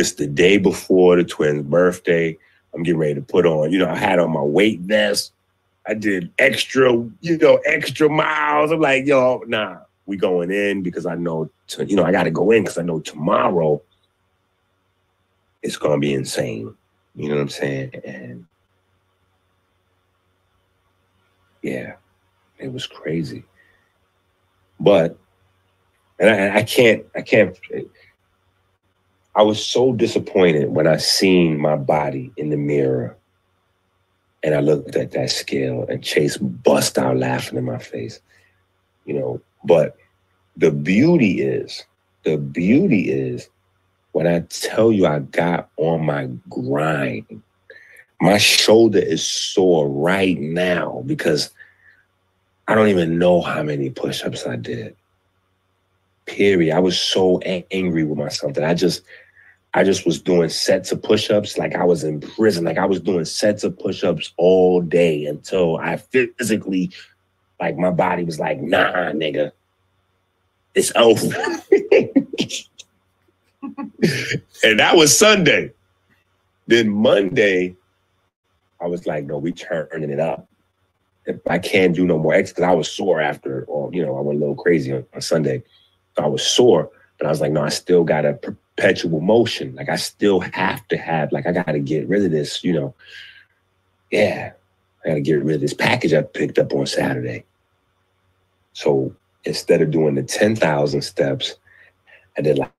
It's the day before the twins' birthday. I'm getting ready to put on, you know, I had on my weight vest. I did extra, you know, extra miles. I'm like, yo, nah, we going in because I know, to, you know, I got to go in because I know tomorrow it's to be insane. You know what I'm saying? And yeah, it was crazy. But, and I, I can't, I can't, I was so disappointed when I seen my body in the mirror and I looked at that scale and Chase bust out laughing in my face. You know, but the beauty is, the beauty is when I tell you I got on my grind, my shoulder is sore right now because I don't even know how many push-ups I did. Period. I was so a- angry with myself that I just I just was doing sets of push-ups like I was in prison. Like I was doing sets of push-ups all day until I physically, like my body was like, nah, nigga. It's over. and that was Sunday. Then Monday, I was like, no, we turning it up. If I can't do no more exercise, because I was sore after, or you know, I went a little crazy on, on Sunday. I was sore, but I was like, no, I still got a perpetual motion. Like I still have to have, like I got to get rid of this, you know. Yeah, I got to get rid of this package I picked up on Saturday. So instead of doing the 10,000 steps, I did like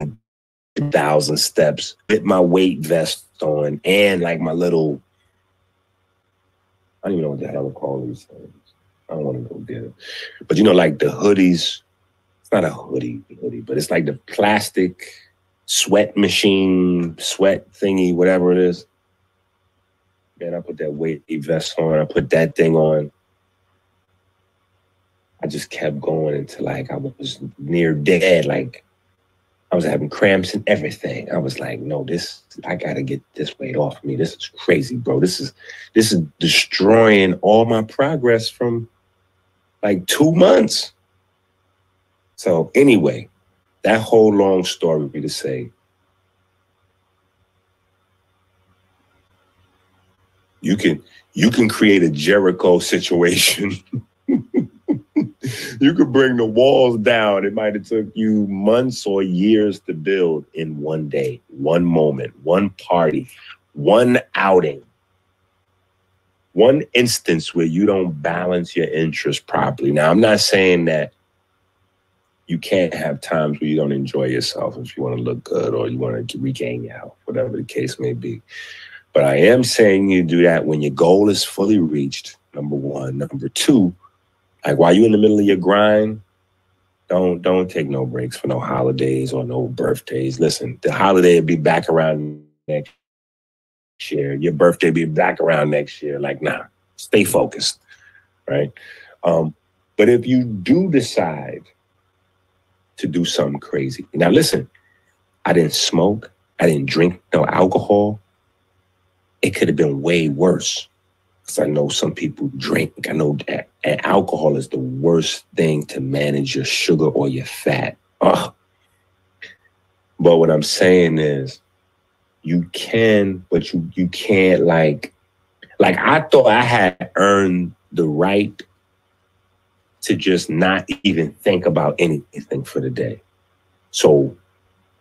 a thousand steps with my weight vest on and like my little I don't even know what the hell to call these things. I don't want to go it. But you know, like the hoodies, it's not a hoodie, hoodie, but it's like the plastic sweat machine, sweat thingy, whatever it is. Man, I put that weight vest on, I put that thing on. I just kept going until like I was near dead. Like I was having cramps and everything. I was like, no, this I gotta get this weight off me. This is crazy, bro. This is this is destroying all my progress from like two months. So anyway, that whole long story would be to say you can you can create a Jericho situation. you could bring the walls down. It might have took you months or years to build in one day, one moment, one party, one outing, one instance where you don't balance your interests properly. Now, I'm not saying that you can't have times where you don't enjoy yourself if you want to look good or you want to regain your health, whatever the case may be. But I am saying you do that when your goal is fully reached. Number one. Number two, like while you're in the middle of your grind, don't don't take no breaks for no holidays or no birthdays. Listen, the holiday will be back around next year. Your birthday be back around next year. Like, nah, stay focused, right? Um, but if you do decide to do something crazy, now listen, I didn't smoke, I didn't drink no alcohol. It could have been way worse. Because I know some people drink. I know that alcohol is the worst thing to manage your sugar or your fat. Ugh. But what I'm saying is, you can, but you you can't like, like I thought I had earned the right to just not even think about anything for the day. So,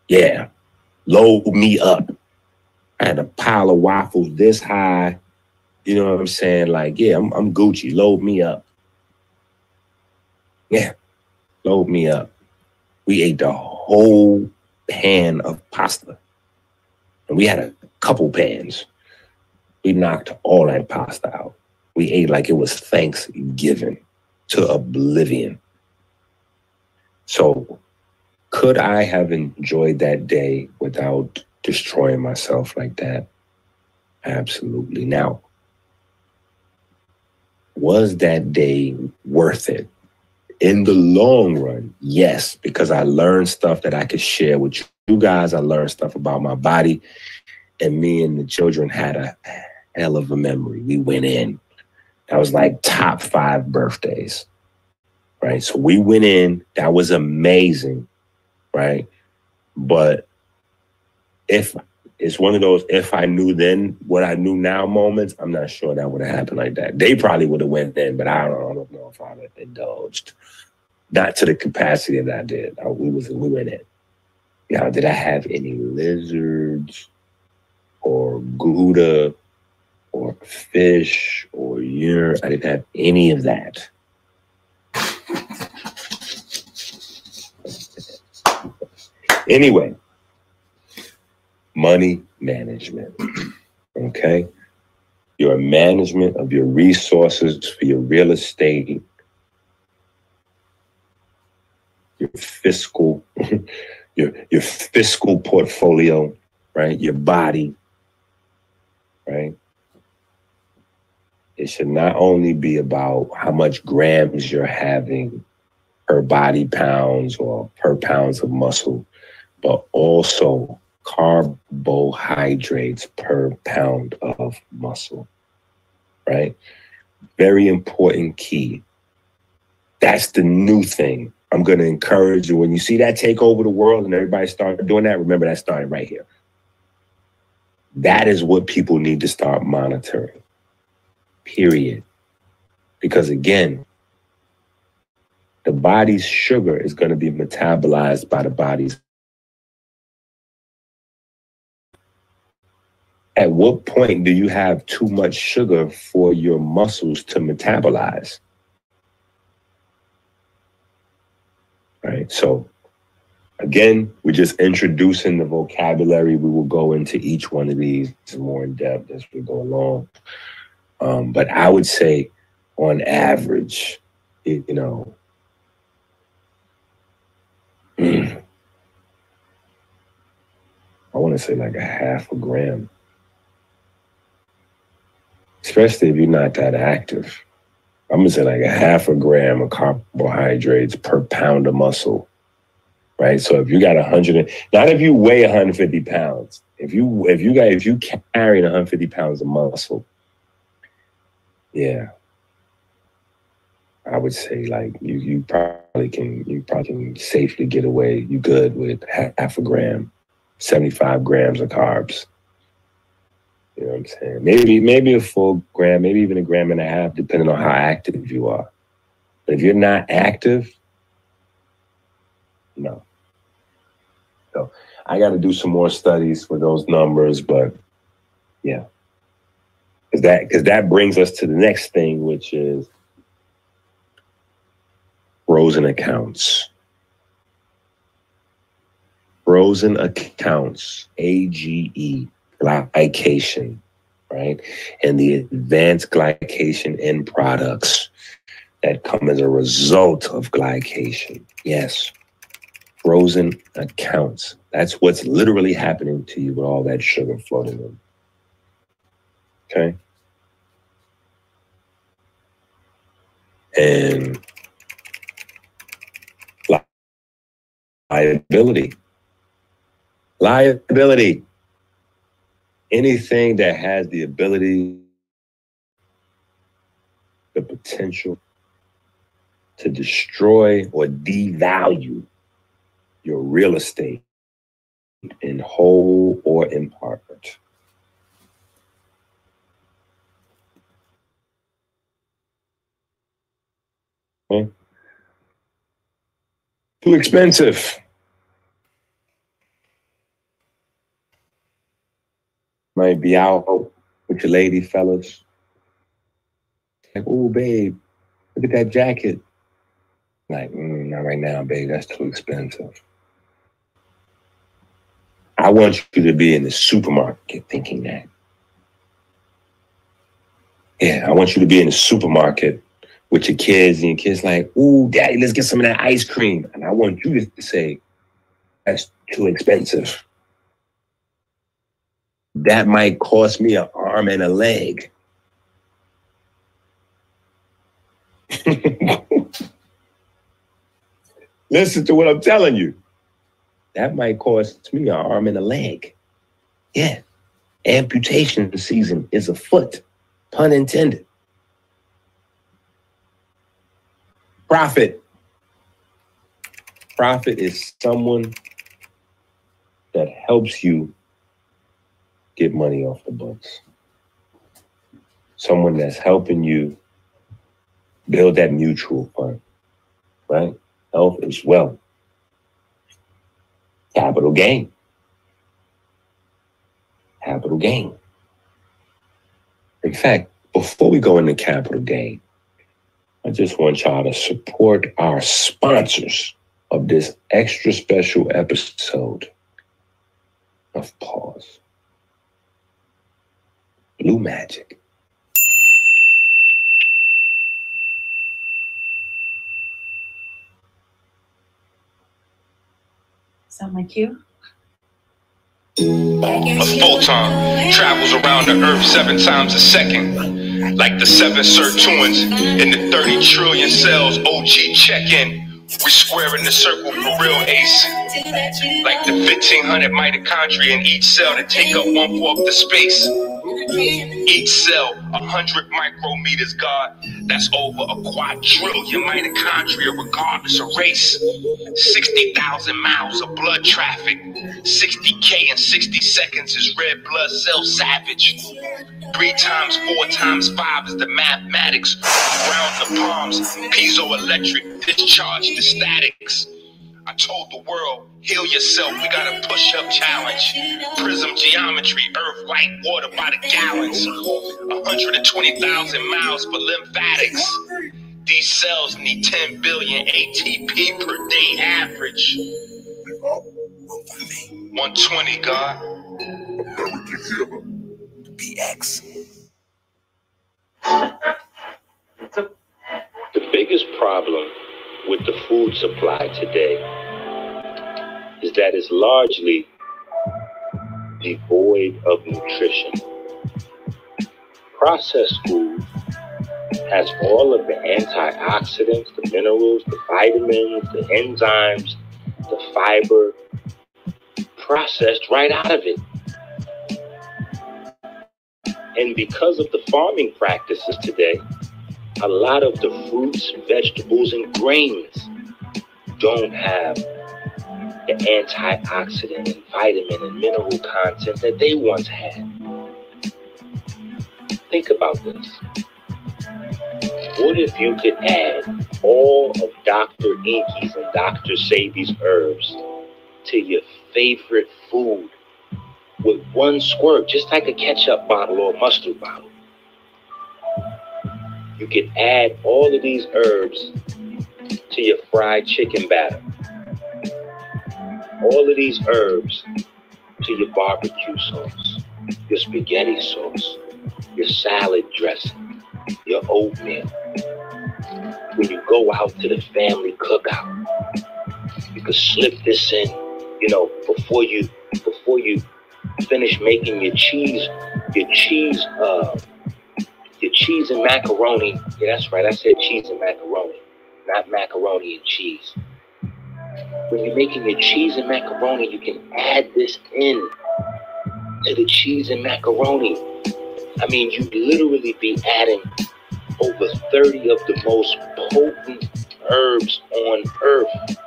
yeah, load me up. I had a pile of waffles this high. You know what I'm saying? Like, yeah, I'm, I'm Gucci. Load me up. Yeah, load me up. We ate the whole pan of pasta. And we had a couple pans. We knocked all that pasta out. We ate like it was Thanksgiving to oblivion. So, could I have enjoyed that day without destroying myself like that? Absolutely. Now, was that day worth it? In the long run, yes, because I learned stuff that I could share with you guys. I learned stuff about my body, and me and the children had a hell of a memory. We went in. That was like top five birthdays, right? So we went in. That was amazing, right? But if it's one of those if I knew then what I knew now moments, I'm not sure that would have happened like that. They probably would have went in, but I don't, I don't know if I'd have indulged. Not to the capacity that I did. I, we was we went in. Now, did I have any lizards or gouda or fish or year? I didn't have any of that. Anyway, money management. Okay. Your management of your resources for your real estate, your fiscal, your your fiscal portfolio, right? Your body, right? It should not only be about how much grams you're having per body pounds or per pounds of muscle, but also carbohydrates per pound of muscle, right? Very important key. That's the new thing. I'm going to encourage you when you see that take over the world and everybody start doing that, remember that started right here. That is what people need to start monitoring. Period. Because again, the body's sugar is going to be metabolized by the body's. At what point do you have too much sugar for your muscles to metabolize? Right. So, again, we're just introducing the vocabulary. We will go into each one of these more in depth as we go along. Um, but I would say, on average, it, you know, I want to say like a half a gram, especially if you're not that active. I'm gonna say like a half a gram of carbohydrates per pound of muscle, right? So if you got a hundred, not if you weigh 150 pounds, if you if you got if you carrying 150 pounds of muscle, yeah, I would say like you you probably can you probably can safely get away. You good with half a gram, 75 grams of carbs. You know what I'm saying? Maybe maybe a full gram, maybe even a gram and a half, depending on how active you are. But if you're not active, no. So I got to do some more studies with those numbers, but yeah, because that because that brings us to the next thing, which is frozen accounts. Frozen accounts, AGE, glycation, right? And the advanced glycation end products that come as a result of glycation. Yes, frozen accounts. That's what's literally happening to you with all that sugar floating in. Okay. And liability. Liability. Anything that has the ability, the potential to destroy or devalue your real estate in whole or in part. Okay. Too expensive. Might be out with your lady fellas. Like, oh, babe, look at that jacket. Like, mm, not right now, babe. That's too expensive. I want you to be in the supermarket thinking that. Yeah, I want you to be in the supermarket with your kids and your kids like, ooh, daddy, let's get some of that ice cream. And I want you to say, that's too expensive. That might cost me an arm and a leg. Listen to what I'm telling you. That might cost me an arm and a leg. Yeah. Amputation season is afoot, pun intended. Profit. Profit is someone that helps you get money off the books. Someone that's helping you build that mutual fund, right? Health is wealth. Capital gain. Capital gain. In fact, before we go into capital gain, I just want y'all to support our sponsors of this extra special episode of Pause. Blue Magic. Sound like you? A photon travels around the Earth seven times a second. Like the seven sirtuins in the 30 trillion cells, OG check in. We square in the circle for real ace. Like the 1500 mitochondria in each cell that take up one fourth the space. Each cell, 100 micrometers, God. That's over a quadrillion mitochondria, regardless of race. 60,000 miles of blood traffic. 60K in 60 seconds is red blood cell savage. Three times, four times five is the mathematics. Round the palms, piezoelectric, discharge the statics. Told the world, heal yourself. We got a push up challenge. Prism geometry, earth, light, water by the gallons. 120,000 miles for lymphatics. These cells need 10 billion ATP per day average. 120, God. BX. The biggest problem with the food supply today is that it's largely devoid of nutrition. Processed food has all of the antioxidants, the minerals, the vitamins, the enzymes, the fiber processed right out of it. And because of the farming practices today, a lot of the fruits, vegetables, and grains don't have the antioxidant and vitamin and mineral content that they once had. Think about this. What if you could add all of Dr. Enqi's and Dr. Sebi's herbs to your favorite food with one squirt, just like a ketchup bottle or mustard bottle? You can add all of these herbs to your fried chicken batter. All of these herbs to your barbecue sauce, your spaghetti sauce, your salad dressing, your oatmeal. When you go out to the family cookout, you can slip this in, you know, before you before you finish making your cheese, your cheese uh your cheese and macaroni. Yeah, that's right. I said cheese and macaroni, not macaroni and cheese. When you're making your cheese and macaroni, you can add this in to the cheese and macaroni. I mean, you'd literally be adding over 30 of the most potent herbs on earth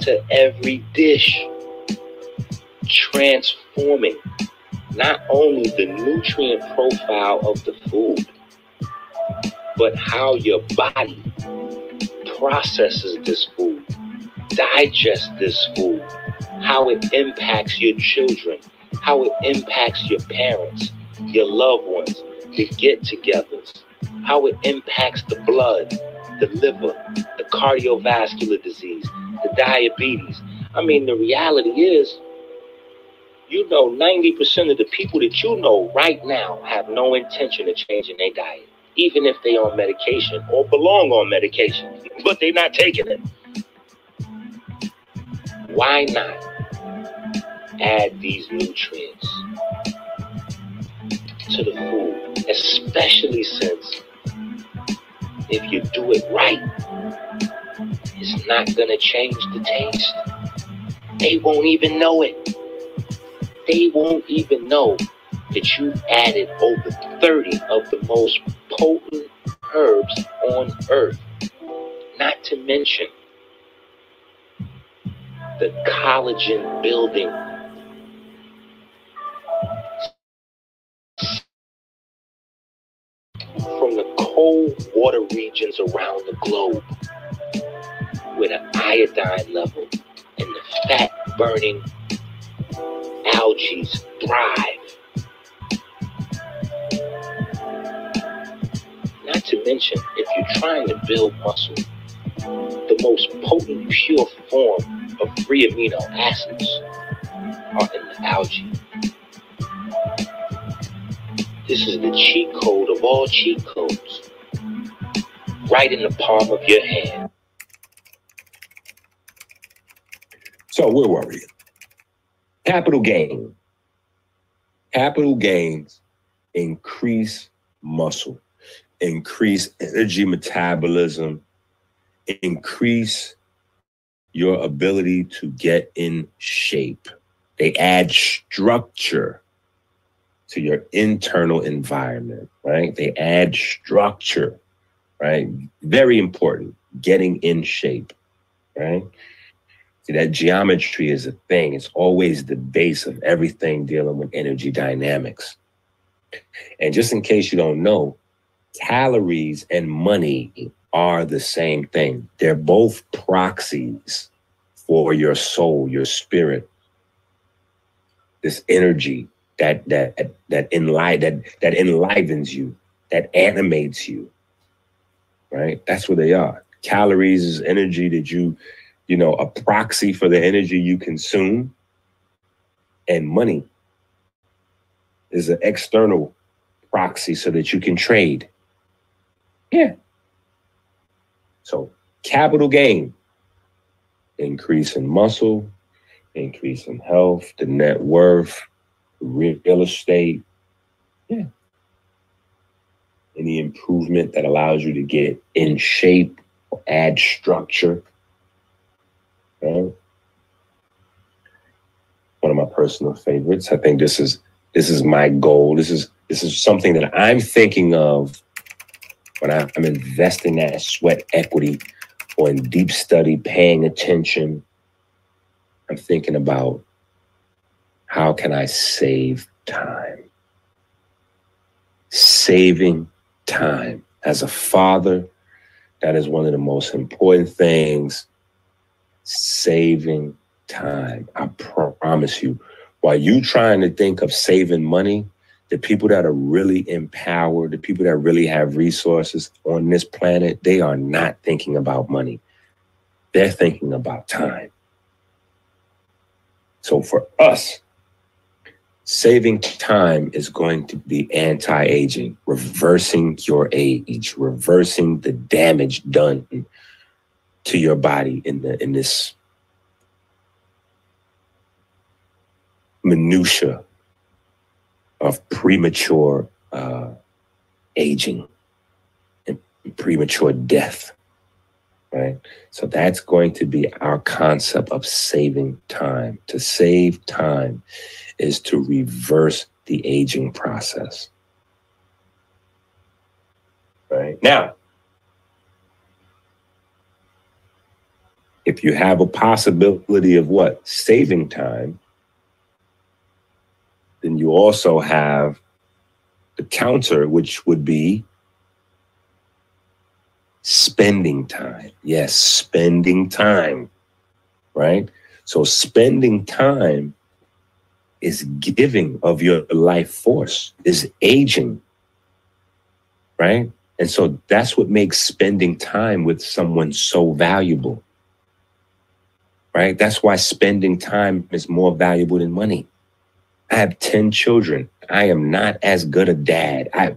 to every dish, transforming not only the nutrient profile of the food, but how your body processes this food, digests this food, how it impacts your children, how it impacts your parents, your loved ones, the get togethers, how it impacts the blood, the liver, the cardiovascular disease, the diabetes. I mean, the reality is, you know, 90% of the people that you know right now have no intention of changing their diet even if they're on medication or belong on medication, but they're not taking it. Why not add these nutrients to the food, especially since if you do it right, it's not going to change the taste. They won't even know it. They won't even know that you added over 30 of the most potent herbs on earth. Not to mention the collagen building from the cold water regions around the globe where the iodine level and the fat burning algae thrive. Not to mention, if you're trying to build muscle, the most potent pure form of free amino acids are in the algae. This is the cheat code of all cheat codes. Right in the palm of your hand. So where were we? Capital gain. Capital gains increase muscle, increase energy metabolism, increase your ability to get in shape. They add structure to your internal environment, right? They add structure, right? Very important, getting in shape, right? See, that geometry is a thing. It's always the base of everything dealing with energy dynamics. And just in case you don't know, calories and money are the same thing. They're both proxies for your soul, your spirit. This energy that that that enliven that that enlivens you, that animates you. Right? That's what they are. Calories is energy that you, you know, a proxy for the energy you consume. And money is an external proxy so that you can trade. Yeah. So capital gain, increase in muscle, increase in health, the net worth, real estate. Yeah. Any improvement that allows you to get in shape, add structure. Right? One of my personal favorites. I think this is this is my goal. This is this is something that I'm thinking of when I'm investing that sweat equity or in deep study, paying attention. I'm thinking about how can I save time? Saving time. As a father, that is one of the most important things. Saving time. I promise you, while you trying to think of saving money, the people that are really empowered, the people that really have resources on this planet, they are not thinking about money. They're thinking about time. So for us, saving time is going to be anti aging, reversing your age, reversing the damage done to your body in the in this minutia of premature uh, aging and premature death. Right. So that's going to be our concept of saving time. To save time is to reverse the aging process. Right. Now, if you have a possibility of what? Saving time, then you also have the counter, which would be spending time. Yes, spending time, right? So spending time is giving of your life force, is aging, right? And so that's what makes spending time with someone so valuable, right? That's why spending time is more valuable than money. I have 10 children. I am not as good a dad. I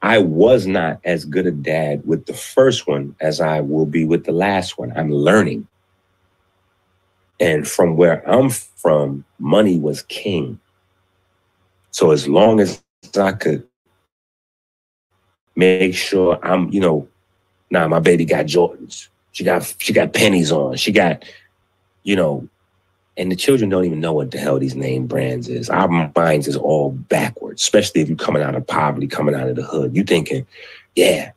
I was not as good a dad with the first one as I will be with the last one. I'm learning. And from where I'm from, money was king. So as long as I could make sure I'm, you know, nah, my baby got Jordans. She got she got pennies on. She got, you know, and the children don't even know what the hell these name brands is. Our minds is all backwards, especially if you're coming out of poverty, coming out of the hood. You thinking, yeah,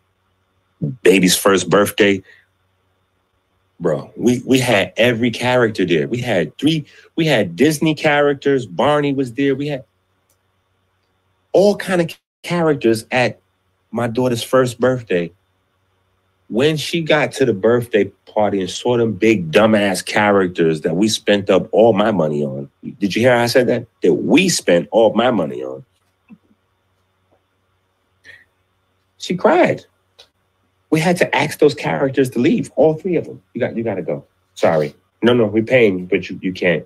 baby's first birthday, bro. We we had every character there. We had three. We had Disney characters. Barney was there. We had all kind of characters at my daughter's first birthday. When she got to the birthday party and saw them big dumbass characters that we spent up all my money on. Did you hear I said that? That we spent all my money on. She cried. we had to ask those characters to leave. All three of them. You got you got to go. Sorry. No, no, we're paying, but you you can't.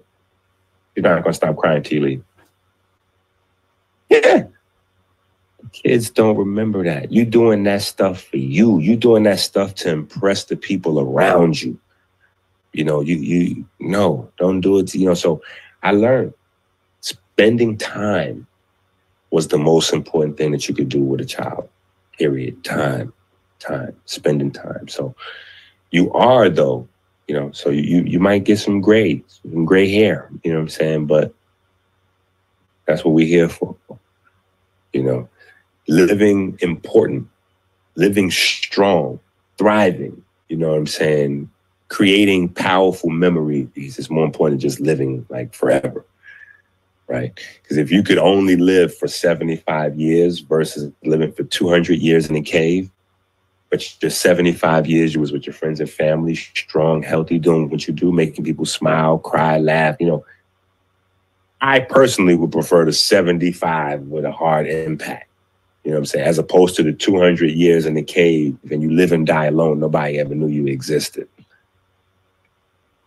You're not gonna stop crying till you leave. Yeah. Kids don't remember that. You doing that stuff for you. You doing that stuff to impress the people around you. You know, you you no, don't do it to you know. So I learned spending time was the most important thing that you could do with a child. Period. Time, time, spending time. So you are though, you know, so you you might get some gray, some gray hair, you know what I'm saying? But that's what we're here for. You know, living important, living strong, thriving, you know what I'm saying? Creating powerful memories is more important than just living like forever right? Because if you could only live for 75 years versus living for 200 years in a cave, but just 75 years you was with your friends and family, strong, healthy, doing what you do, making people smile, cry, laugh, you know. I personally would prefer the 75 with a hard impact. You know what I'm saying? As opposed to the 200 years in the cave and you live and die alone. Nobody ever knew you existed.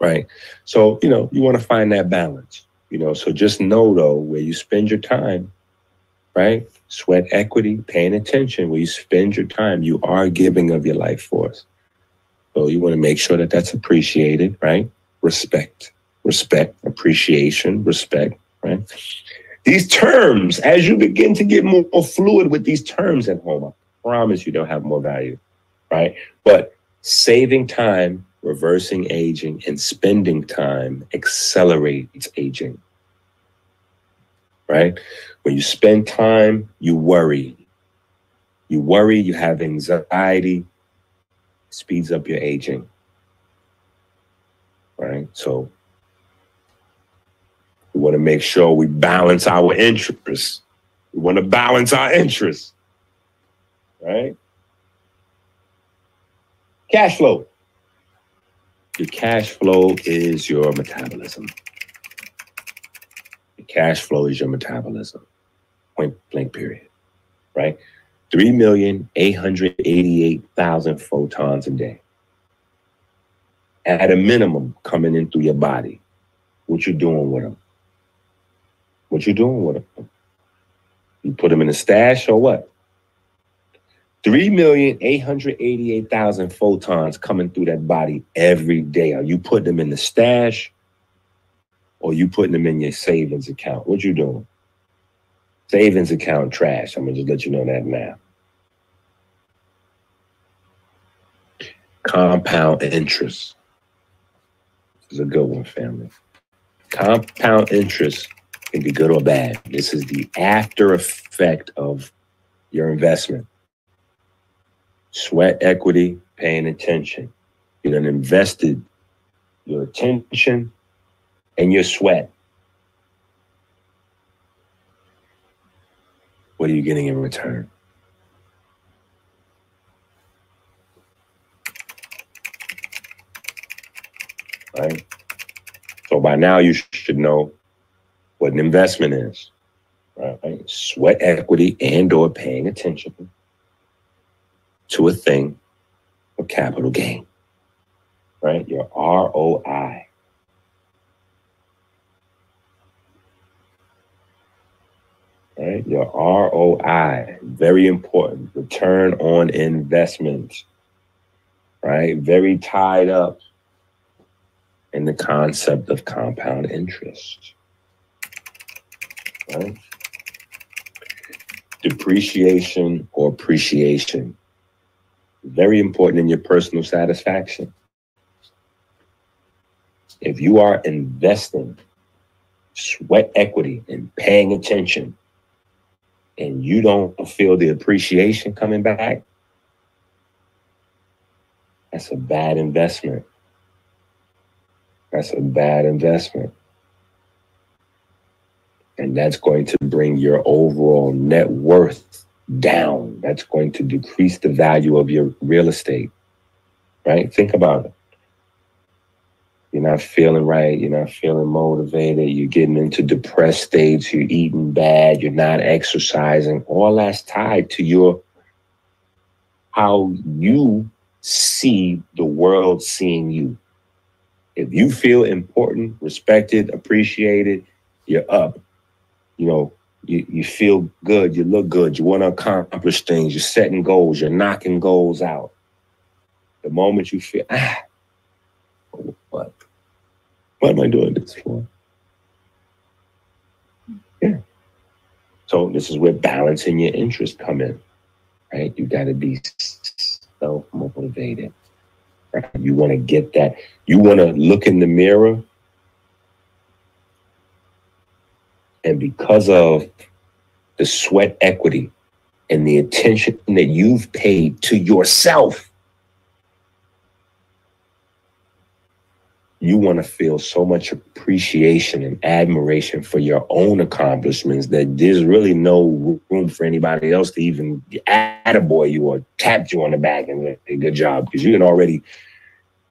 Right? So, you know, you want to find that balance. You know, so just know though, where you spend your time, right? Sweat equity, paying attention, where you spend your time, you are giving of your life force. So you want to make sure that that's appreciated, right? Respect, respect, appreciation, respect, right? These terms, as you begin to get more fluid with these terms at home, I promise you they'll have more value, right? But saving time reversing aging and spending time accelerates aging. Right? When you spend time, you worry. You worry, you have anxiety, speeds up your aging. Right? So we want to make sure we balance our interests. We want to balance our interests. Right? Cash flow. Your cash flow is your metabolism. Your cash flow is your metabolism. Point blank period. Right? 3,888,000 photons a day. At a minimum, coming in through your body. What you doing with them? What you doing with them? You put them in a stash or what? 3,888,000 photons coming through that body every day. Are you putting them in the stash or you putting them in your savings account? What you doing? Savings account trash. I'm going to just let you know that now. Compound interest. Is a good one, family. Compound interest can be good or bad. This is the after effect of your investment sweat equity, paying attention. You done invested your attention and your sweat. What are you getting in return? Right? So by now you should know what an investment is. Right? Sweat equity and or paying attention to a thing for capital gain, right? Your ROI. Right? Your ROI, very important. Return on investment, right? Very tied up in the concept of compound interest, right? Depreciation or appreciation very important in your personal satisfaction. If you are investing sweat equity and paying attention and you don't feel the appreciation coming back, that's a bad investment. That's a bad investment. And that's going to bring your overall net worth down. That's going to decrease the value of your real estate, right? Think about it. You're not feeling right. You're not feeling motivated. You're getting into depressed states. You're eating bad. You're not exercising. All that's tied to your how you see the world seeing you. If you feel important, respected, appreciated, you're up. You know, you, you feel good, you look good, you want to accomplish things, you're setting goals, you're knocking goals out. The moment you feel, ah, what? What am I doing this for? Yeah. So this is where balancing your interests come in, right? You got to be self motivated. Right? You want to get that. You want to look in the mirror, and because of the sweat equity and the attention that you've paid to yourself, you want to feel so much appreciation and admiration for your own accomplishments that there's really no room for anybody else to even attaboy you or tap you on the back and say, good job, because you can already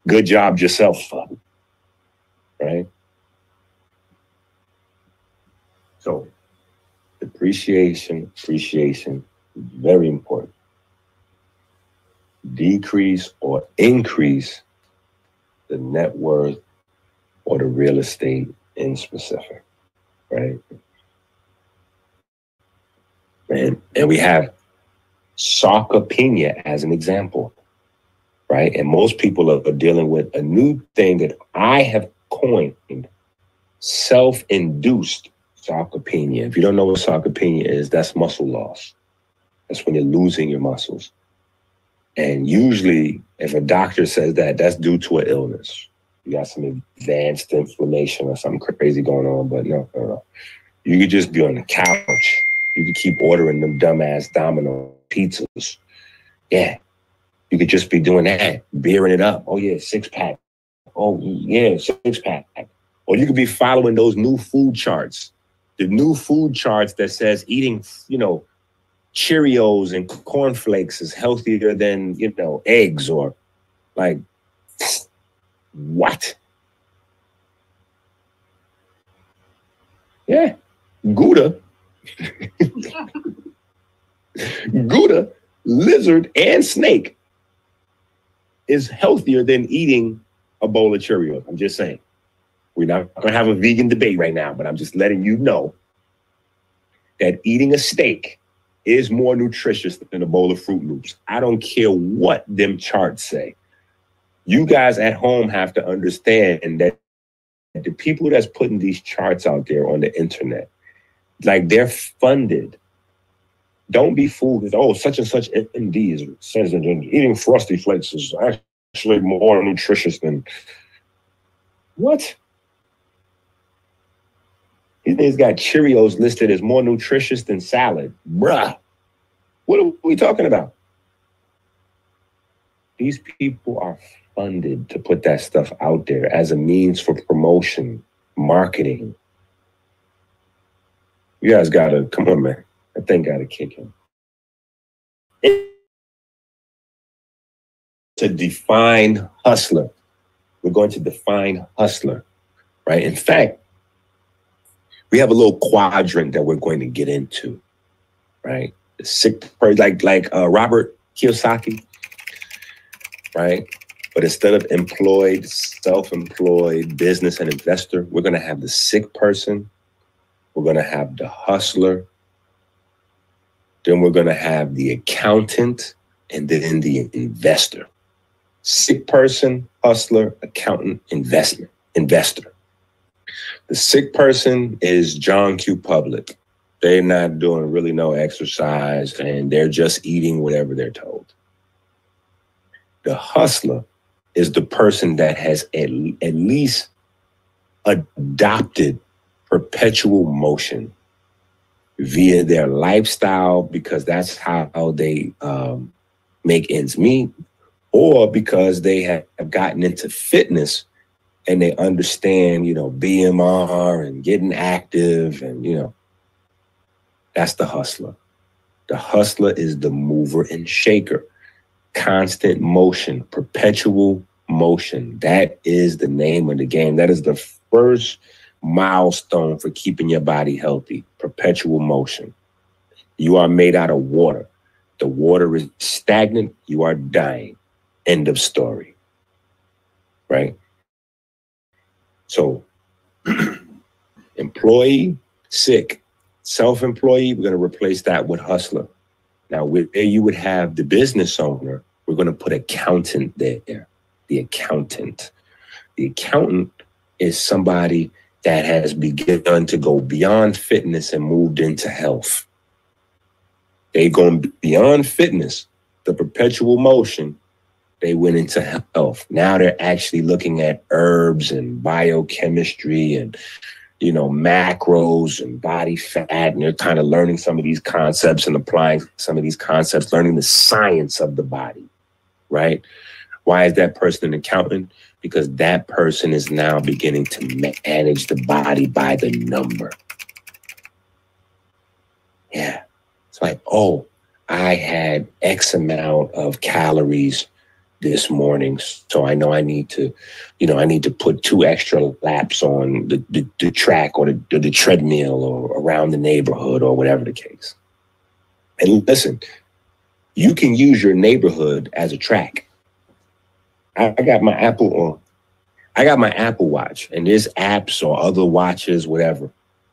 good job yourself, right? So appreciation, appreciation, very important. Decrease or increase the net worth or the real estate in specific, right? And, and we have sarcopenia as an example, right? And most people are, are dealing with a new thing that I have coined self induced sarcopenia. If you don't know what sarcopenia is, that's muscle loss. That's when you're losing your muscles. And usually, if a doctor says that, that's due to an illness. You got some advanced inflammation or something crazy going on, but no, no, no. You could just be on the couch. You could keep ordering them dumbass domino pizzas. Yeah. You could just be doing that, beering it up. Oh, yeah, six pack. Oh, yeah, six pack. Or you could be following those new food charts, the new food charts that says eating, you know, Cheerios and cornflakes is healthier than, you know, eggs or like what? Yeah. Gouda. Gouda, lizard, and snake is healthier than eating a bowl of Cheerios. I'm just saying. We're not going to have a vegan debate right now, but I'm just letting you know that eating a steak is more nutritious than a bowl of Froot Loops. I don't care what them charts say. You guys at home have to understand that the people that's putting these charts out there on the internet, like they're funded. Don't be fooled with, oh, such and such MD says that eating frosty flakes is actually more nutritious than what? These things got Cheerios listed as more nutritious than salad. Bruh. What are we talking about? These people are funded to put that stuff out there as a means for promotion, marketing. You guys gotta come on, man. That thing gotta kick in. To define hustler, we're going to define hustler, right? In fact, we have a little quadrant that we're going to get into, right? Sick, like like uh, Robert Kiyosaki, right? But instead of employed, self-employed, business and investor, we're going to have the sick person. We're going to have the hustler. Then we're going to have the accountant and then the investor. Sick person, hustler, accountant, investment, investor. The sick person is John Q. Public. They're not doing really no exercise and they're just eating whatever they're told. The hustler is the person that has at, at least adopted perpetual motion via their lifestyle because that's how they um, make ends meet, or because they have gotten into fitness and they understand, you know, BMR and getting active and, you know, that's the hustler. The hustler is the mover and shaker. Constant motion, perpetual motion. That is the name of the game. That is the first milestone for keeping your body healthy. Perpetual motion. You are made out of water. The water is stagnant, you are dying. End of story. Right? So, employee, sick, self employee, we're going to replace that with hustler. Now, where you would have the business owner, we're going to put accountant there. The accountant. The accountant is somebody that has begun to go beyond fitness and moved into health. They gone beyond fitness, the perpetual motion. They went into health. Now they're actually looking at herbs and biochemistry and you know macros and body fat, and they're kind of learning some of these concepts and applying some of these concepts, learning the science of the body. Right? Why is that person an accountant? Because that person is now beginning to manage the body by the number. Yeah. It's like, oh, I had X amount of calories this morning. So I know I need to, you know, I need to put two extra laps on the, the, the track or the, the treadmill or around the neighborhood or whatever the case. And listen, you can use your neighborhood as a track. I, I got my Apple on. I got my Apple Watch, and there's apps or other watches, whatever,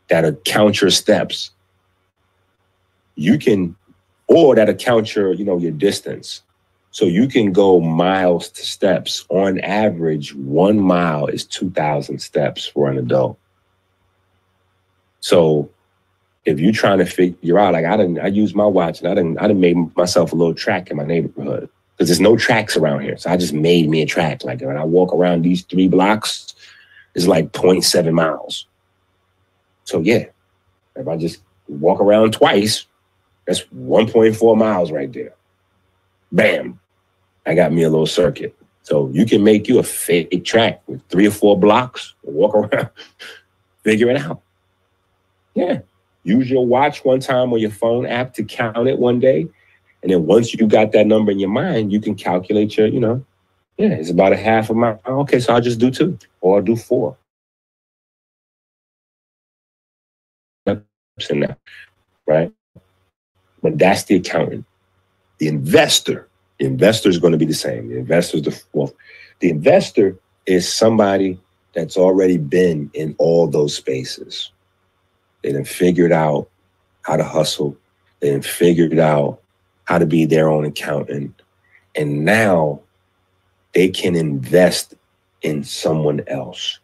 that'll count your steps. You can, or that'll count your, you know, your distance. So you can go miles to steps. On average, one mile is 2,000 steps for an adult. So if you're trying to figure out, like I didn't, I use my watch and I didn't, I didn't made myself a little track in my neighborhood because there's no tracks around here. So I just made me a track. Like when I walk around these three blocks, it's like 0.7 miles. So yeah, if I just walk around twice, that's 1.4 miles right there. Bam. I got me a little circuit. So you can make you a fake track with three or four blocks, walk around, figure it out. Yeah. Use your watch one time or your phone app to count it one day. And then once you got that number in your mind, you can calculate your, you know, yeah, it's about a half a mile. Okay, so I'll just do two or I'll do four. In that, right? But that's the accountant. The investor, the investor is going to be the same. The investor is the well, the investor is somebody that's already been in all those spaces. They done figured out how to hustle. They figured out how to be their own accountant. And now they can invest in someone else.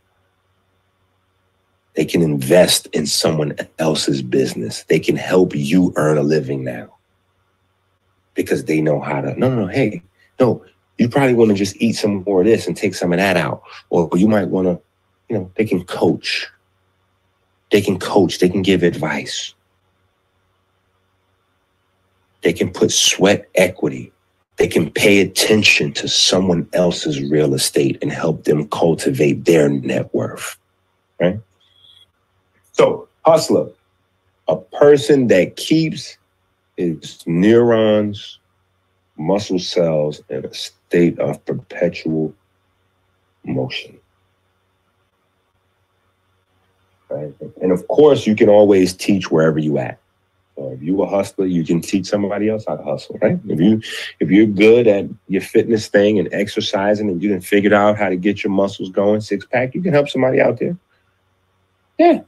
They can invest in someone else's business. They can help you earn a living now because they know how to. No, no, no. Hey, no, you probably want to just eat some more of this and take some of that out. Or you might want to, you know, they can coach. They can coach, they can give advice. They can put sweat equity. They can pay attention to someone else's real estate and help them cultivate their net worth. Right? So, hustler, a person that keeps his neurons, muscle cells in a state of perpetual motion. Right? And of course, you can always teach wherever you at. So if you a hustler, you can teach somebody else how to hustle, right? If you if you're good at your fitness thing and exercising and you didn't figure out how to get your muscles going, six pack, you can help somebody out there. Yeah.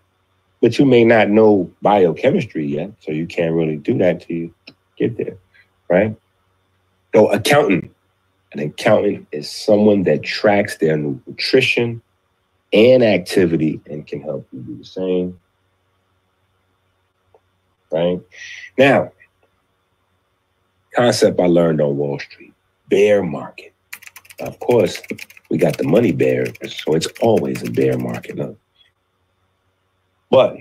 But you may not know biochemistry yet, so you can't really do that till you get there, right? So accountant. An accountant is someone that tracks their nutrition and activity and can help you do the same right? Now, concept I learned on Wall Street bear market. Of course, we got the money bears, so it's always a bear market. No? But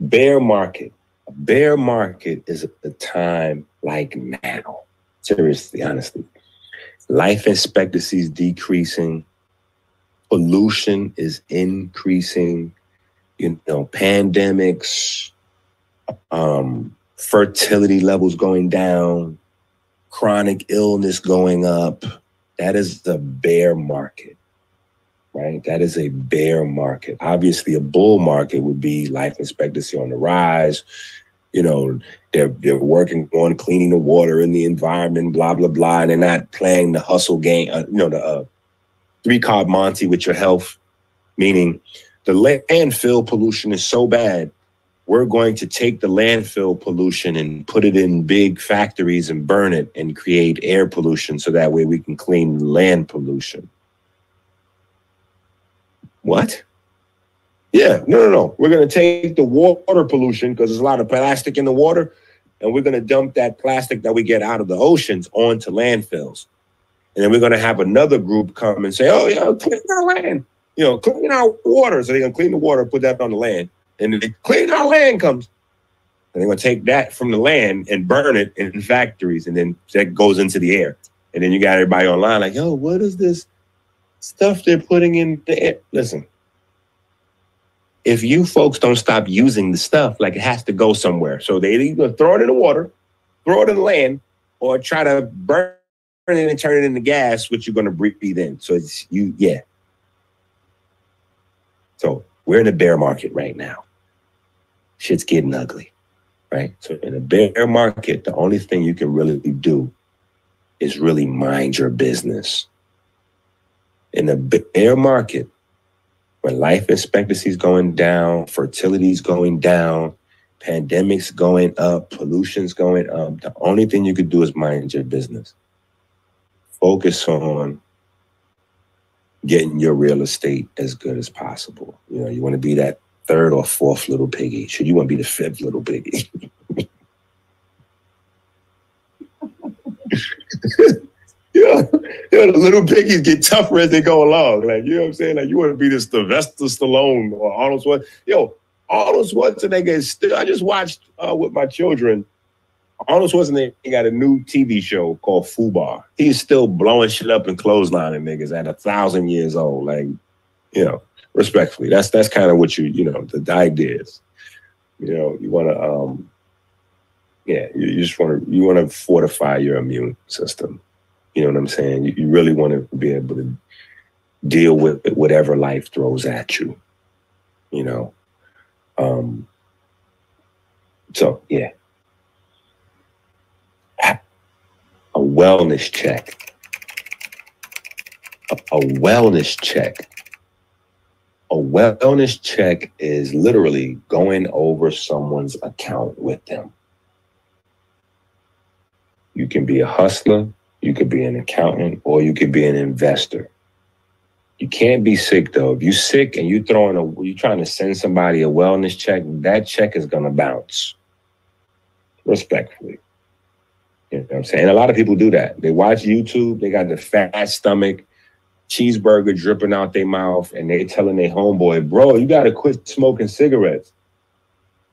bear market, bear market is a time like now. Seriously, honestly. Life expectancy is decreasing, pollution is increasing, you know, pandemics, um, fertility levels going down, chronic illness going up. That is the bear market, right? That is a bear market. Obviously, a bull market would be life expectancy on the rise, you know, they're they're working on cleaning the water in the environment, blah blah blah, and they're not playing the hustle game, uh, you know, the uh, three card Monty with your health, meaning the landfill pollution is so bad. We're going to take the landfill pollution and put it in big factories and burn it and create air pollution so that way we can clean land pollution. What? Yeah, no, no, no. We're going to take the water pollution because there's a lot of plastic in the water, and we're going to dump that plastic that we get out of the oceans onto landfills. And then we're going to have another group come and say, oh, yeah, clean our land, you know, clean our water. So they're going to clean the water, put that on the land. And then clean our land comes. And they're going to take that from the land and burn it in factories. And then that goes into the air. And then you got everybody online like, yo, what is this stuff they're putting in the air? Listen, if you folks don't stop using the stuff, like it has to go somewhere. So they either throw it in the water, throw it in the land, or try to burn it and turn it into gas, which you're going to breathe in. So it's you, yeah. So we're in a bear market right now. Shit's getting ugly, right? So in a bear market, the only thing you can really do is really mind your business. In a bear market, when life expectancy is going down, fertility is going down, pandemics going up, pollution's going up, the only thing you could do is mind your business. Focus on getting your real estate as good as possible. You know, you want to be that third or fourth little piggy. Should you want to be the fifth little piggy? yeah, yeah, the little piggies get tougher as they go along. Like, you know what I'm saying? Like, you want to be this Sylvester Stallone or Arnold Schwarzenegger. Yo, Arnold Schwarzenegger is still, I just watched uh, with my children. Arnold Schwarzenegger got a new TV show called Fubar. He's still blowing shit up and clotheslining niggas at a thousand years old. Like, you know, respectfully, that's that's kind of what you, you know, the idea is. You know, you want to, um, yeah, you, you just want to, you want to fortify your immune system. You know what I'm saying? You, you really want to be able to deal with whatever life throws at you. You know, um, so yeah, a wellness check, a, a wellness check. A wellness check is literally going over someone's account with them. You can be a hustler, you could be an accountant, or you could be an investor. You can't be sick though. If you're sick and you throwing a you trying to send somebody a wellness check, that check is gonna bounce. Respectfully. You know what I'm saying? A lot of people do that. They watch YouTube, they got the fat stomach, cheeseburger dripping out their mouth, and they telling their homeboy, bro, you gotta quit smoking cigarettes.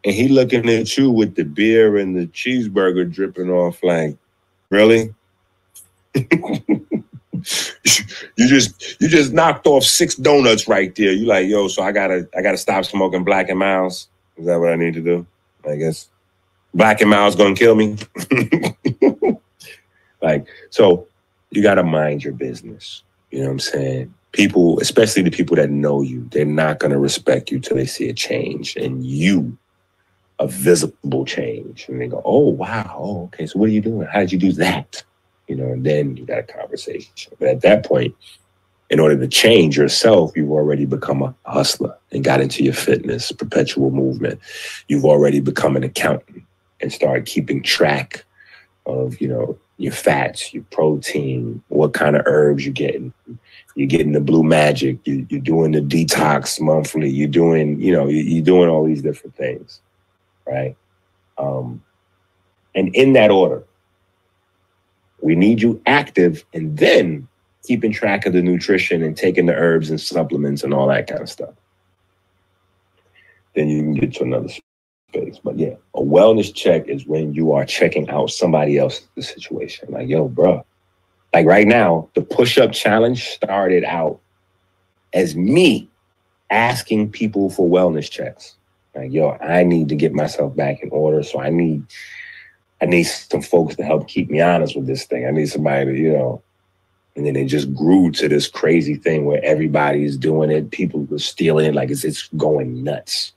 And he looking at you with the beer and the cheeseburger dripping off, like, really? you just you just knocked off six donuts right there. You like, yo, so I gotta I gotta stop smoking Black and Milds. Is that what I need to do? I guess Black and Milds gonna kill me. like, so you gotta mind your business. You know what I'm saying? People, especially the people that know you, they're not gonna respect you till they see a change and you a visible change. And they go, Oh wow, oh, okay. So what are you doing? How did you do that? You know, and then you got a conversation. But at that point, in order to change yourself, you've already become a hustler and got into your fitness, perpetual movement. You've already become an accountant and started keeping track of, you know, your fats, your protein, what kind of herbs you're getting. You're getting the blue magic. You, are doing the detox monthly. You're doing, you know, you're doing all these different things, right? Um, and in that order, we need you active and then keeping track of the nutrition and taking the herbs and supplements and all that kind of stuff. Then you can get to another space. But yeah, a wellness check is when you are checking out somebody else's situation. Like, yo, bro, like right now, the push up challenge started out as me asking people for wellness checks. Like, yo, I need to get myself back in order. So I need I need some folks to help keep me honest with this thing. I need somebody to, you know, and then it just grew to this crazy thing where everybody's doing it. People were stealing like it's it's going nuts.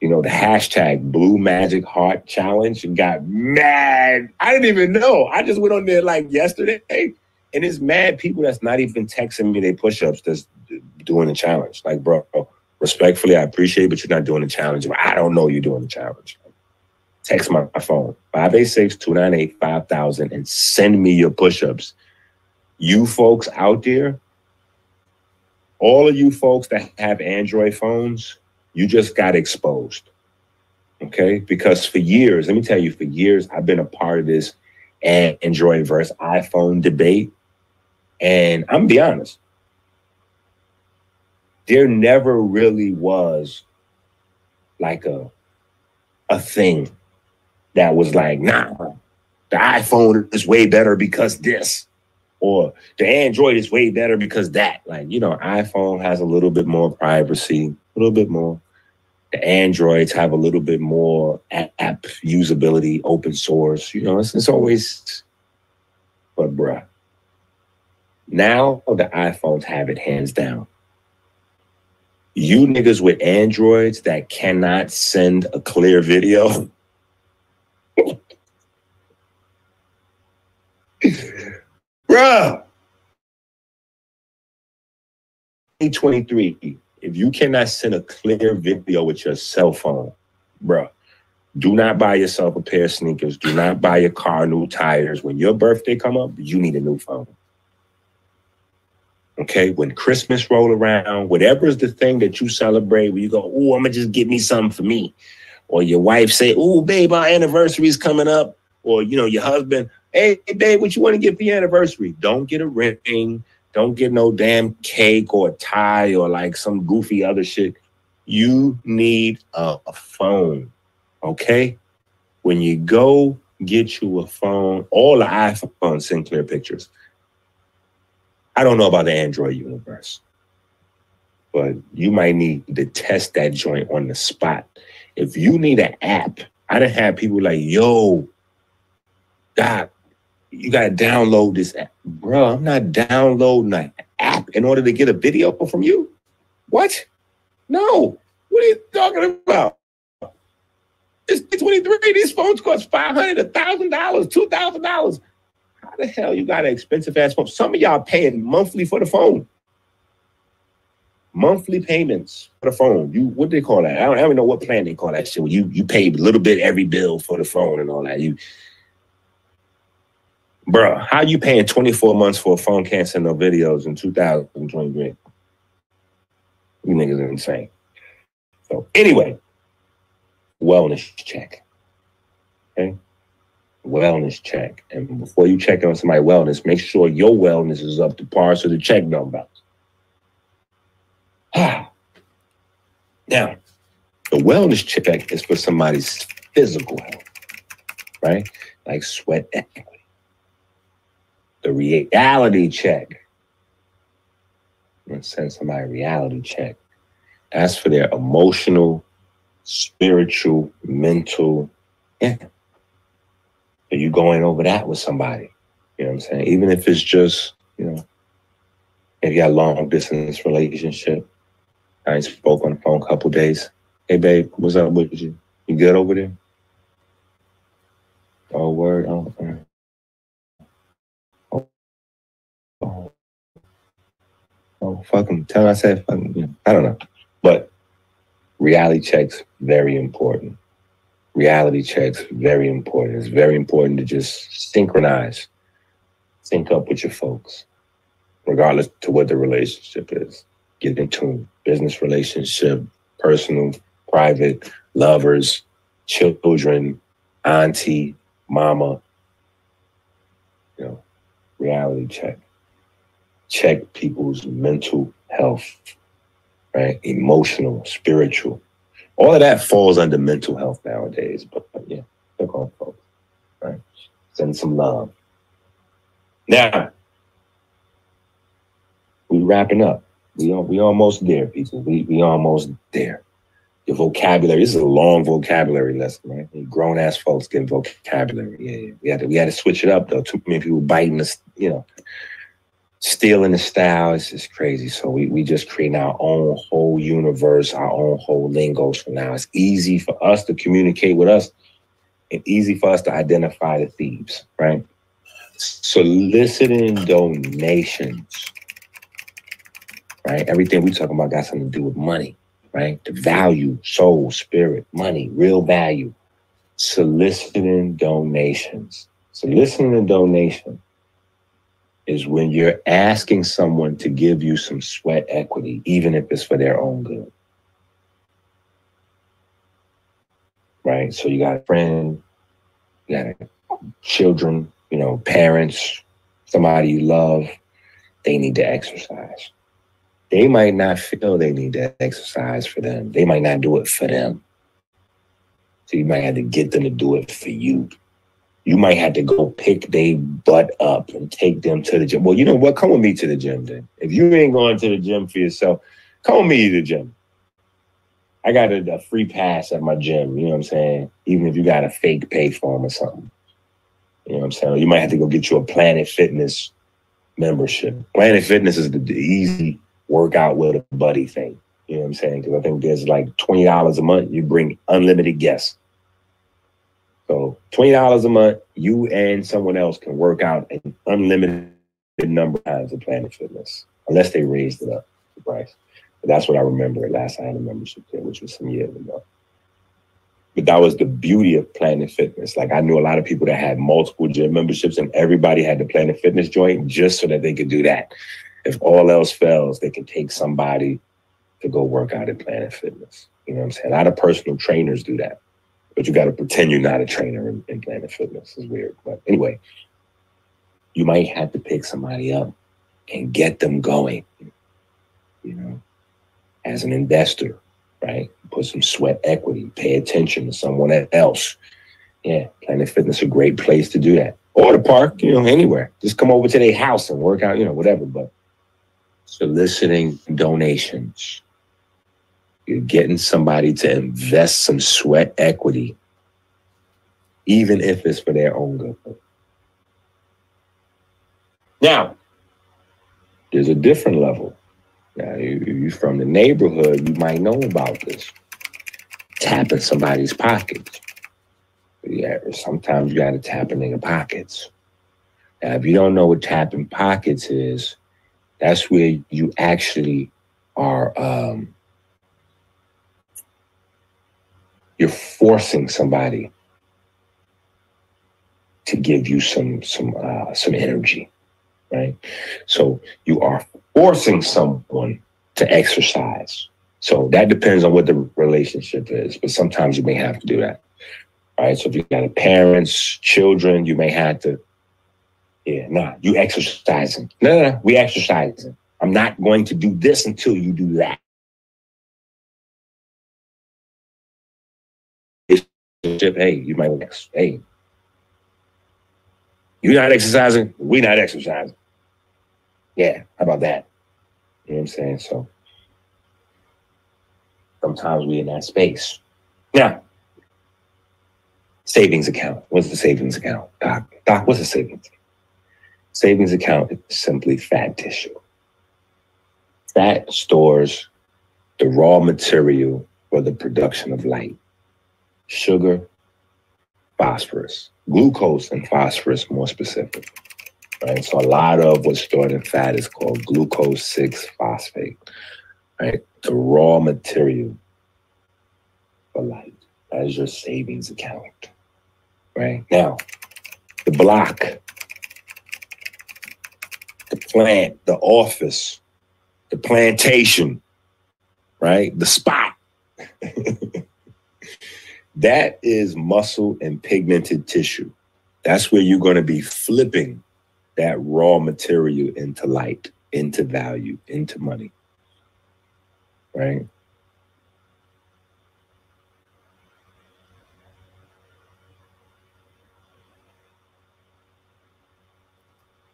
you know, the hashtag Blue Magic Heart Challenge got mad. I didn't even know. I just went on there like yesterday, and it's mad people that's not even texting me they push-ups that's doing the challenge. Like, bro, respectfully, I appreciate, but you're not doing the challenge. I don't know you're doing the challenge. Text my, phone 586-298-5000 and send me your push-ups. You folks out there, all of you folks that have Android phones, you just got exposed. Okay? Because for years, let me tell you, for years, I've been a part of this Android versus iPhone debate. And I'm be honest, there never really was like a a thing that was like, nah, the iPhone is way better because this, or the Android is way better because that. Like, you know, iPhone has a little bit more privacy, a little bit more. The Androids have a little bit more app usability, open source. You know, it's, it's always, but bruh, now the iPhones have it hands down. You niggas with Androids that cannot send a clear video. Bruh. 2023, if you cannot send a clear video with your cell phone, bruh, do not buy yourself a pair of sneakers. Do not buy your car new tires. When your birthday come up, you need a new phone. Okay, when Christmas roll around, whatever is the thing that you celebrate, where you go, oh, I'm gonna just get me something for me, or your wife say, oh, babe, our anniversary is coming up, or you know, your husband, hey, babe, what you want to get for your anniversary? Don't get a ring, don't get no damn cake or a tie or like some goofy other shit. You need a, a phone, okay? When you go get you a phone, all the iPhones send clear pictures. I don't know about the Android universe, but you might need to test that joint on the spot. If you need an app, I done have people like, yo, God, you gotta download this app. Bro, I'm not downloading an app in order to get a video from you. What? No. What are you talking about? It's 23. These phones cost $500, $1,000, $2,000 How the hell you got an expensive ass phone? Some of y'all paying monthly for the phone. Monthly payments for the phone. You what they call that? I don't, I don't know what plan they call that shit. Where You you pay a little bit every bill for the phone and all that. You Bruh, how you paying 24 months for a phone can't send no videos in 2023? You niggas are insane. So anyway, wellness check. Okay wellness check. And before you check on somebody's wellness, make sure your wellness is up to par so the check don't bounce. now, the wellness check is for somebody's physical health, right? Like sweat equity. The reality check. I'm send somebody a reality check. That's for their emotional, spiritual, mental, yeah, are you going over that with somebody? You know what I'm saying? Even if it's just, you know, if you got a long distance relationship, I spoke on the phone a couple days. Hey babe, what's up with you? You good over there? Oh word. Oh, oh, oh, fuck him. Tell him I said fuck him. I don't know. But reality checks very important reality checks very important. It's very important to just synchronize, sync up with your folks, regardless to what the relationship is. Get in tune. Business relationship, personal, private, lovers, children, auntie, mama. You know, reality check. Check people's mental health, right? Emotional, spiritual all of that falls under mental health nowadays. But, but yeah, look on folks, right? Send some love. Now, we wrapping up. We we almost there, people. We we almost there. Your vocabulary. This is a long vocabulary lesson, right? Grown ass folks getting vocabulary. Yeah, yeah. We had to we had to switch it up though. Too many people biting us. You know, stealing the style is just crazy. So we, we just create our own whole universe, our own whole lingo. So now it's easy for us to communicate with us and easy for us to identify the thieves, right? Soliciting donations, right? Everything we talking about got something to do with money, right? The value, soul, spirit, money, real value. Soliciting donations. Soliciting a donation is when you're asking someone to give you some sweat equity, even if it's for their own good. Right? So you got a friend, you got children, you know, parents, somebody you love, they need to exercise. They might not feel they need to exercise for them. They might not do it for them. So you might have to get them to do it for you you might have to go pick their butt up and take them to the gym. Well, you know what? Come with me to the gym then. If you ain't going to the gym for yourself, come with me to the gym. I got a, a free pass at my gym. You know what I'm saying? Even if you got a fake pay form or something. You know what I'm saying? You might have to go get you a Planet Fitness membership. Planet Fitness is the, the easy workout with a buddy thing. You know what I'm saying? Because I think there's like $20 a month. You bring unlimited guests. So twenty dollars a month, you and someone else can work out an unlimited number of times at Planet Fitness, unless they raised it up the price. But that's what I remember last I had a membership there, which was some years ago. But that was the beauty of Planet Fitness. Like I knew a lot of people that had multiple gym memberships, and everybody had the Planet Fitness joint just so that they could do that. If all else fails, they can take somebody to go work out at Planet Fitness. You know what I'm saying? A lot of personal trainers do that but you got to pretend you're not a trainer in, in Planet Fitness. It's weird. But anyway, you might have to pick somebody up and get them going, you know, as an investor, right? Put some sweat equity, pay attention to someone else. Yeah, Planet Fitness is a great place to do that. Or the park, you know, anywhere. Just come over to their house and work out, you know, whatever. But soliciting donations, you're getting somebody to invest some sweat equity, even if it's for their own good. Now, there's a different level. Now, you, are from the neighborhood, you might know about this. Tapping somebody's pockets. Yeah, sometimes you got to tap in their pockets. Now, if you don't know what tapping pockets is, that's where you actually are um, you're forcing somebody to give you some some uh, some energy, right? So you are forcing someone to exercise. So that depends on what the relationship is, but sometimes you may have to do that. right? So if you got parents, children, you may have to, yeah, nah, you exercising. No, no, no, we exercising. I'm not going to do this until you do that. hey, you might hey, you not exercising, we not exercising. Yeah, how about that? You know what I'm saying? So sometimes we in that space. Now, savings account. What's the savings account? Doc, Doc, what's a savings account? Savings account is simply fat tissue. Fat stores the raw material for the production of light sugar, phosphorus, glucose and phosphorus more specific. Right. So a lot of what's stored in fat is called glucose 6 phosphate. Right. The raw material for light. That is your savings account. Right. Now, the block, plant, the office, the plantation, right? The spot. That is muscle and pigmented tissue. That's where you're going to be flipping that raw material into light, into value, into money. Right?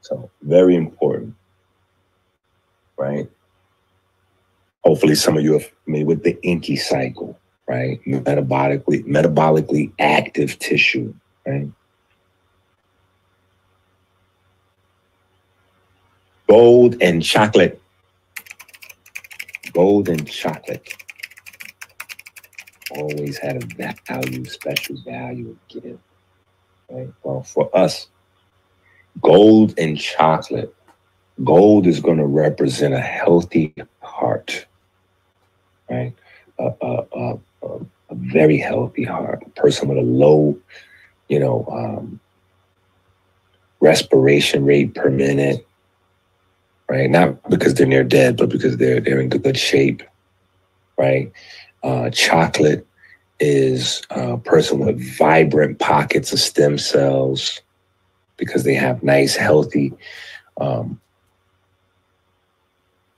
So, very important. Right? Hopefully, some of you are familiar with the Enqi cycle right? Metabolically, metabolically active tissue, right? Gold and chocolate. Gold and chocolate. Always had a value, special value of gift. Right? Well, for us, gold and chocolate. Gold is going to represent a healthy heart, right? A, a, a, a, very healthy heart, a person with a low, you know, um, respiration rate per minute, right? Not because they're near dead, but because they're they're in good shape, right? Uh, chocolate is a person with vibrant pockets of stem cells because they have nice, healthy um,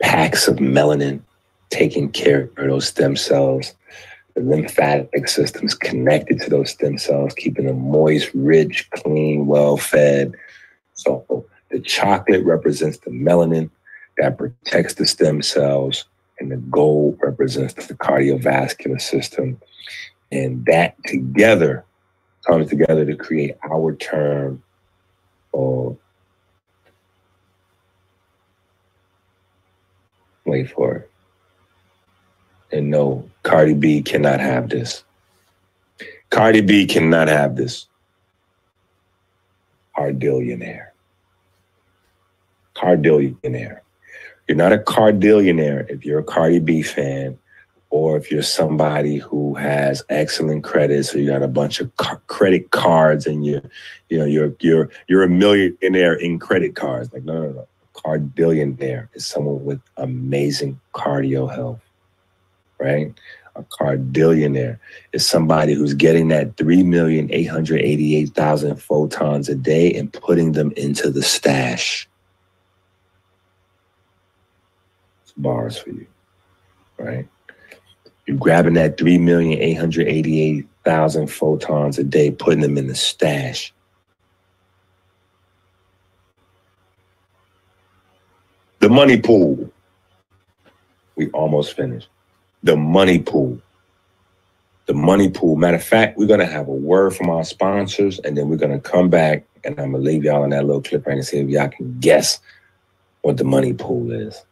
packs of melanin taking care of those stem cells. The lymphatic system is connected to those stem cells, keeping them moist, rich, clean, well fed. So the chocolate represents the melanin that protects the stem cells, and the gold represents the cardiovascular system. And that together comes together to create our term of wait for it. And no, Cardi B cannot have this. Cardi B cannot have this. Cardillionaire. Cardillionaire. You're not a Cardillionaire if you're a Cardi B fan or if you're somebody who has excellent credit, so you got a bunch of ca- credit cards and you, you know, you're you're you're a millionaire in credit cards. Like no, no, no. card billionaire is someone with amazing cardio health, right? A card billionaire is somebody who's getting that 3,888,000 photons a day and putting them into the stash. It's bars for you, right? You're grabbing that 3,888,000 photons a day, putting them in the stash. The money pool. We almost finished. The money pool. The money pool. Matter of fact, we're going to have a word from our sponsors, and then we're going to come back, and I'm going to leave y'all on that little clip right and see if y'all can guess what the money pool is.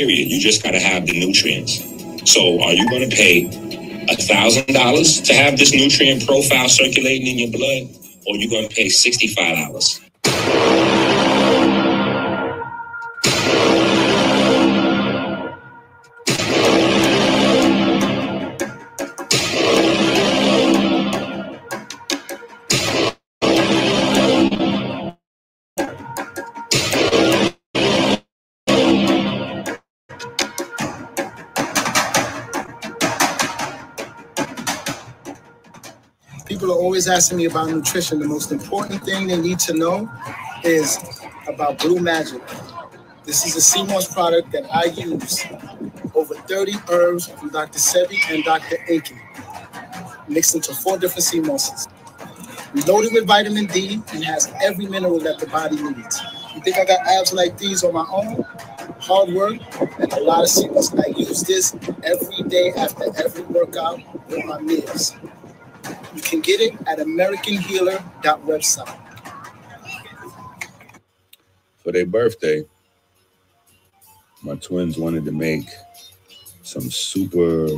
period. You just got to have the nutrients. So, are you going to pay $1,000 to have this nutrient profile circulating in your blood, or are you going to pay $65? Asking me about nutrition. The most important thing they need to know is about Blue Magic. This is a sea moss product that I use. Over 30 herbs from Dr. Sebi and Dr. Enqi, mixed into four different sea mosses. Loaded with vitamin D and has every mineral that the body needs. You think I got abs like these on my own? Hard work and a lot of sea moss. I use this every day after every workout with my meals. You can get it at AmericanHealer.website. For their birthday, my twins wanted to make some super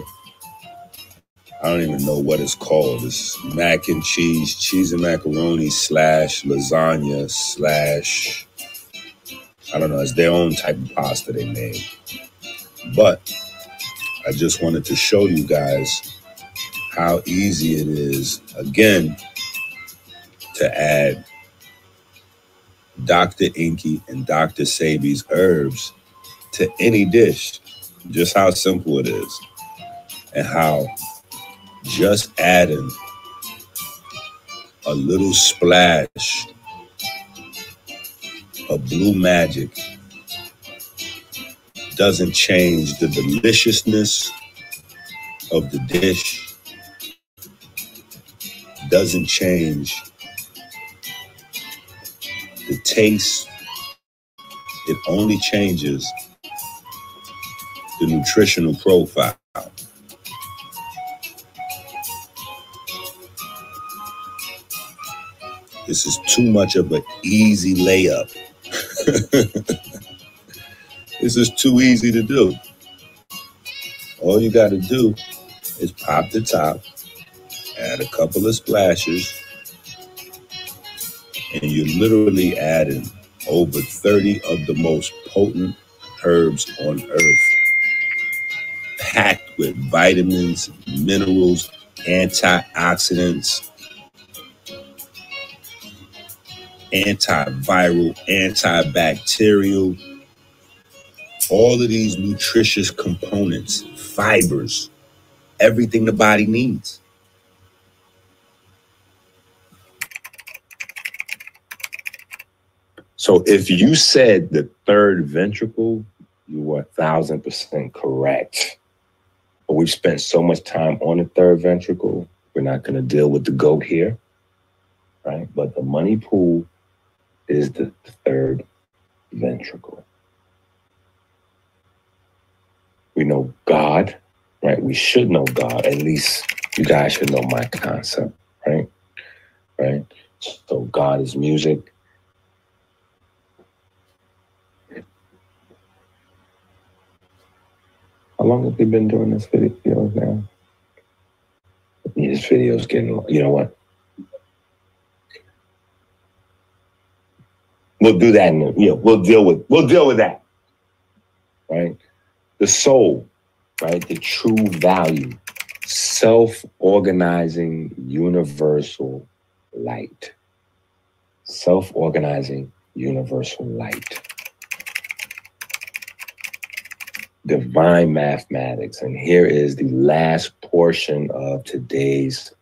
I don't even know what it's called. It's mac and cheese, cheese and macaroni slash lasagna slash I don't know, it's their own type of pasta they made. But I just wanted to show you guys how easy it is, again, to add Dr. Enqi and Dr. Sebi's herbs to any dish. Just how simple it is. And how just adding a little splash of blue magic doesn't change the deliciousness of the dish, doesn't change the taste. It only changes the nutritional profile. This is too much of an easy layup. this is too easy to do. All you got to do is pop the top, add a couple of splashes, and you're literally adding over 30 of the most potent herbs on earth, packed with vitamins, minerals, antioxidants, antiviral, antibacterial, all of these nutritious components, fibers, everything the body needs. So if you said the third ventricle, you were a thousand percent correct. But we've spent so much time on the third ventricle, we're not going to deal with the goat here, right? But the money pool is the third ventricle. We know God, right? We should know God. At least you guys should know my concept, right? Right? So God is music. How long have we been doing this video now? This video's getting, you know what? We'll do that. The- you know, we'll deal with we'll deal with that. Right? The soul, right? The true value, self-organizing universal light. Self-organizing universal light. Divine mathematics. And here is the last portion of today's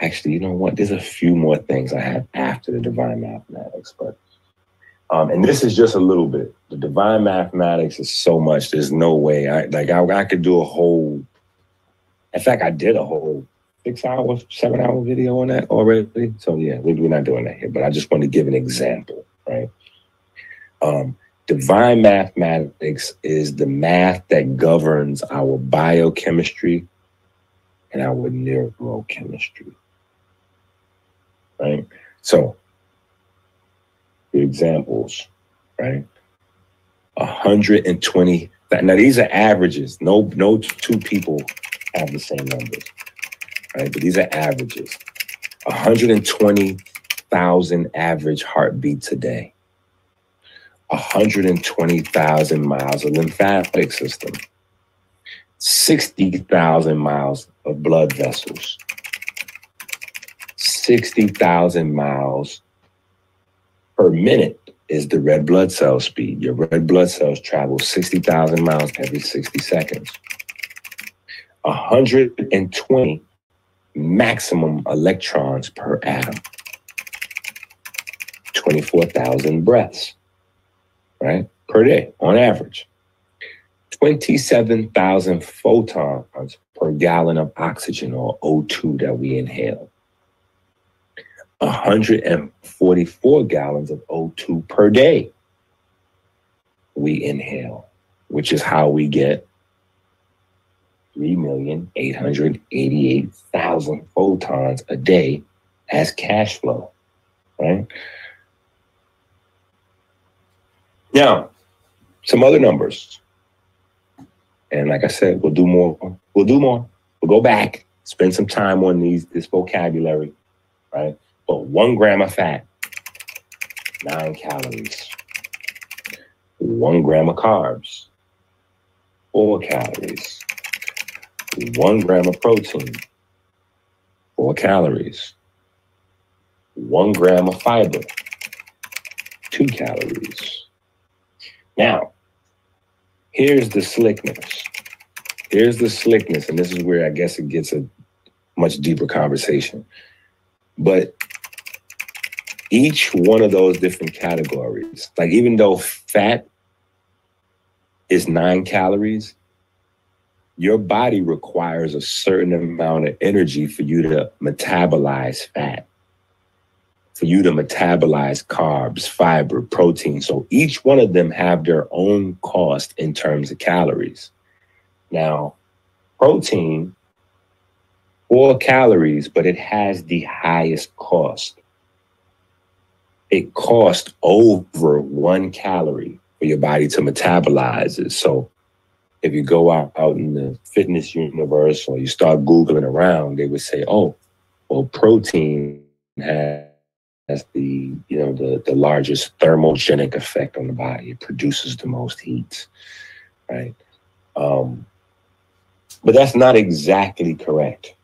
actually, you know what? There's a few more things I have after the divine mathematics, but um, and this is just a little bit. The divine mathematics is so much. There's no way. I like. I, I could do a whole. In fact, I did a whole six hour, seven hour video on that already. So yeah, we, we're not doing that here. But I just want to give an example, right? Um, divine mathematics is the math that governs our biochemistry and our neurochemistry right? So, the examples, right? 120. Now these are averages. No, no two people have the same numbers, right? But these are averages. 120,000 average heartbeats a day. 120,000 miles of lymphatic system. 60,000 miles of blood vessels. 60,000 miles per minute is the red blood cell speed. Your red blood cells travel 60,000 miles every 60 seconds. 120 maximum electrons per atom. 24,000 breaths, right? Per day on average. 27,000 photons per gallon of oxygen or O2 that we inhale. 144 gallons of O2 per day we inhale, which is how we get 3,888,000 photons a day as cash flow, right? Now, some other numbers. And like I said, we'll do more. We'll do more. We'll go back, spend some time on these this vocabulary, right? But one gram of fat, nine calories. One gram of carbs, four calories. one gram of protein, four calories. One gram of fiber, two calories. Now, here's the slickness. Here's the slickness, and this is where I guess it gets a much deeper conversation. But each one of those different categories, like even though fat is nine calories, your body requires a certain amount of energy for you to metabolize fat, for you to metabolize carbs, fiber, protein. So each one of them have their own cost in terms of calories. Now, protein, four calories, but it has the highest cost. It costs over one calorie for your body to metabolize it. So if you go out, out in the fitness universe or you start Googling around, they would say, oh, well, protein has, has the, you know, the, the largest thermogenic effect on the body. It produces the most heat, right? Um, but that's not exactly correct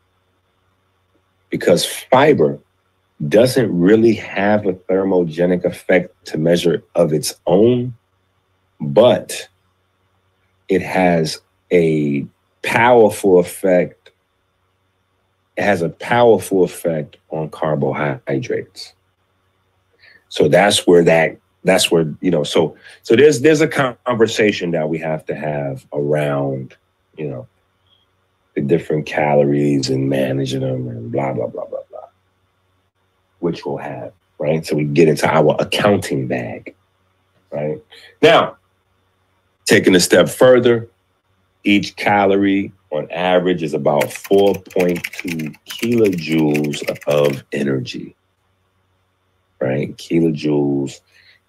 because fiber doesn't really have a thermogenic effect to measure of its own, but it has a powerful effect. It has a powerful effect on carbohydrates. So that's where that that's where you know so so there's there's a conversation that we have to have around you know the different calories and managing them and blah blah blah blah blah which we'll have right so we get into our accounting bag right now Taking a step further, each calorie on average is about 4.2 kilojoules of energy. Right? Kilojoules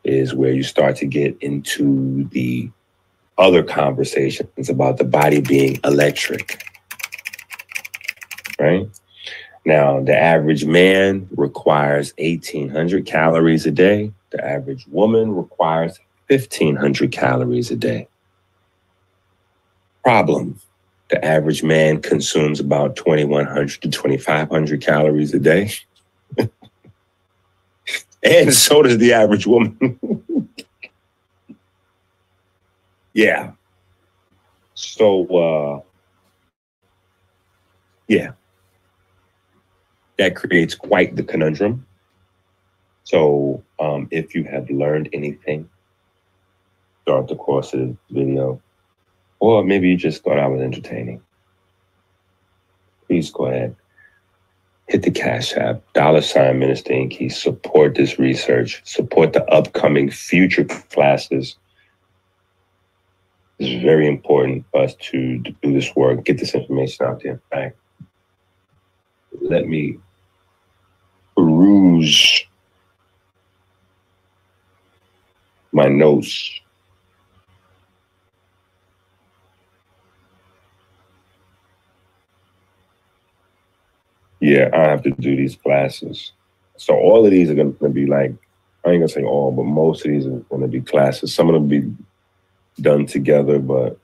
is where you start to get into the other conversations about the body being electric. Right? Now, the average man requires 1,800 calories a day. The average woman requires 1,500 calories a day. Problem the average man consumes about 2,100 to 2,500 calories a day. and so does the average woman. yeah. So, uh, yeah, that creates quite the conundrum. So, um, if you have learned anything throughout the course of the video, or maybe you just thought I was entertaining. Please go ahead. Hit the Cash App, dollar sign Minister Enqi. Support this research. Support the upcoming future classes. It's very important for us to do this work, get this information out there. Right? Let me peruse my notes Yeah, I have to do these classes. So all of these are going to be like, I ain't gonna say all, but most of these are going to be classes. Some of them be done together, but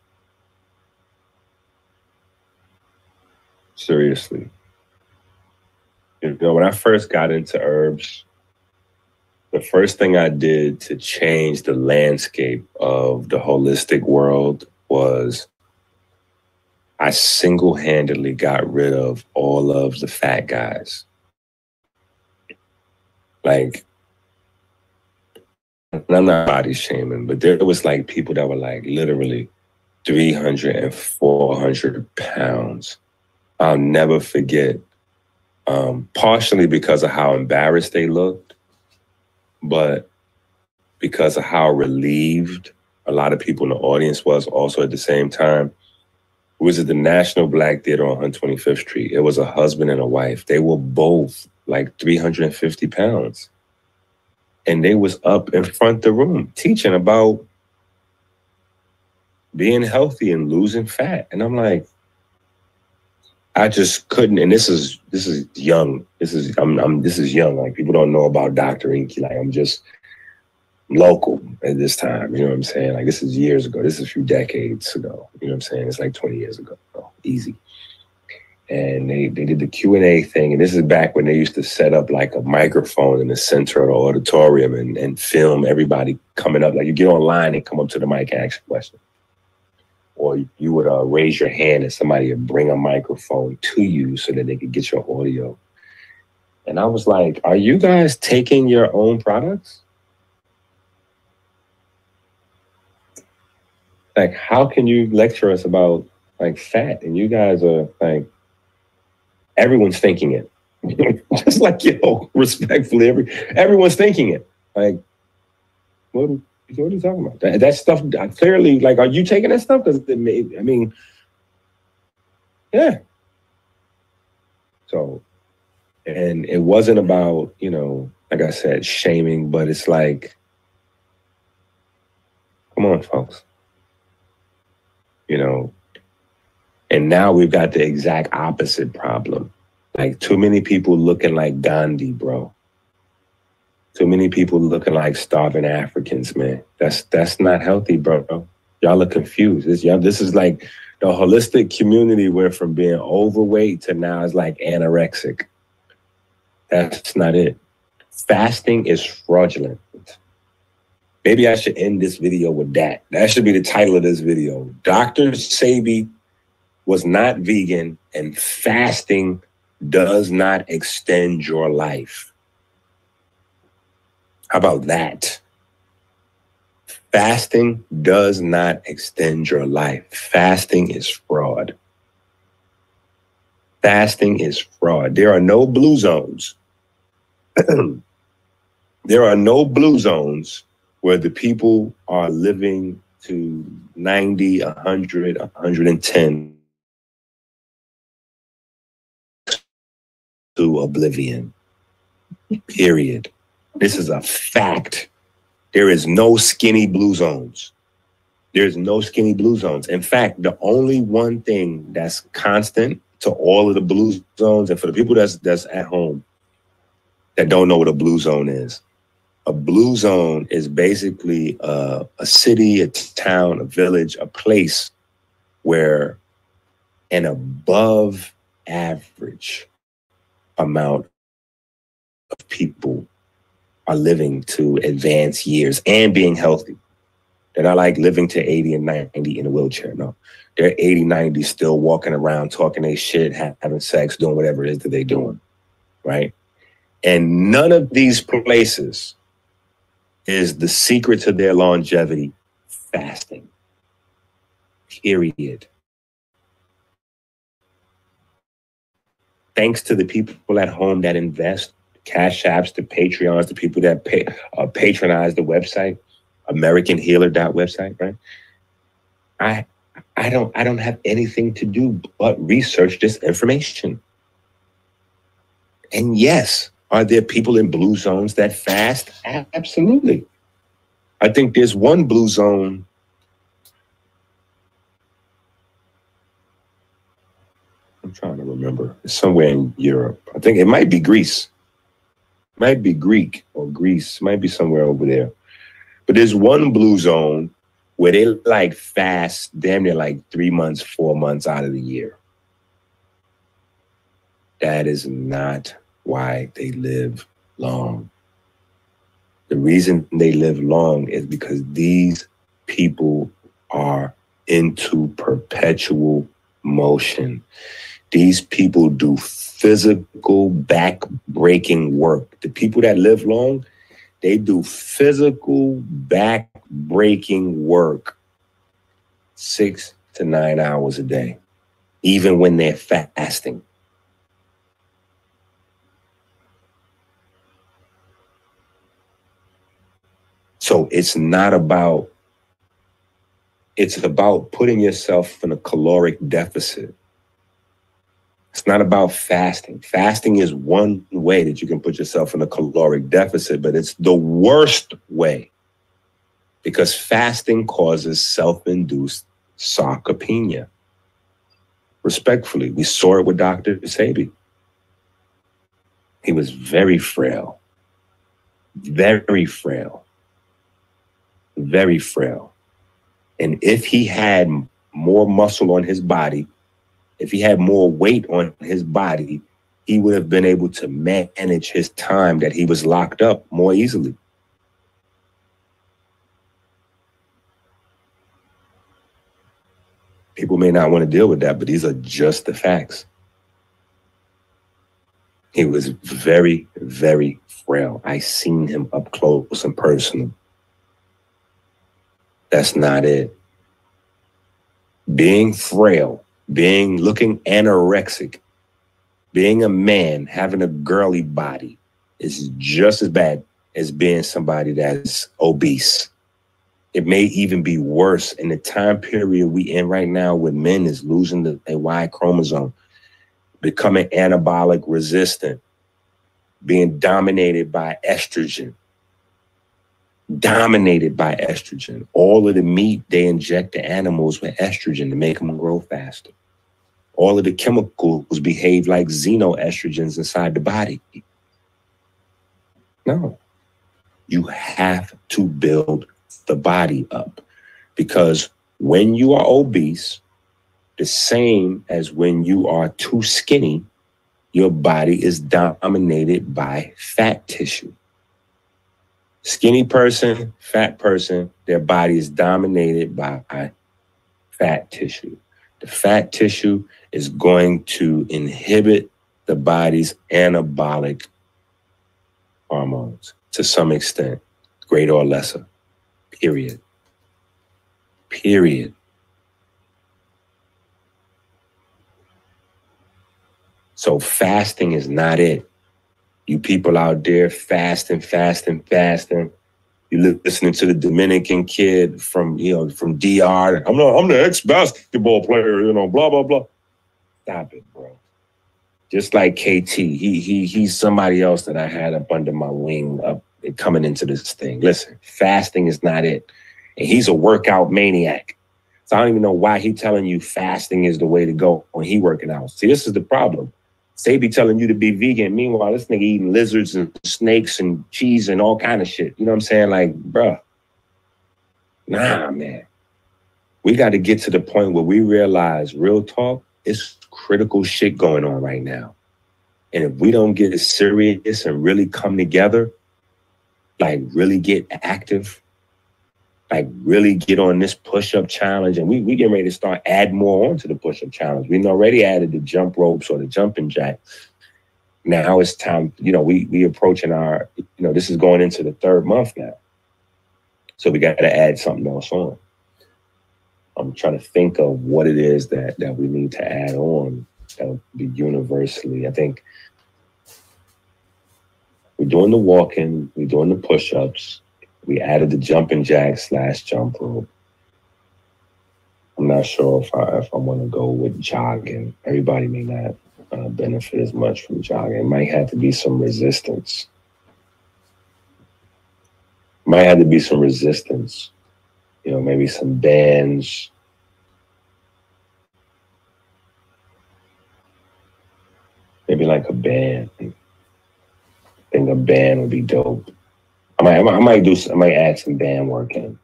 seriously, you know, when I first got into herbs, the first thing I did to change the landscape of the holistic world was I single handedly got rid of all of the fat guys. Like, I'm not body shaming, but there was like people that were like literally 300 and 400 pounds. I'll never forget, um, partially because of how embarrassed they looked, but because of how relieved a lot of people in the audience was also at the same time was at the National Black Theater on 125th Street. It was a husband and a wife. They were both like 350 pounds. And they was up in front of the room teaching about being healthy and losing fat. And I'm like, I just couldn't. And this is this is young. This is I'm, I'm this is young. Like people don't know about Dr. Enqi. Like I'm just local at this time. You know what I'm saying? Like this is years ago. This is a few decades ago. You know what I'm saying? It's like 20 years ago, easy. And they, they did the Q and A thing, and this is back when they used to set up like a microphone in the center of the auditorium and, and film everybody coming up. Like you get online and come up to the mic and ask a question, or you would uh, raise your hand and somebody would bring a microphone to you so that they could get your audio. And I was like, "Are you guys taking your own products?" Like how can you lecture us about like fat? And you guys are like everyone's thinking it. Just like yo respectfully every everyone's thinking it. Like what, what are you talking about? That, that stuff clearly like are you taking that stuff? Because i mean yeah. So and it wasn't about you know like i said shaming but it's like come on folks you know. And now we've got the exact opposite problem. Like too many people looking like Gandhi, bro. Too many people looking like starving Africans, man. That's that's not healthy, bro. Y'all are confused. This y'all, this is like the holistic community went from being overweight to now it's like anorexic. That's not it. Fasting is fraudulent. Maybe I should end this video with that. That should be the title of this video. Dr. Sebi was not vegan and fasting does not extend your life. How about that? Fasting does not extend your life. Fasting is fraud. Fasting is fraud. There are no blue zones. there are no blue zones where the people are living to 90, 100, 110 to oblivion. Period. This is a fact. There is no skinny blue zones. There's no skinny blue zones. In fact, the only one thing that's constant to all of the blue zones, and for the people that's that's at home that don't know what a blue zone is, a blue zone is basically a, a city, a town, a village, a place where an above average amount of people are living to advanced years and being healthy. They're not like living to 80 and 90 in a wheelchair. No, they're 80, 90 still walking around, talking their shit, having sex, doing whatever it is that they're doing. Right. And none of these places is the secret to their longevity fasting. Period. Thanks to the people at home that invest, Cash Apps, the Patreons, the people that pay, uh, patronize the website, American Healer website, right? I I don't I don't have anything to do but research this information. And yes, are there people in blue zones that fast? Absolutely. I think there's one blue zone. I'm trying to remember. It's somewhere in Europe. I think it might be Greece. It might be Greek or Greece. It might be somewhere over there. But there's one blue zone where they like fast damn near like three months, four months out of the year. That is not why they live long. The reason they live long is because these people are into perpetual motion. These people do physical back breaking work. The people that live long, they do physical back breaking work six to nine hours a day, even when they're fasting. So it's not about, it's about putting yourself in a caloric deficit. It's not about fasting. Fasting is one way that you can put yourself in a caloric deficit, but it's the worst way because fasting causes self induced sarcopenia. Respectfully, we saw it with Dr. Sebi. He was very frail, very frail very frail. And if he had more muscle on his body, If he had more weight on his body, he would have been able to manage his time that he was locked up more easily. People may not want to deal with that, but these are just the facts. He was very, very frail. I seen him up close and personal. That's not it. Being frail, being looking anorexic, being a man, having a girly body is just as bad as being somebody that's obese. It may even be worse in the time period we in right now with men is losing the a Y chromosome, becoming anabolic resistant, being dominated by estrogen. Dominated by estrogen. All of the meat they inject the animals with estrogen to make them grow faster. All of the chemicals behave like xenoestrogens inside the body. No. You have to build the body up because when you are obese, the same as when you are too skinny, your body is dominated by fat tissue. Skinny person, fat person, their body is dominated by fat tissue. The fat tissue is going to inhibit the body's anabolic hormones to some extent, greater or lesser. Period. Period. So fasting is not it. You people out there fasting, fasting, fasting. You listening to the Dominican kid from you know from DR. I'm not. I'm the ex basketball player. You know, blah blah blah. Stop it, bro. Just like KT, he he he's somebody else that I had up under my wing up coming into this thing. Listen, fasting is not it, and he's a workout maniac. So I don't even know why he telling you fasting is the way to go when he working out. See, this is the problem. Sebi telling you to be vegan. Meanwhile, this nigga eating lizards and snakes and cheese and all kind of shit. You know what I'm saying? Like, bruh. Nah, man. We got to get to the point where we realize real talk, it's critical shit going on right now. And if we don't get serious and really come together, like really get active, like really get on this push-up challenge and we we getting ready to start add more onto the push-up challenge. We've already added the jump ropes or the jumping jack. Now it's time you know we we approaching our you know this is going into the third month now. So we got to add something else on. I'm trying to think of what it is that that we need to add on that would be universally i think we're doing the walking we're doing the push-ups we added the jumping jack slash jump rope. I'm not sure if I if I want to go with jogging. Everybody may not uh, benefit as much from jogging. It might have to be some resistance. Might have to be some resistance. You know, maybe some bands. Maybe like a band. I think a band would be dope. I might, I might do, I might add some band work in.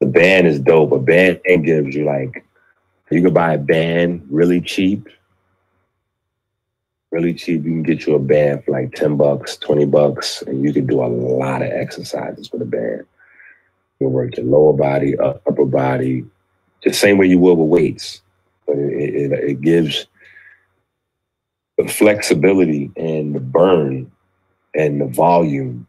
The band is dope. A band gives you like, you can buy a band really cheap. Really cheap. You can get you a band for like 10 bucks, 20 bucks, and you can do a lot of exercises with a band. You work your lower body, upper body, the same way you will with weights. But it, it, it gives the flexibility and the burn and the volume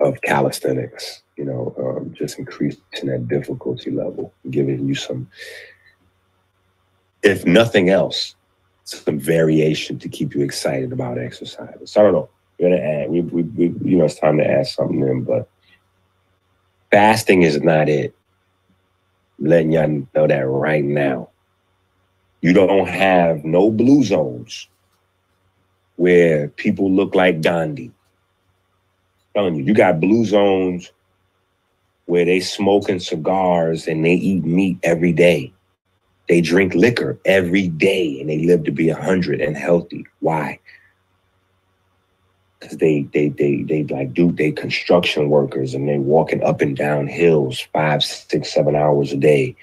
of calisthenics, you know, um, just increasing that difficulty level, giving you some, if nothing else, some variation to keep you excited about exercise. So I don't know. We're gonna add. We, we, we, you know, it's time to add something in, but fasting is not it. Letting y'all know that right now. You don't have no blue zones where people look like Gandhi telling you, you got blue zones where they smoking cigars and they eat meat every day. They drink liquor every day and they live to be a hundred and healthy. Why? Because they they they they like do they construction workers and they walking up and down hills five, six, seven hours a day.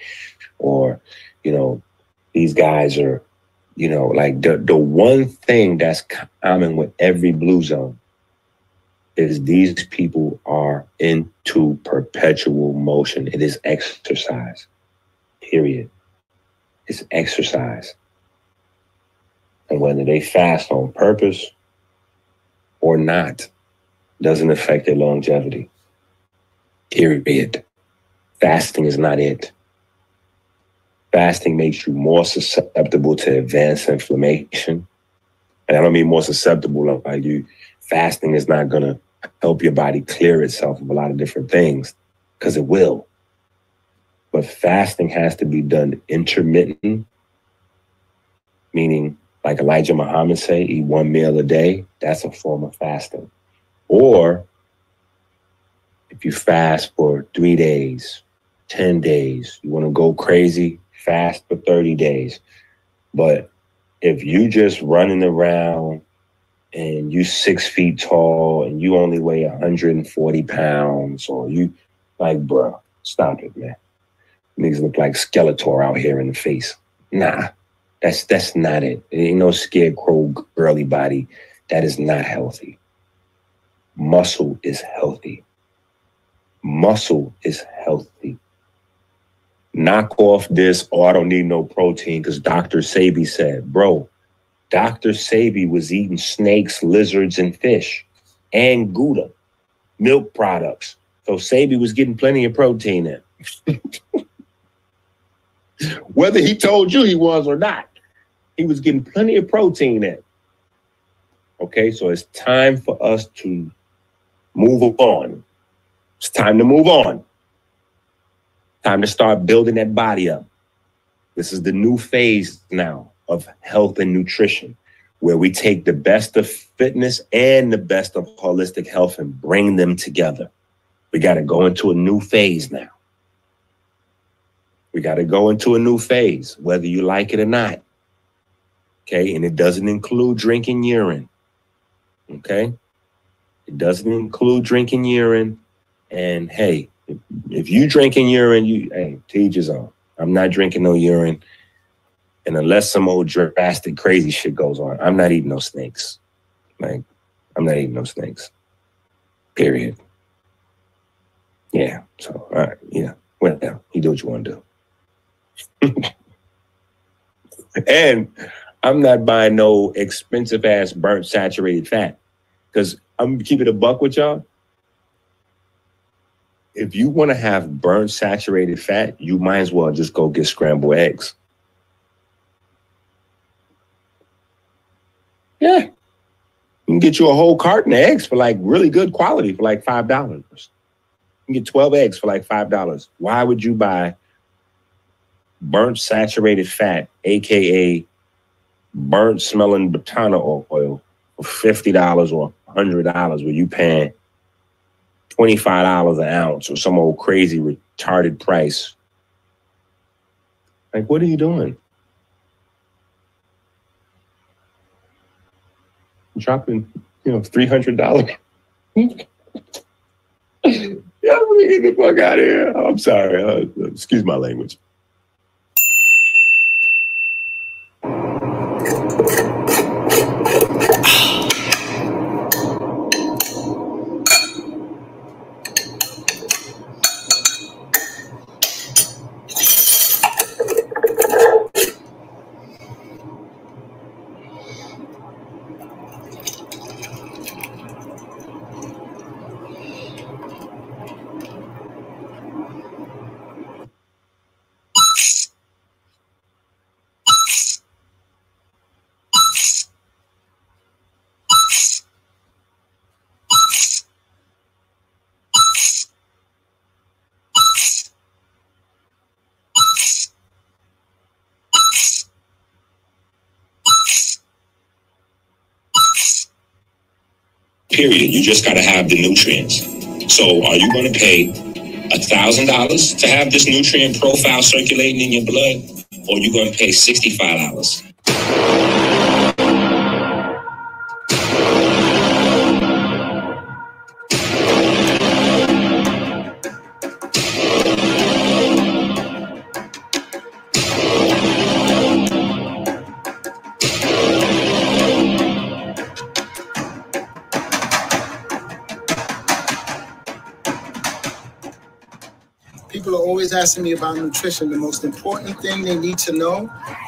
Or, you know, These guys are, you know, like the, the one thing that's common with every blue zone is these people are into perpetual motion. It is exercise, period. It's exercise. And whether they fast on purpose or not doesn't affect their longevity. Period. Fasting is not it. Fasting makes you more susceptible to advanced inflammation. And I don't mean more susceptible like you. Fasting is not going to help your body clear itself of a lot of different things because it will. But fasting has to be done intermittent, meaning like Elijah Muhammad say, eat one meal a day. That's a form of fasting. Or if you fast for three days, 10 days, you want to go crazy, fast for 30 days. But if you just running around and you six feet tall and you only weigh 140 pounds, or you like, bro, stop it, man. Niggas look like Skeletor out here in the face. Nah, that's that's not it. It ain't no scarecrow girly body. That is not healthy. Muscle is healthy. Muscle is healthy. Knock off this, oh, I don't need no protein because Dr. Sebi said, bro, Dr. Sebi was eating snakes, lizards, and fish and Gouda, milk products. So Sebi was getting plenty of protein in. Whether he told you he was or not, he was getting plenty of protein in. Okay, so it's time for us to move on. It's time to move on. Time to start building that body up. This is the new phase now of health and nutrition, where we take the best of fitness and the best of holistic health and bring them together. We got to go into a new phase now. We got to go into a new phase, whether you like it or not. Okay. And it doesn't include drinking urine. Okay. It doesn't include drinking urine. And hey, if, if you drinking urine, you hey, teach his own. I'm not drinking no urine. And unless some old drastic crazy shit goes on, I'm not eating no snakes. Like, I'm not eating no snakes. Period. Yeah. So, all right. Yeah. Well, you do what you want to do. and I'm not buying no expensive ass burnt saturated fat. Because I'm it a buck with y'all. If you want to have burnt saturated fat, you might as well just go get scrambled eggs. Yeah. You can get you a whole carton of eggs for like really good quality for like five dollars. You can get 12 eggs for like five dollars. Why would you buy burnt saturated fat, aka burnt smelling batana oil for fifty dollars or hundred dollars where you paying twenty five dollars an ounce or some old crazy retarded price. Like, what are you doing? Dropping, you know, three hundred dollars. yeah, me get the fuck out of here. I'm sorry. Uh, excuse my language. just got to have the nutrients. So, are you going to pay $1,000 to have this nutrient profile circulating in your blood, or are you going to pay $65? Asking me about nutrition. The most important thing they need to know